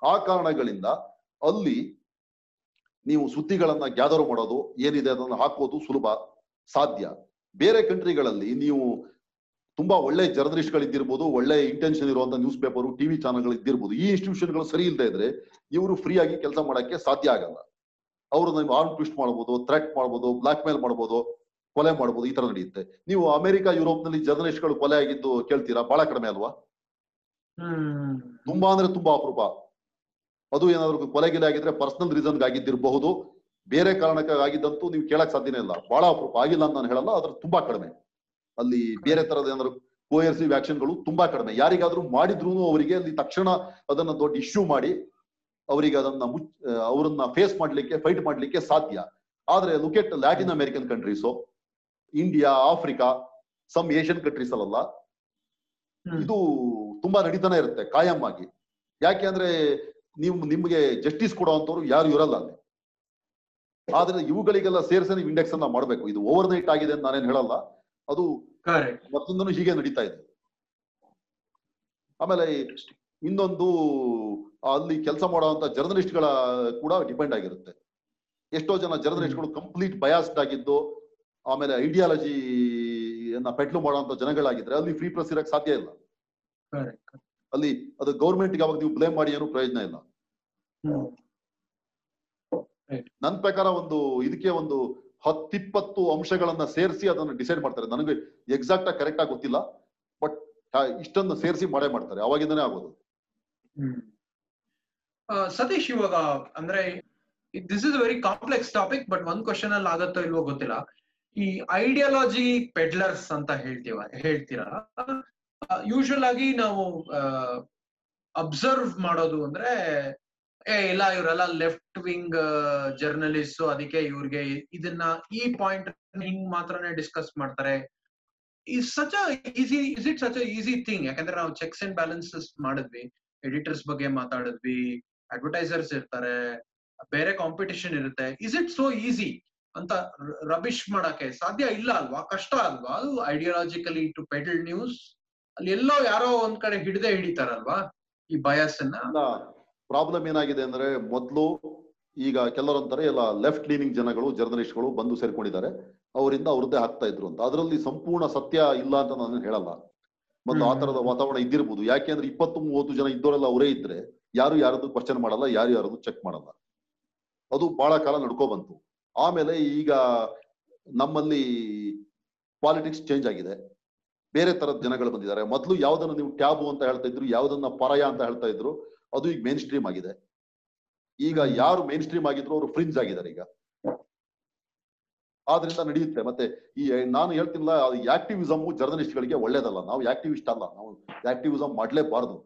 ಆ ಕಾರಣಗಳಿಂದ ಅಲ್ಲಿ ನೀವು ಸುದ್ದಿಗಳನ್ನ ಗ್ಯಾದರ್ ಮಾಡೋದು, ಏನಿದೆ ಅದನ್ನ ಹಾಕೋದು ಸುಲಭ, ಸಾಧ್ಯ. ಬೇರೆ ಕಂಟ್ರಿಗಳಲ್ಲಿ ನೀವು ತುಂಬಾ ಒಳ್ಳೆ ಜರ್ನಲಿಸ್ಟ್ ಇದ್ದಿರಬಹುದು ಒಳ್ಳೆ ಇಂಟೆನ್ಷನ್ ಇರುವಂತ ನ್ಯೂಸ್ ಪೇಪರ್ ಟಿವಿ ಚಾನಲ್ಗಳು ಇದ್ದಿರ್ಬೋದು ಈ ಇನ್ಸ್ಟಿಟ್ಯೂಷನ್ಗಳು ಸರಿ ಇಲ್ಲದೆ ಇದ್ರೆ ಇವರು ಫ್ರೀ ಆಗಿ ಕೆಲಸ ಮಾಡಕ್ಕೆ ಸಾಧ್ಯ ಆಗಲ್ಲ. ಅವರು ನಿಮ್ಗೆ ಆರ್ಮ್ ಟ್ವಿಸ್ಟ್ ಮಾಡಬಹುದು ಥ್ರೆಟ್ ಮಾಡ್ಬೋದು ಬ್ಲಾಕ್ ಮೇಲ್ ಮಾಡ್ಬೋದು ಕೊಲೆ ಮಾಡ್ಬೋದು ಈ ತರ ನಡೆಯುತ್ತೆ. ನೀವು ಅಮೆರಿಕ ಯುರೋಪ್ನಲ್ಲಿ ಜರ್ನಲಿಸ್ಟ್ಗಳು ಕೊಲೆ ಆಗಿದ್ದು ಕೇಳ್ತೀರಾ? ಬಹಳ ಕಡಿಮೆ ಅಲ್ವಾ? ತುಂಬಾ ಅಂದ್ರೆ ತುಂಬಾ ಅಪರೂಪ. ಅದು ಏನಾದ್ರು ಕೊಲೆ ಗಿಲೆ ಆಗಿದ್ರೆ ಪರ್ಸನಲ್ ರೀಸನ್ ಆಗಿದ್ದಿರಬಹುದು. ಬೇರೆ ಕಾರಣಕ್ಕಾಗಿದ್ದಂತೂ ನೀವು ಕೇಳಕ್ ಸಾಧ್ಯನೇ ಇಲ್ಲ. ಬಹಳ ಅಪರೂಪ. ಆಗಿಲ್ಲ ಅಂತ ನಾನು ಹೇಳಲ್ಲ ಅದ್ರ ತುಂಬಾ ಕಡಿಮೆ. ಅಲ್ಲಿ ಬೇರೆ ತರದ ಏನಾದ್ರು ಕೋಯರ್ಸಿವ್ ವ್ಯಾಕ್ಷನ್ಗಳು ತುಂಬಾ ಕಡಿಮೆ. ಯಾರಿಗಾದ್ರೂ ಮಾಡಿದ್ರು ಅವರಿಗೆ ಅಲ್ಲಿ ತಕ್ಷಣ ಅದನ್ನ ದೊಡ್ಡ ಇಶ್ಯೂ ಮಾಡಿ ಅವರಿಗೆ ಅದನ್ನ ಮುಚ್ ಅವರನ್ನ ಫೇಸ್ ಮಾಡ್ಲಿಕ್ಕೆ ಫೈಟ್ ಮಾಡ್ಲಿಕ್ಕೆ ಸಾಧ್ಯ. ಆದ್ರೆ look at Latin American countries India Africa some Asian countries ಅಲ್ಲ ಇದು ತುಂಬಾ ನಡೀತಾನೆ ಇರುತ್ತೆ ಕಾಯಂ ಆಗಿ ಯಾಕೆ ಅಂದ್ರೆ ನೀವು ನಿಮ್ಗೆ ಜಸ್ಟಿಸ್ ಕೊಡುವಂತವ್ರು ಯಾರು ಇರಲ್ಲ ಅಲ್ಲಿ. ಆದ್ರೆ ಇವುಗಳಿಗೆಲ್ಲ ಸೇರಿಸಿ ನೀವು ಇಂಡೆಕ್ಸ್ ಅನ್ನ ಮಾಡ್ಬೇಕು. ಇದು ಓವರ್ ನೈಟ್ ಆಗಿದೆ ಅಂತ ನಾನೇನ್ ಹೇಳಲ್ಲ. ಅದು ಮತ್ತೊಂದನ್ನು ಹೀಗೆ ನಡೀತಾ ಇದೆ. ಆಮೇಲೆ ಇನ್ನೊಂದು ಅಲ್ಲಿ ಕೆಲಸ ಮಾಡುವಂತ ಜರ್ನಲಿಸ್ಟ್ಗಳ ಕೂಡ ಡಿಪೆಂಡ್ ಆಗಿರುತ್ತೆ. ಎಷ್ಟೋ ಜನ ಜರ್ನಲಿಸ್ಟ್ಗಳು ಕಂಪ್ಲೀಟ್ ಬಯಾಸ್ಡ್ ಆಗಿದ್ದು ಆಮೇಲೆ ಐಡಿಯಾಲಜಿ ಪೆಟ್ಲು ಮಾಡುವಂತ ಜನಗಳಾಗಿದ್ರೆ ಅಲ್ಲಿ ಫ್ರೀ ಪ್ರೆಸ್ ಇರಕ್ ಸಾಧ್ಯ ಇಲ್ಲ. ಅಲ್ಲಿ ಅದು ಗೌರ್ಮೆಂಟ್ ಅವಾಗ ನೀವು ಬ್ಲೇಮ್ ಮಾಡಿ ಏನು ಪ್ರಯೋಜನ ಇಲ್ಲ. ನನ್ ನನ್ನ ಪ್ರಕಾರ ಒಂದು ಇದಕ್ಕೆ ಒಂದು ಹತ್ತಿಪ್ಪತ್ತು ಅಂಶಗಳನ್ನ ಸೇರಿಸಿ ಅದನ್ನ ಡಿಸೈಡ್ ಮಾಡ್ತಾರೆ. ನನಗೆ ಎಕ್ಸಾಕ್ಟ್ ಆಗಿ ಕರೆಕ್ಟ್ ಆಗಿ ಗೊತ್ತಿಲ್ಲ ಬಟ್ ಇಷ್ಟನ್ನು ಸೇರಿಸಿ ಮಾಡೇ ಮಾಡ್ತಾರೆ. ಅವಾಗಿಂದನೇ ಆಗೋದು. ಹ್ಮ್. ಸತೀಶ್ ಇವಾಗ ಅಂದ್ರೆ this is very complex topic but ಒಂದ್ ಕ್ವಶನ್ ಅಲ್ಲಿ ಆಗತ್ತೋ ಇಲ್ವೋ ಗೊತ್ತಿಲ್ಲ. ಈ ಐಡಿಯಾಲಜಿ ಪೆಡ್ಲರ್ಸ್ ಅಂತ ಹೇಳ್ತೀವ ಹೇಳ್ತೀರಾ? ಯೂಶುವಲ್ ಆಗಿ ನಾವು ಅಬ್ಸರ್ವ್ ಮಾಡೋದು ಅಂದ್ರೆ ಏ, ಇಲ್ಲ, ಇವರೆಲ್ಲ ಲೆಫ್ಟ್ ವಿಂಗ್ ಜರ್ನಲಿಸ್ಟ್ ಅದಕ್ಕೆ ಇವ್ರಿಗೆ ಇದನ್ನ ಈ ಪಾಯಿಂಟ್ ಹಿಂಗ್ ಮಾತ್ರನೇ ಡಿಸ್ಕಸ್ ಮಾಡ್ತಾರೆ. Is such easy is it such easy thing ಯಾಕಂದ್ರೆ ನಾವು ಚೆಕ್ಸ್ ಅಂಡ್ ಬ್ಯಾಲೆನ್ಸಸ್ ಮಾಡಿದ್ವಿ ಎಡಿಟರ್ಸ್ ಬಗ್ಗೆ ಮಾತಾಡಿದ್ವಿ ಅಡ್ವರ್ಟೈಸರ್ಸ್ ಇರ್ತಾರೆ, ಬೇರೆ ಕಾಂಪಿಟಿಷನ್ ಇರುತ್ತೆ. ಇಸ್ ಇಟ್ ಸೋ ಈಸಿ ಅಂತ ರಬಿಶ್ ಮಾಡಕ್ಕೆ ಸಾಧ್ಯ ಇಲ್ಲ ಅಲ್ವಾ? ಕಷ್ಟ ಅಲ್ವಾ? ಅದು ಐಡಿಯಾಲಜಿಕಲಿ ಟು ಪೆಟಲ್ ನ್ಯೂಸ್ ಅಲ್ಲಿ ಎಲ್ಲೋ ಯಾರೋ ಒಂದ್ ಕಡೆ ಹಿಡ್ದೆ ಹಿಡಿತಾರಲ್ವಾ ಈ ಬಯಸ್ ಪ್ರಾಬ್ಲಮ್ ಏನಾಗಿದೆ ಅಂದ್ರೆ ಮೊದಲು ಈಗ ಕೆಲವರು ಅಂತಾರೆ ಎಲ್ಲ ಲೆಫ್ಟ್ ಲೀನಿಂಗ್ ಜನಗಳು ಜರ್ನಲಿಸ್ಟ್ಗಳು ಬಂದು ಸೇರ್ಕೊಂಡಿದ್ದಾರೆ. ಅವರಿಂದ ಅವ್ರದ್ದೇ ಆಗ್ತಾ ಇದ್ರು ಅಂತ. ಅದರಲ್ಲಿ ಸಂಪೂರ್ಣ ಸತ್ಯ ಇಲ್ಲ ಅಂತ ನಾನು ಹೇಳಲ್ಲ. ಮತ್ತು ಆ. ತರದ ವಾತಾವರಣ ಇದ್ದಿರ್ಬೋದು. ಯಾಕೆಂದ್ರೆ ಇಪ್ಪತ್ತು ಮೂವತ್ತು ಜನ ಇದ್ದವರೆಲ್ಲ ಅವರೇ ಇದ್ರೆ ಯಾರು ಯಾರದ್ದು ಕ್ವಶನ್ ಮಾಡಲ್ಲ ಯಾರು ಯಾರದ್ದು ಚೆಕ್ ಮಾಡಲ್ಲ. ಅದು ಬಹಳ ಕಾಲ ನಡ್ಕೊ ಬಂತು. ಆಮೇಲೆ ಈಗ ನಮ್ಮಲ್ಲಿ ಪಾಲಿಟಿಕ್ಸ್ ಚೇಂಜ್ ಆಗಿದೆ. ಬೇರೆ ತರದ ಜನಗಳು ಬಂದಿದ್ದಾರೆ. ಮೊದಲು ಯಾವ್ದನ್ನ ನೀವು ಟ್ಯಾಬು ಅಂತ ಹೇಳ್ತಾ ಇದ್ರು ಯಾವ್ದನ್ನ ಪರಾಯ ಅಂತ ಹೇಳ್ತಾ ಇದ್ರು ಅದು ಈಗ ಮೇನ್ ಸ್ಟ್ರೀಮ್ ಆಗಿದೆ. ಈಗ ಯಾರು ಮೇನ್ ಸ್ಟ್ರೀಮ್ ಆಗಿದ್ರು ಅವರು ಫ್ರಿಂಜ್ ಆಗಿದ್ದಾರೆ ಈಗ. ಆದ್ರಿಂದ ನಡೆಯುತ್ತೆ. ಮತ್ತೆ ಈ ನಾನು ಹೇಳ್ತಿಲ್ಲ ಆಕ್ಟಿವಿಸಮ್ ಜರ್ನಲಿಸ್ಟ್ ಗಳಿಗೆ ಒಳ್ಳೇದಲ್ಲ. ನಾವು ಆಕ್ಟಿವಿಸ್ಟ್ ಅಲ್ಲ. ನಾವು ಆಕ್ಟಿವಿಸಮ್ ಮಾಡ್ಲೇಬಾರ್ದು.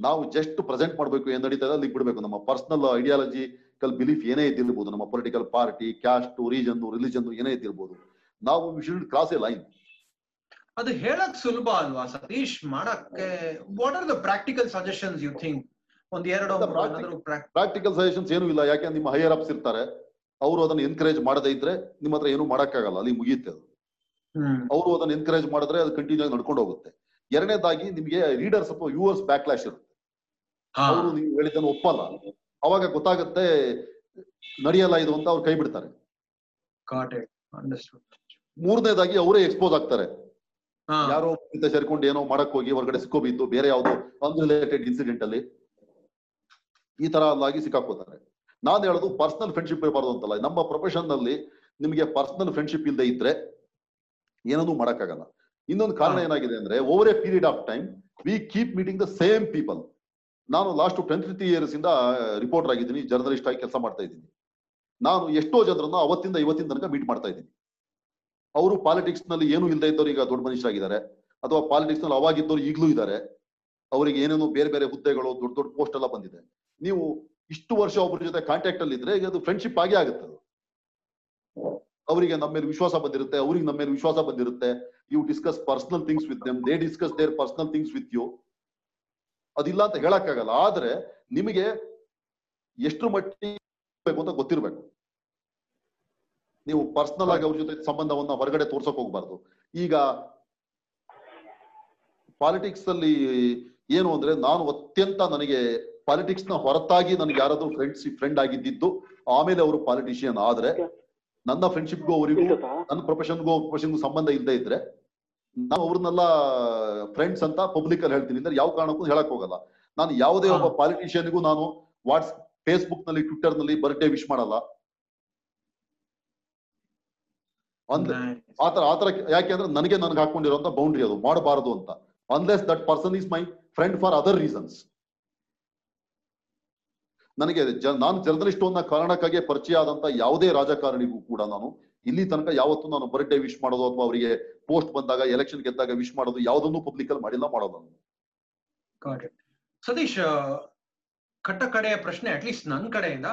ನಾವು ಜಸ್ಟ್ ಪ್ರೆಸೆಂಟ್ ಮಾಡ್ಬೇಕು ಏನ್ ನಡೀತಾ ಇದೆ ಅಲ್ಲಿಗೆ ಬಿಡ್ಬೇಕು. ನಮ್ಮ ಪರ್ಸನಲ್ ಐಡಿಯಾಲಜಿಕಲ್ ಬಿಲೀಫ್ ಏನೇ ಇದ್ದಿರ್ಬೋದು. ನಮ್ಮ political party caste region religion ಏನೇ ಇದ್ದಿರ್ಬೋದು. ನಾವು we should cross a line ಅದು ಹೇಳಕ್ ಸುಲಭ ಅಲ್ವಾ ಸತೀಶ್? ಮಾಡಕ್ಕೆ what are the practical suggestions you think ಒಂದ್ ಎರಡು ಪ್ರಾಕ್ಟಿಕಲ್ ಸಜೆಷನ್ಸ್ ಏನು ಇಲ್ಲ. ಯಾಕೆ ನಿಮ್ಮ ಹೈಯರ್ ಅಪ್ಸ್ ಇರ್ತಾರೆ ಅವರು ಅದನ್ನ ಎನ್ಕರೇಜ್ ಮಾಡದೇ ಇದ್ರೆ ನಿಮ್ಮ ಹತ್ರ ಏನು ಮಾಡಕ್ಕಾಗಲ್ಲ. ಅಲ್ಲಿ ಮುಗಿಯುತ್ತೆ ಅದು. ಅವರು ಅದನ್ನ ಎನ್ಕರೇಜ್ ಮಾಡಿದ್ರೆ ಅದು ಕಂಟಿನ್ಯೂ ಆಗಿ ನಡ್ಕೊಂಡು ಹೋಗುತ್ತೆ. ಎರಡನೇದಾಗಿ ನಿಮಗೆ ರೀಡರ್ಸ್ ಅಥವಾ ವ್ಯೂವರ್ಸ್ ಬ್ಯಾಕ್ಲಾಶ್ ಇರುತ್ತೆ. ಅವರು ನೀವು ಹೇಳಿದ್ದನ್ನು ಒಪ್ಪಲ್ಲ. ಅವಾಗ ಗೊತ್ತಾಗುತ್ತೆ ನಡೆಯಲ್ಲ ಇದು ಅಂತ ಅವ್ರು ಕೈ ಬಿಡ್ತಾರೆ. ಮೂರನೇದಾಗಿ ಅವರೇ ಎಕ್ಸ್ಪೋಸ್ ಆಗ್ತಾರೆ. ಯಾರೋ ಸೇರ್ಕೊಂಡು ಏನೋ ಮಾಡಕ್ ಹೋಗಿ ಹೊರಗಡೆ ಸಿಕ್ಕೋಬಿತ್ತು ಬೇರೆ ಯಾವ್ದೋ ಅನ್ರಿಲೇಟೆಡ್ ಇನ್ಸಿಡೆಂಟ್ ಅಲ್ಲಿ ಈ ತರ ಅಲ್ಲಾಗಿ ಸಿಕ್ಕಾಕೋತಾರೆ ನಾನ್ ಹೇಳೋದು ಪರ್ಸನಲ್ ಫ್ರೆಂಡ್ಶಿಪ್ ಇರಬಾರ್ದು ಅಂತಲ್ಲ ನಮ್ಮ ಪ್ರೊಫೆಷನ್ ಅಲ್ಲಿ ನಿಮಗೆ ಪರ್ಸನಲ್ ಫ್ರೆಂಡ್ಶಿಪ್ ಇಲ್ಲದೆ ಇದ್ರೆ ಏನನ್ನೂ ಮಾಡಕ್ಕಾಗಲ್ಲ. ಇನ್ನೊಂದು ಕಾರಣ ಏನಾಗಿದೆ ಅಂದ್ರೆ over a period of time we keep meeting the same people ನಾನು ಲಾಸ್ಟ್ ಟ್ವೆಂಟಿ ಇಯರ್ಸ್ ಇಂದ ರಿಪೋರ್ಟರ್ ಆಗಿದ್ದೀನಿ ಜರ್ನಲಿಸ್ಟ್ ಆಗಿ ಕೆಲಸ ಮಾಡ್ತಾ ಇದ್ದೀನಿ. ನಾನು ಎಷ್ಟೋ ಜನರನ್ನ ಅವತ್ತಿಂದ ಇವತ್ತಿನ ತನಕ ಮೀಟ್ ಮಾಡ್ತಾ ಇದ್ದೀನಿ. ಅವರು ಪಾಲಿಟಿಕ್ಸ್ನಲ್ಲಿ ಏನು ಇಲ್ಲದೆ ಇದ್ದವ್ರು ಈಗ ದೊಡ್ಡ ಮನುಷ್ಯರಾಗಿದ್ದಾರೆ. ಅಥವಾ ಪಾಲಿಟಿಕ್ಸ್ನಲ್ಲಿ ಅವಾಗಿದ್ದವ್ರು ಈಗಲೂ ಇದ್ದಾರೆ. ಅವರಿಗೆ ಏನೇನು ಬೇರೆ ಬೇರೆ ಹುದ್ದೆಗಳು, ದೊಡ್ಡ ದೊಡ್ಡ ಪೋಸ್ಟ್ ಎಲ್ಲ ಬಂದಿದೆ. ನೀವು ಇಷ್ಟು ವರ್ಷ ಒಬ್ಬರ ಜೊತೆ ಕಾಂಟ್ಯಾಕ್ಟ್ ಅಲ್ಲಿ ಇದ್ರೆ ಅದು ಫ್ರೆಂಡ್ಶಿಪ್ ಆಗಿ ಆಗುತ್ತೆ ಅವರಿಗೆ ನಮ್ಮ ಮೇಲೆ ವಿಶ್ವಾಸ ಬಂದಿರುತ್ತೆ, ಅವ್ರಿಗೆ ನಮ್ಮ ಮೇಲೆ ವಿಶ್ವಾಸ ಬಂದಿರುತ್ತೆ. You discuss personal things with them they discuss their personal things with you ಅದಿಲ್ಲ ಅಂತ ಹೇಳಕ್ಕಾಗಲ್ಲ. ಆದ್ರೆ ನಿಮಗೆ ಎಷ್ಟು ಮಟ್ಟಿಗೆ ಅಂತ ಗೊತ್ತಿರ್ಬೇಕು. ನೀವು ಪರ್ಸನಲ್ ಆಗಿ ಅವ್ರ ಜೊತೆ ಸಂಬಂಧವನ್ನ ಹೊರಗಡೆ ತೋರ್ಸಕ್ ಹೋಗ್ಬಾರ್ದು. ಈಗ ಪಾಲಿಟಿಕ್ಸ್ ಅಲ್ಲಿ ಏನು ಅಂದ್ರೆ ನಾನು ಅತ್ಯಂತ ನನಗೆ ಪಾಲಿಟಿಕ್ಸ್ನ ಹೊರತಾಗಿ ನನಗೆ ಯಾರಾದ್ರೂ ಫ್ರೆಂಡ್ಸ್ ಫ್ರೆಂಡ್ ಆಗಿದ್ದಿದ್ದು ಆಮೇಲೆ ಅವರು ಪಾಲಿಟಿಷಿಯನ್ ಆದ್ರೆ ನನ್ನ ಫ್ರೆಂಡ್ಶಿಪ್ಗೂ ಅವರಿಗೂ ನನ್ನ ಪ್ರೊಫೆಷನ್ಗೂ ಪ್ರೊಫೆಷನ್ಗೂ ಸಂಬಂಧ ಇಲ್ಲದೆ ಇದ್ರೆ ನಾವು ಅವ್ರನ್ನೆಲ್ಲ ಫ್ರೆಂಡ್ಸ್ ಅಂತ ಪಬ್ಲಿಕ್ ಅಲ್ಲಿ ಹೇಳ್ತೀನಿ. ಅಂದ್ರೆ ಯಾವ ಕಾರಣಕ್ಕೂ ಹೇಳಕ್ ಹೋಗಲ್ಲ. ನಾನು ಯಾವುದೇ ಒಬ್ಬ ಪಾಲಿಟಿಷಿಯನ್ಗೂ ನಾನು ವಾಟ್ಸ್ ಫೇಸ್ಬುಕ್ನಲ್ಲಿ ಟ್ವಿಟರ್ನಲ್ಲಿ ಬರ್ಡೇ ವಿಶ್ ಮಾಡಲ್ಲ. ಅಂದ್ರೆ ಆತರ ಆತರ ಯಾಕೆಂದ್ರೆ ನನಗೆ ನನ್ಗೆ ಹಾಕೊಂಡಿರೋಂತ ಬೌಂಡ್ರಿ ಅದು ಮಾಡಬಾರದು ಅಂತ. Unless that person is my friend for other reasons ನನಗೆ ನಾನು ಜರ್ನಲಿಸ್ಟ್ ಅನ್ನೋ ಕಾರಣಕ್ಕಾಗಿ ಪರಿಚಯ ಆದಂತ ಯಾವುದೇ ರಾಜಕಾರಣಿಗೂ ಕೂಡ ನಾನು ಇಲ್ಲಿ ತನಕ ಯಾವತ್ತೂ ನಾನು ಬರ್ಡೇ ವಿಶ್ ಮಾಡೋದು ಅಥವಾ ಅವರಿಗೆ ಪೋಸ್ಟ್ ಬಂದಾಗ ಎಲೆಕ್ಷನ್ ಗೆದ್ದಾಗ ವಿಶ್ ಮಾಡೋದು ಯಾವುದನ್ನು ಪಬ್ಲಿಕ್ ಅಲ್ಲಿ ಮಾಡಿಲ್ಲ ಮಾಡೋದು ಸತೀಶ್ ಕಟ್ಟ ಕಡೆಯ ಪ್ರಶ್ನೆ ಅಟ್ಲೀಸ್ಟ್ ನನ್ನ ಕಡೆಯಿಂದ.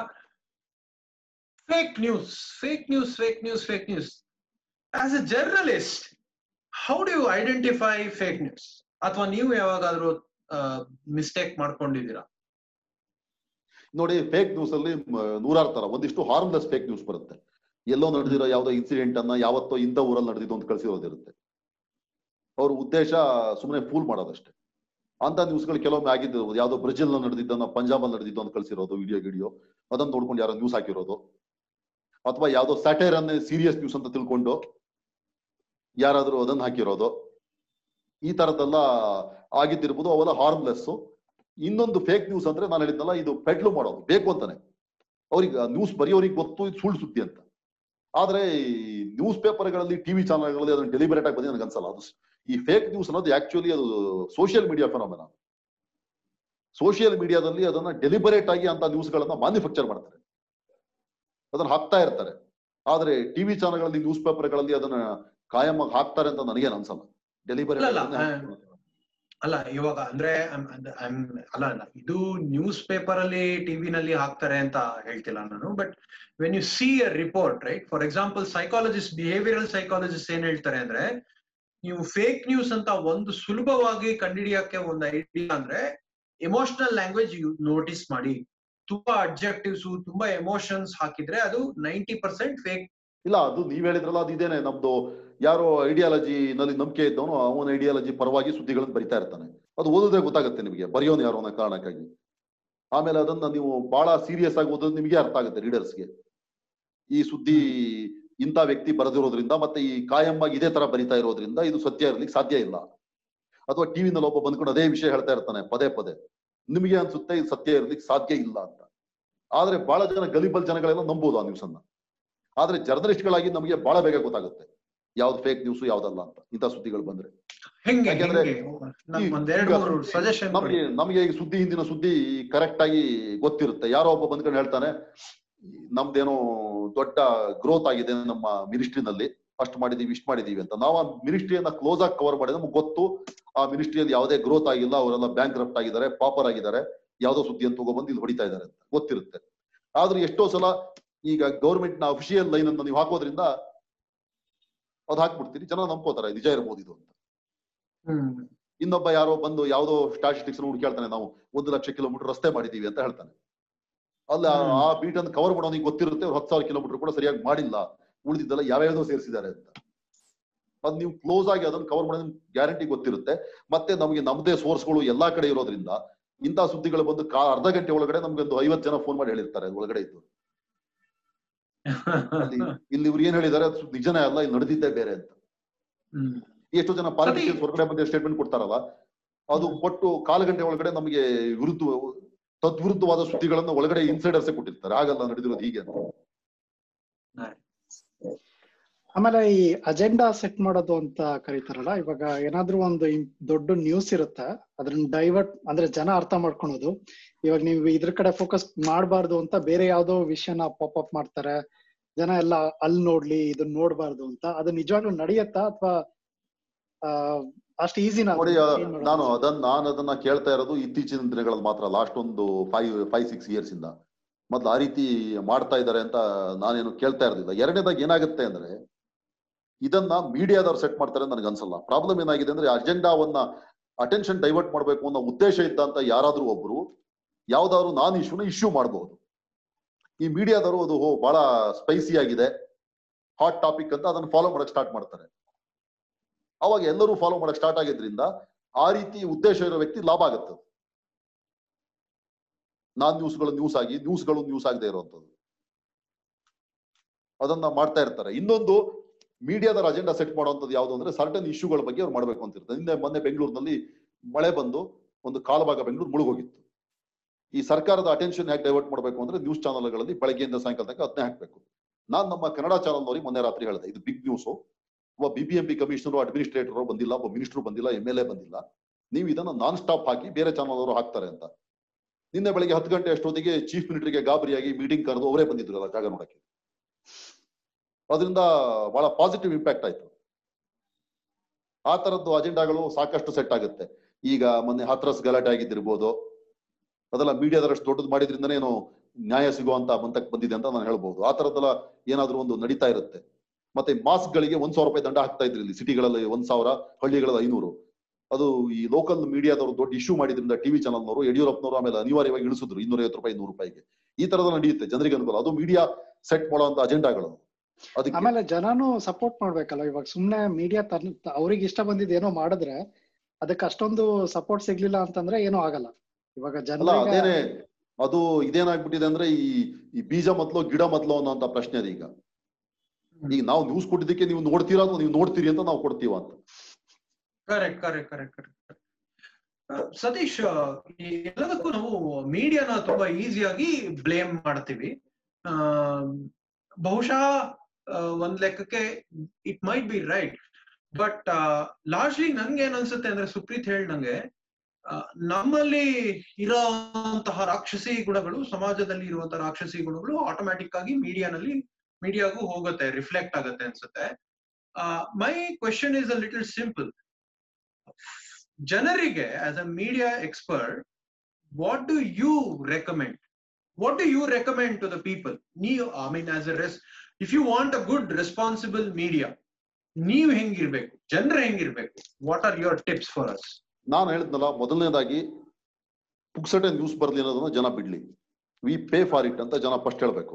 Fake news fake news fake news fake news as a journalist how do you identify fake news ಅಥವಾ ನೀವು ಯಾವಾಗಾದ್ರೂ ಮಿಸ್ಟೇಕ್ ಮಾಡ್ಕೊಂಡಿದ್ದೀರಾ? ನೋಡಿ ಫೇಕ್ ನ್ಯೂಸ್ ಅಲ್ಲಿ ನೂರಾರು ತರ ಒಂದಿಷ್ಟು ಹಾರ್ಮ್ಲೆಸ್ ಫೇಕ್ ನ್ಯೂಸ್ ಬರುತ್ತೆ. ಎಲ್ಲೋ ನಡೆದಿರೋ ಯಾವ್ದೋ ಇನ್ಸಿಡೆಂಟ್ ಅನ್ನ ಯಾವತ್ತೋ ಇಂಥ ಊರಲ್ಲಿ ನಡೆದಿದ್ದು ಅಂತ ಕಳಿಸಿರೋದಿರುತ್ತೆ ಅವ್ರ ಉದ್ದೇಶ ಸುಮ್ಮನೆ ಫೂಲ್ ಮಾಡೋದಷ್ಟೇ. ಅಂತ ನ್ಯೂಸ್ಗಳು ಕೆಲವೊಮ್ಮೆ ಆಗಿದ್ದು, ಯಾವ್ದೋ ಬ್ರೆಜಿಲ್ ನಡೆದಿದ್ದನ್ನ ಪಂಜಾಬ್ ಅಲ್ಲಿ ನಡೆದಿದ್ದು ಅಂತ ಕಳಿಸಿರೋದು ವಿಡಿಯೋ ಗಿಡಿಯೋ, ಅದನ್ನ ನೋಡ್ಕೊಂಡು ಯಾರೋ ನ್ಯೂಸ್ ಹಾಕಿರೋದು. ಅಥವಾ ಯಾವ್ದೋ ಸ್ಯಾಟೈರ್ ಅನ್ನೇ ಸೀರಿಯಸ್ ನ್ಯೂಸ್ ಅಂತ ತಿಳ್ಕೊಂಡು ಯಾರಾದ್ರೂ ಅದನ್ನ ಹಾಕಿರೋದು, ಈ ತರದ್ದೆಲ್ಲ ಆಗಿದ್ದಿರ್ಬೋದು, ಅವೆಲ್ಲ ಹಾರ್ಮ್ಲೆಸ್ ಇನ್ನೊಂದು ಫೇಕ್ ನ್ಯೂಸ್ ಅಂದ್ರೆ ನಾನು ಹೇಳಿದ್ನಲ್ಲ, ಇದು ಪೆಡ್ಲು ಮಾಡೋದು, ಬೇಕು ಅಂತಾನೆ. ಅವ್ರಿಗೆ ನ್ಯೂಸ್ ಬರೆಯೋರಿಗೆ ಗೊತ್ತು, ಇದು ಸುಳ್ಳು ಸುದ್ದಿ ಅಂತ. ಆದ್ರೆ ನ್ಯೂಸ್ ಪೇಪರ್ಗಳಲ್ಲಿ ಟಿವಿ ಚಾನಲ್ಗಳಲ್ಲಿ ಅದನ್ನ ಡೆಲಿಬರೇಟ್ ಆಗಿ ಬಂದು ನನಗೆ ಅನ್ಸಲ್ಲ. ಅದು ಈ ಫೇಕ್ ನ್ಯೂಸ್ ಅನ್ನೋದು ಆಕ್ಚುಲಿ ಅದು ಸೋಷಿಯಲ್ ಮೀಡಿಯಾ ಫೆನಾಮಿನ ಸೋಷಿಯಲ್ ಮೀಡಿಯಾದಲ್ಲಿ ಅದನ್ನ ಡೆಲಿಬರೇಟ್ ಆಗಿ ಅಂತ ನ್ಯೂಸ್ಗಳನ್ನ ಮ್ಯಾನುಫ್ಯಾಕ್ಚರ್ ಮಾಡ್ತಾರೆ. ಅದನ್ನ ಹಾಕ್ತಾ ಇರ್ತಾರೆ. ಆದ್ರೆ ಟಿವಿ ಚಾನಲ್ಗಳಲ್ಲಿ ನ್ಯೂಸ್ ಪೇಪರ್ಗಳಲ್ಲಿ ಅದನ್ನ ಕಾಯಂ ಹಾಕ್ತಾರೆ ಅಂತ ನನಗೆ ಅನ್ಸಲ್ಲ. ಡೆಲಿವರಿ ಅಲ್ಲ ಇವಾಗ ಅಂದ್ರೆ ಅಲ್ಲ ಇದು ನ್ಯೂಸ್ ಪೇಪರ್ ಅಲ್ಲಿ ಟಿವಿನಲ್ಲಿ ಹಾಕ್ತಾರೆ ಅಂತ ಹೇಳ್ತಿಲ್ಲ ನಾನು but when you see a report right for example psychologist behavioural psychologist ಏನ್ ಹೇಳ್ತಾರೆ ಅಂದ್ರೆ ನೀವು ಫೇಕ್ ನ್ಯೂಸ್ ಅಂತ ಒಂದು ಸುಲಭವಾಗಿ ಕಂಡುಹಿಡಿಯಕ್ಕೆ ಒಂದು ಐಡಿಯಾ ಅಂದ್ರೆ ಎಮೋಷನಲ್ ಲ್ಯಾಂಗ್ವೇಜ್ ನೋಟಿಸ್ ಮಾಡಿ. ತುಂಬಾ ಅಬ್ಜೆಕ್ಟಿವ್ಸ್ ತುಂಬಾ ಎಮೋಷನ್ಸ್ ಹಾಕಿದ್ರೆ ಅದು ನೈಂಟಿ ಪರ್ಸೆಂಟ್ ಫೇಕ್ ಇಲ್ಲ, ಅದು ನೀವ್ ಹೇಳಿದ್ರಲ್ಲ, ಅದು ಇದೇನೆ. ನಮ್ದು ಯಾರೋ ಐಡಿಯಾಲಜಿ ನಲ್ಲಿ ನಂಬಿಕೆ ಇದ್ದವನು, ಅವನ ಐಡಿಯಾಲಜಿ ಪರವಾಗಿ ಸುದ್ದಿಗಳನ್ನು ಬರಿತಾ ಇರ್ತಾನೆ. ಅದು ಓದೋದೇ ಗೊತ್ತಾಗುತ್ತೆ ನಿಮಗೆ, ಬರೆಯೋನು ಯಾರೋ ಅನ್ನೋ ಕಾರಣಕ್ಕಾಗಿ. ಆಮೇಲೆ ಅದನ್ನ ನೀವು ಬಹಳ ಸೀರಿಯಸ್ ಆಗಿ ಓದೋದು ನಿಮಗೆ ಅರ್ಥ ಆಗುತ್ತೆ ರೀಡರ್ಸ್ಗೆ ಈ ಸುದ್ದಿ ಇಂಥ ವ್ಯಕ್ತಿ ಬರೆದಿರೋದ್ರಿಂದ ಮತ್ತೆ ಈ ಕಾಯಂ ಆಗಿ ಇದೇ ತರ ಬರಿತಾ ಇರೋದ್ರಿಂದ ಇದು ಸತ್ಯ ಇರ್ಲಿಕ್ಕೆ ಸಾಧ್ಯ ಇಲ್ಲ. ಅಥವಾ ಟಿವಿನಲ್ಲಿ ಒಬ್ಬ ಬಂದ್ಕೊಂಡು ಅದೇ ವಿಷಯ ಹೇಳ್ತಾ ಇರ್ತಾನೆ, ಪದೇ ಪದೇ. ನಿಮಗೆ ಅನ್ಸುತ್ತೆ ಇದು ಸತ್ಯ ಇರ್ಲಿಕ್ಕೆ ಸಾಧ್ಯ ಇಲ್ಲ ಅಂತ. ಆದ್ರೆ ಬಹಳ ಜನ ಗಲಿಬಲ್ ಜನಗಳೆಲ್ಲ ನಂಬೋದು ಆ ನ್ಯೂಸ್ ಅನ್ನ. ಆದ್ರೆ ಜರ್ನಲಿಸ್ಟ್ಗಳಾಗಿ ನಮಗೆ ಬಹಳ ಬೇಗ ಗೊತ್ತಾಗುತ್ತೆ. ಯಾವ್ದು ಫೇಕ್ ನ್ಯೂಸ್ ಯಾವ್ದಲ್ಲ ಅಂತ ಇಂಥ ಸುದ್ದಿಗಳು ಬಂದ್ರೆ. ಯಾಕೆಂದ್ರೆ? ನಮ್ಗ್ ಈಗ ನಮಗೆ ನಮಗೆ ಈ ಸುದ್ದಿ ಹಿಂದಿನ ಸುದ್ದಿ ಕರೆಕ್ಟ್ ಆಗಿ ಗೊತ್ತಿರುತ್ತೆ. ಯಾರೋ ಒಬ್ಬ ಬಂದ್ಕೊಂಡು ಹೇಳ್ತಾನೆ ನಮ್ದೇನೋ ದೊಡ್ಡ ಗ್ರೋತ್ ಆಗಿದೆ ನಮ್ಮ ಮಿನಿಸ್ಟ್ರಿನಲ್ಲಿ ಅಷ್ಟು ಮಾಡಿದೀವಿ ಇಷ್ಟು ಮಾಡಿದೀವಿ ಅಂತ. ನಾವು ಆ ಮಿನಿಸ್ಟ್ರಿಯನ್ನ ಕ್ಲೋಸ್ ಆಗಿ ಕವರ್ ಮಾಡಿದ್ರೆ ನಮ್ಗೆ ಗೊತ್ತು ಆ ಮಿನಿಸ್ಟ್ರಿಯಲ್ಲಿ ಯಾವುದೇ ಗ್ರೋತ್ ಆಗಿಲ್ಲ ಅವರೆಲ್ಲ ಬ್ಯಾಂಕ್ ರಫ್ಟ್ ಆಗಿದ್ದಾರೆ ಪಾಪರ್ ಆಗಿದ್ದಾರೆ. ಯಾವ್ದೋ ಸುದ್ದಿ ಅಂತ ತಗೊಬಂದು ಇಲ್ಲಿ ಹೊಡಿತಾ ಇದ್ದಾರೆ ಅಂತ ಗೊತ್ತಿರುತ್ತೆ. ಆದ್ರೆ ಎಷ್ಟೋ ಸಲ ಈಗ ಗೌರ್ಮೆಂಟ್ನ ಅಫಿಷಿಯಲ್ ಲೈನ್ ಅನ್ನು ನೀವು ಹಾಕೋದ್ರಿಂದ ಅದ್ ಹಾಕ್ಬಿಡ್ತೀರಿ. ಜನ ನಂಬ್ಕೋತಾರೆ ನಿಜ ಇರ್ಬೋದು ಇದು ಅಂತ. ಇನ್ನೊಬ್ಬ ಯಾರೋ ಬಂದು ಯಾವ್ದೋ ಸ್ಟಾಟಿಸ್ಟಿಕ್ಸ್ ಕೇಳ್ತಾನೆ ನಾವು ಒಂದು ಲಕ್ಷ ಕಿಲೋಮೀಟರ್ ರಸ್ತೆ ಮಾಡಿದೀವಿ ಅಂತ ಹೇಳ್ತಾನೆ. ಅಲ್ಲ ಆ ಬೀಟ್ ಅನ್ನು ಕವರ್ ಮಾಡೋನಿಗೆ ಗೊತ್ತಿರುತ್ತೆ ಅವ್ರು ಹತ್ತು ಸಾವಿರ ಕಿಲೋಮೀಟರ್ ಕೂಡ ಸರಿಯಾಗಿ ಮಾಡಿಲ್ಲ. ಉಳಿದಿದ್ದೆಲ್ಲ ಯಾವ್ಯಾವ್ದೋ ಸೇರಿಸಿದ್ದಾರೆ ಅಂತ. ಅದ್ ನೀವು ಕ್ಲೋಸ್ ಆಗಿ ಅದನ್ನ ಕವರ್ ಮಾಡೋದ್ ಗ್ಯಾರಂಟಿ ಗೊತ್ತಿರುತ್ತೆ. ಮತ್ತೆ ನಮಗೆ ನಮ್ದೇ ಸೋರ್ಸ್ಗಳು ಎಲ್ಲಾ ಕಡೆ ಇರೋದ್ರಿಂದ ಇಂಥ ಸುದ್ದಿಗಳು ಬಂದು ಕಾ ಅರ್ಧ ಗಂಟೆ ಒಳಗಡೆ ನಮ್ಗೆ ಒಂದು ಐವತ್ತು ಜನ ಫೋನ್ ಮಾಡಿ ಹೇಳಿರ್ತಾರೆ ಒಳಗಡೆ ಇದ್ದು. ಇಲ್ಲಿ ಇವ್ರು ಏನ್ ಹೇಳಿದಾರೆ ಅದು ನಿಜನೇ ಅಲ್ಲ ಇಲ್ಲಿ ನಡೆದಿದ್ದೇ ಬೇರೆ ಅಂತ. ಎಷ್ಟೋ ಜನ ಪಾಲಿಟಿಷಿಯನ್ಸ್ ಹೊರಗಡೆ ಬಂದು ಸ್ಟೇಟ್ಮೆಂಟ್ ಕೊಡ್ತಾರಲ್ಲ ಅದು ಕೊಟ್ಟು ಕಾಲು ಗಂಟೆ ಒಳಗಡೆ ನಮಗೆ ವಿರುದ್ಧ ತದ್ವಿರುದ್ಧವಾದ ಸುದ್ದಿಗಳನ್ನ ಒಳಗಡೆ ಇನ್ಸೈಡರ್ಸೇ ಕೊಟ್ಟಿರ್ತಾರೆ ಆಗಲ್ಲ ನಡೆದಿರೋದು ಹೀಗೆ ಅಂತ. ಆಮೇಲೆ ಈ ಅಜೆಂಡಾ ಸೆಟ್ ಮಾಡೋದು ಅಂತ ಕರೀತಾರಲ್ಲ ಇವಾಗ ಏನಾದ್ರೂ ಒಂದು ದೊಡ್ಡ ನ್ಯೂಸ್ ಇರುತ್ತೆ ಅದನ್ನ ಡೈವರ್ಟ್ ಅಂದ್ರೆ ಜನ ಅರ್ಥ ಮಾಡ್ಕೊಳೋದು. ಇವಾಗ ನೀವು ಇದ್ರ ಕಡೆ ಫೋಕಸ್ ಮಾಡಬಾರ್ದು ಅಂತ ಬೇರೆ ಯಾವ್ದೋ ವಿಷಯನ ಪಾಪ್ ಅಪ್ ಮಾಡ್ತಾರೆ ಜನ ಎಲ್ಲ ಅಲ್ಲಿ ನೋಡ್ಲಿ ಇದನ್ನ ನೋಡಬಾರ್ದು ಅಂತ ಅದು ನಿಜವಾಗ್ಲೂ ನಡೆಯತ್ತಾ ಅಥವಾ ಅಷ್ಟು ಈಸಿ ನೋಡಿ ನಾನು ಅದನ್ನ ನಾನು ಅದನ್ನ ಕೇಳ್ತಾ ಇರೋದು ಇತ್ತೀಚಿನ ದಿನಗಳಲ್ಲಿ ಮಾತ್ರ ಲಾಸ್ಟ್ ಒಂದು ಫೈವ್ ಫೈವ್ ಸಿಕ್ಸ್ ಇಯರ್ಸ್ ಇಂದ. ಮೊದ್ಲು ಆ ರೀತಿ ಮಾಡ್ತಾ ಇದ್ದಾರೆ ಅಂತ ನಾನೇನು ಕೇಳ್ತಾ ಇರಲಿಲ್ಲ. ಎರಡನೇದಾಗಿ ಏನಾಗುತ್ತೆ ಅಂದ್ರೆ ಇದನ್ನ ಮೀಡಿಯಾದವ್ರು ಸೆಟ್ ಮಾಡ್ತಾರೆ ನನಗೆ ಅನ್ಸಲ್ಲ. ಪ್ರಾಬ್ಲಮ್ ಏನಾಗಿದೆ ಅಂದ್ರೆ ಅಜೆಂಡಾವನ್ನ ಅಟೆನ್ಷನ್ ಡೈವರ್ಟ್ ಮಾಡಬೇಕು ಅನ್ನೋ ಉದ್ದೇಶ ಇದ್ದಂತ ಯಾರಾದ್ರೂ ಒಬ್ರು, ಯಾವ್ದಾದ್ರು ನಾನ್ ಇಶ್ಯೂನ ಇಶ್ಯೂ ಮಾಡಬಹುದು ಈ ಮೀಡಿಯಾದವರು ಅದು ಬಹಳ ಸ್ಪೈಸಿ ಆಗಿದೆ ಹಾಟ್ ಟಾಪಿಕ್ ಅಂತ ಅದನ್ನ ಫಾಲೋ ಮಾಡಕ್ ಸ್ಟಾರ್ಟ್ ಮಾಡ್ತಾರೆ. ಅವಾಗ ಎಲ್ಲರೂ ಫಾಲೋ ಮಾಡಕ್ ಸ್ಟಾರ್ಟ್ ಆಗಿದ್ರಿಂದ ಆ ರೀತಿ ಉದ್ದೇಶ ಇರೋ ವ್ಯಕ್ತಿ ಲಾಭ ಆಗುತ್ತೆ. ನಾನ್ ನ್ಯೂಸ್ಗಳು ನ್ಯೂಸ್ ಆಗಿ ನ್ಯೂಸ್ಗಳು ನ್ಯೂಸ್ ಆಗದೆ ಇರುವಂತದ್ದು ಅದನ್ನ ಮಾಡ್ತಾ ಇರ್ತಾರೆ. ಇನ್ನೊಂದು ಮೀಡಿಯಾದರ ಅಜೆಂಡಾ ಸೆಟ್ ಮಾಡುವಂತದ್ದು ಯಾವುದು ಅಂದ್ರೆ ಸರ್ಟನ್ ಇಶ್ಯೂಗಳ ಬಗ್ಗೆ ಅವ್ರು ಮಾಡ್ಬೇಕು ಅಂತ ಇರ್ತದೆ. ನಿನ್ನೆ ಮೊನ್ನೆ ಬೆಂಗಳೂರಿನಲ್ಲಿ ಮಳೆ ಬಂದು ಒಂದು ಕಾಲಭಾಗ ಬೆಂಗಳೂರು ಮುಳುಗೋಗಿತ್ತು. ಈ ಸರ್ಕಾರದ ಅಟೆನ್ಷನ್ ಯಾಕೆ ಡೈವರ್ಟ್ ಮಾಡಬೇಕು ಅಂದ್ರೆ ನ್ಯೂಸ್ ಚಾನಲ್ಗಳಲ್ಲಿ ಬೆಳಗ್ಗೆಯಿಂದ ಸಾಯಂಕಾಲ ತನಕ ಅದನ್ನೇ ಹಾಕ್ಬೇಕು. ನಾನು ನಮ್ಮ ಕನ್ನಡ ಚಾನಲ್ನವರಿಗೆ ಮೊನ್ನೆ ರಾತ್ರಿ ಹೇಳಿದೆ, ಇದು ಬಿಗ್ ನ್ಯೂಸ್ ಒಬ್ಬ ಬಿಬಿಎಂಪಿ ಕಮಿಷನರು ಅಡ್ಮಿನಿಸ್ಟ್ರೇಟರ್ ಬಂದಿಲ್ಲ, ಒಬ್ಬ ಮಿನಿಸ್ಟರ್ ಬಂದಿಲ್ಲ ಎಂ ಎಲ್ ಎ ಬಂದಿಲ್ಲ. ನೀವು ಇದನ್ನ ನಾನ್ ಸ್ಟಾಪ್ ಹಾಕಿ ಬೇರೆ ಚಾನಲ್ ಅವರು ಹಾಕ್ತಾರೆ ಅಂತ. ನಿನ್ನೆ ಬೆಳಿಗ್ಗೆ ಹತ್ತು ಗಂಟೆ ಅಷ್ಟೊತ್ತಿಗೆ ಚೀಫ್ ಮಿನಿಸ್ಟರ್ಗೆ ಗಾಬರಿಯಾಗಿ ಮೀಟಿಂಗ್ ಕರೆದು ಅವರೇ ಬಂದಿದ್ರು ಅಲ್ಲ ಜಾಗ ನೋಡಕ್ಕೆ. ಅದರಿಂದ ಬಹಳ ಪಾಸಿಟಿವ್ ಇಂಪ್ಯಾಕ್ಟ್ ಆಯ್ತು. ಆ ತರದ್ದು ಅಜೆಂಡಾಗಳು ಸಾಕಷ್ಟು ಸೆಟ್ ಆಗುತ್ತೆ. ಈಗ ಮೊನ್ನೆ ಹತ್ರಸ್ ಗಲಾಟೆ ಆಗಿದ್ದಿರ್ಬೋದು, ಅದೆಲ್ಲ ಮೀಡಿಯಾದಷ್ಟು ದೊಡ್ಡದು ಮಾಡಿದ್ರಿಂದನೇ ಏನು ನ್ಯಾಯ ಸಿಗುವಂತ ಬಂತಕ್ಕೆ ಬಂದಿದೆ ಅಂತ ನಾನು ಹೇಳ್ಬೋದು. ಆ ತರದ್ದೆಲ್ಲ ಏನಾದ್ರೂ ಒಂದು ನಡೀತಾ ಇರುತ್ತೆ. ಮತ್ತೆ ಮಾಸ್ಕ್ ಗಳಿಗೆ ಒಂದ್ ಸಾವಿರ ರೂಪಾಯಿ ದಂಡ ಹಾಕ್ತಾ ಇದ್ರಿ ಇಲ್ಲಿ ಸಿಟಿಗಳಲ್ಲಿ, ಒಂದ್ ಸಾವಿರ, ಹಳ್ಳಿಗಳಲ್ಲಿ ಐನೂರು. ಅದು ಈ ಲೋಕಲ್ ಮೀಡಿಯಾದವರು ದೊಡ್ಡ ಇಶ್ಯೂ ಮಾಡಿದ್ರಿಂದ ಟಿವಿ ಚಾನಲ್ನವರು ಯಡಿಯೂರಪ್ಪನವರು ಆಮೇಲೆ ಅನಿವಾರ್ಯವಾಗಿ ಇಳಿಸಿದ್ರು. ಇನ್ನೂರೈವತ್ತು ರೂಪಾಯಿ ನೂರು ರೂಪಾಯಿಗೆ. ಈ ತರದ ನಡೆಯುತ್ತೆ. ಜನರಿಗೆ ಅನುಕೂಲ. ಅದು ಮೀಡಿಯಾ ಸೆಟ್ ಮಾಡುವಂತ ಅಜೆಂಡಾಗಳು ಆಮೇಲೆ ಜನನು ಸಪೋರ್ಟ್ ಮಾಡ್ಬೇಕಲ್ಲ ಇವಾಗ ಸುಮ್ನೆ ಮೀಡಿಯಾ ತನ್ ಅವ್ರಿಗೆ ಇಷ್ಟ ಬಂದಿದ್ ಏನೋ ಮಾಡಿದ್ರೆ ಅದಕ್ಕೆ ಅಷ್ಟೊಂದು ಸಪೋರ್ಟ್ ಸಿಗ್ಲಿಲ್ಲ ಅಂತಂದ್ರೆ ಏನೂ ಆಗಲ್ಲ. ಇವಾಗ ಜನ ಅದೇನೆ ಅದು ಇದೇನಾಗ್ಬಿಟ್ಟಿದೆ ಅಂದ್ರೆ ಈ ಈ ಬೀಜ ಮೊದ್ಲು ಗಿಡ ಮೊದ್ಲು ಅನ್ನೋಂತ ಪ್ರಶ್ನೆ ಅದೀಗ ಈಗ. ಈಗ ನಾವು ನ್ಯೂಸ್ ಕೊಟ್ಟಿದ್ದಕ್ಕೆ ನೀವು ನೋಡ್ತೀರಾ ಅಥವಾ ನೀವು ನೋಡ್ತೀರಿ ಅಂತ ನಾವು ಕೊಡ್ತೀವ ಅಂತ. Correct correct correct correct Satish ಈ ಎಲ್ಲದಕ್ಕೂ ನಾವು ಮೀಡಿಯಾನ ತುಂಬಾ ಈಸಿಯಾಗಿ ಬ್ಲೇಮ್ ಮಾಡ್ತೀವಿ. ಆ, ಬಹುಶಃ ಒಂದ್ ಲೆಕ್ಕಕ್ಕೆ it might be right but largely ನನ್ಗೆ ಏನ್ ಅನ್ಸುತ್ತೆ ಅಂದ್ರೆ ಸುಪ್ರೀತ್ ಹೇಳ್ದಂಗೆ ನಂಗೆ ನಮ್ಮಲ್ಲಿ ಇರೋಂತಹ ರಾಕ್ಷಸಿ ಗುಣಗಳು, ಸಮಾಜದಲ್ಲಿ ಇರುವಂತಹ ರಾಕ್ಷಸಿ ಗುಣಗಳು ಆಟೋಮ್ಯಾಟಿಕ್ ಆಗಿ ಮೀಡಿಯಾನಲ್ಲಿ ಮೀಡಿಯಾಗೂ ಹೋಗುತ್ತೆ ರಿಫ್ಲೆಕ್ಟ್ ಆಗುತ್ತೆ ಅನ್ಸುತ್ತೆ. My question is a little simple ಜನರಿಗೆ as a media expert what do you recommend what do you recommend to the people ನೀವು I mean as a race if you want a good responsible media ನೀವ್ ಹೆಂಗಿರ್ಬೇಕು? ಜನರು ಹೆಂಗಿರ್ಬೇಕು? What are your tips for us ನಾನು ಹೇಳಿದ್ನಲ್ಲ ಮೊದಲನೇದಾಗಿ ಪುಕ್ಸಟೆ news ಬರ್ಲಿ ಅನ್ನೋದನ್ನ ಜನ ಬಿಡ್ಲಿ. ವಿ ಪೇ ಫಾರ್ ಇಟ್ ಅಂತ ಜನ ಫಸ್ಟ್ ಹೇಳ್ಬೇಕು.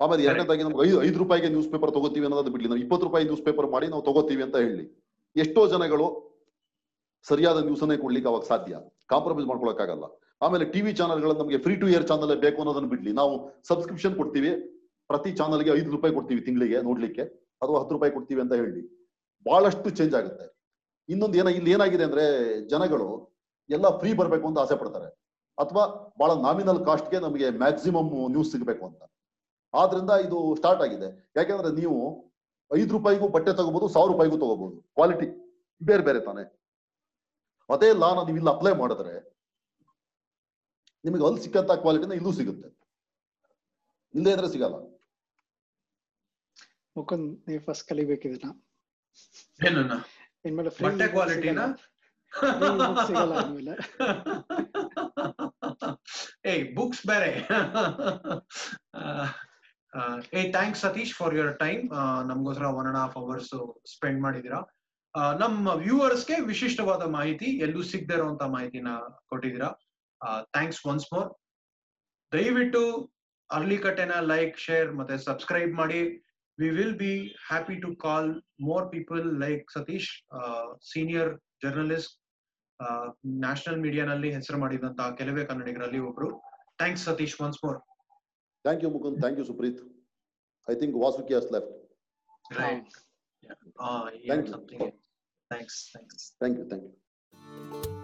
ಆಮೇಲೆ ಎರಡನೇದಾಗಿ ನಮ್ಗೆ ಐದು ಐದು ರೂಪಾಯಿಗೆ ನ್ಯೂಸ್ ಪೇಪರ್ ತಗೋತೀವಿ ಅನ್ನೋದನ್ನ ಬಿಡ್ಲಿ. ನಾವು ಇಪ್ಪತ್ತು ರೂಪಾಯಿ ನ್ಯೂಸ್ ಪೇಪರ್ ಮಾಡಿ ನಾವು ತಗೋತೀವಿ ಅಂತ ಹೇಳಿ. ಎಷ್ಟೋ ಜನಗಳು ಸರಿಯಾದ ನ್ಯೂಸ್ ಅನ್ನೇ ಕೊಡ್ಲಿಕ್ಕೆ ಅವಾಗ ಸಾಧ್ಯ. ಕಾಂಪ್ರಮೈಸ್ ಮಾಡ್ಕೊಳಕ್ಕಾಗಲ್ಲ. ಆಮೇಲೆ ಟಿವಿ ಚಾನಲ್ಗಳು ನಮಗೆ ಫ್ರೀ ಟು ಇಯರ್ ಚಾನಲ್ ಬೇಕು ಅನ್ನೋದನ್ನ ಬಿಡ್ಲಿ. ನಾವು ಸಬ್ಸ್ಕ್ರಿಪ್ಷನ್ ಕೊಡ್ತೀವಿ. ಪ್ರತಿ ಚಾನಲ್ಗೆ ಐದು ರೂಪಾಯಿ ಕೊಡ್ತೀವಿ ತಿಂಗಳಿಗೆ ನೋಡ್ಲಿಕ್ಕೆ. ಅಥವಾ ಹತ್ತು ರೂಪಾಯಿ ಕೊಡ್ತೀವಿ ಅಂತ ಹೇಳಿ. ಬಹಳಷ್ಟು ಚೇಂಜ್ ಆಗುತ್ತೆ. ಇನ್ನೊಂದು ಏನ, ಇಲ್ಲಿ ಏನಾಗಿದೆ ಅಂದ್ರೆ ಜನಗಳು ಎಲ್ಲ ಫ್ರೀ ಬರ್ಬೇಕು ಅಂತ ಆಸೆ ಪಡ್ತಾರೆ. ಅಥವಾ ಬಹಳ ನಾಮಿನಲ್ ಕಾಸ್ಟ್ಗೆ ನಮಗೆ ಮ್ಯಾಕ್ಸಿಮಮ್ ನ್ಯೂಸ್ ಸಿಗಬೇಕು ಅಂತ. ಆದ್ರಿಂದ ಇದು ಸ್ಟಾರ್ಟ್ ಆಗಿದೆ. ಯಾಕೆಂದ್ರೆ ನೀವು ಐದು ರೂಪಾಯಿಗೂ ಬಟ್ಟೆ ತಗೋಬಹುದು ಸಾವಿರ ರೂಪಾಯಿಗೂ ತಗೋಬಹುದು ಕ್ವಾಲಿಟಿ ಬೇರೆ ಬೇರೆ ತಾನೆ. ಅದೇ ಲಾನ ನೀವು ಇಲ್ಲಿ ಅಪ್ಲೈ ಮಾಡಿದ್ರೆ ನಿಮಗೆ ಅಲ್ಲಿ ಸಿಕ್ಕಂತ ಕ್ವಾಲಿಟಿನ ಇಲ್ಲೂ ಸಿಗುತ್ತೆ. ಇಲ್ಲೇ ಇದ್ರೆ ಸಿಗಲ್ಲ. ಮುಕುಂದ್ ನೀವು ಫಸ್ಟ್ ಕಲಿಬೇಕಿದ್ರ ಏನನ್ನ? ಇನ್ಮೇಲೆ ಬಟ್ಟೆ ಕ್ವಾಲಿಟಿನ ಸಿಗಲ್ಲ. ಏಯ್ ಬುಕ್ಸ್ ಬೇರೆ. ಏ thanks Satish for your time ನಮ್ಗೋಸ್ಕರ one and half hours spend ಮಾಡಿದೀರಾ. ನಮ್ಮ ವ್ಯೂವರ್ಸ್ಗೆ ವಿಶಿಷ್ಟವಾದ ಮಾಹಿತಿ ಎಲ್ಲೂ ಸಿಗದೆ ಇರುವಂತ ಮಾಹಿತಿನ ಕೊಟ್ಟಿದ್ದೀರಾ ಥ್ಯಾಂಕ್ಸ್ ಒನ್ಸ್ ಮೋರ್ ದಯವಿಟ್ಟು ಅರ್ಲಿಕಟ್ಟೆನ ಲೈಕ್ ಶೇರ್ ಮತ್ತೆ ಸಬ್ಸ್ಕ್ರೈಬ್ ಮಾಡಿ. We will be happy to call more people like Satish senior journalist national ಮೀಡಿಯಾನಲ್ಲಿ ಹೆಸರು ಮಾಡಿದಂತಹ ಕೆಲವೇ ಕನ್ನಡಿಗರಲ್ಲಿ ಒಬ್ರು. Thanks Satish once more thank you Mukund thank you Supreeth I think Vasuki has left right Thank thanks thanks thank you thank you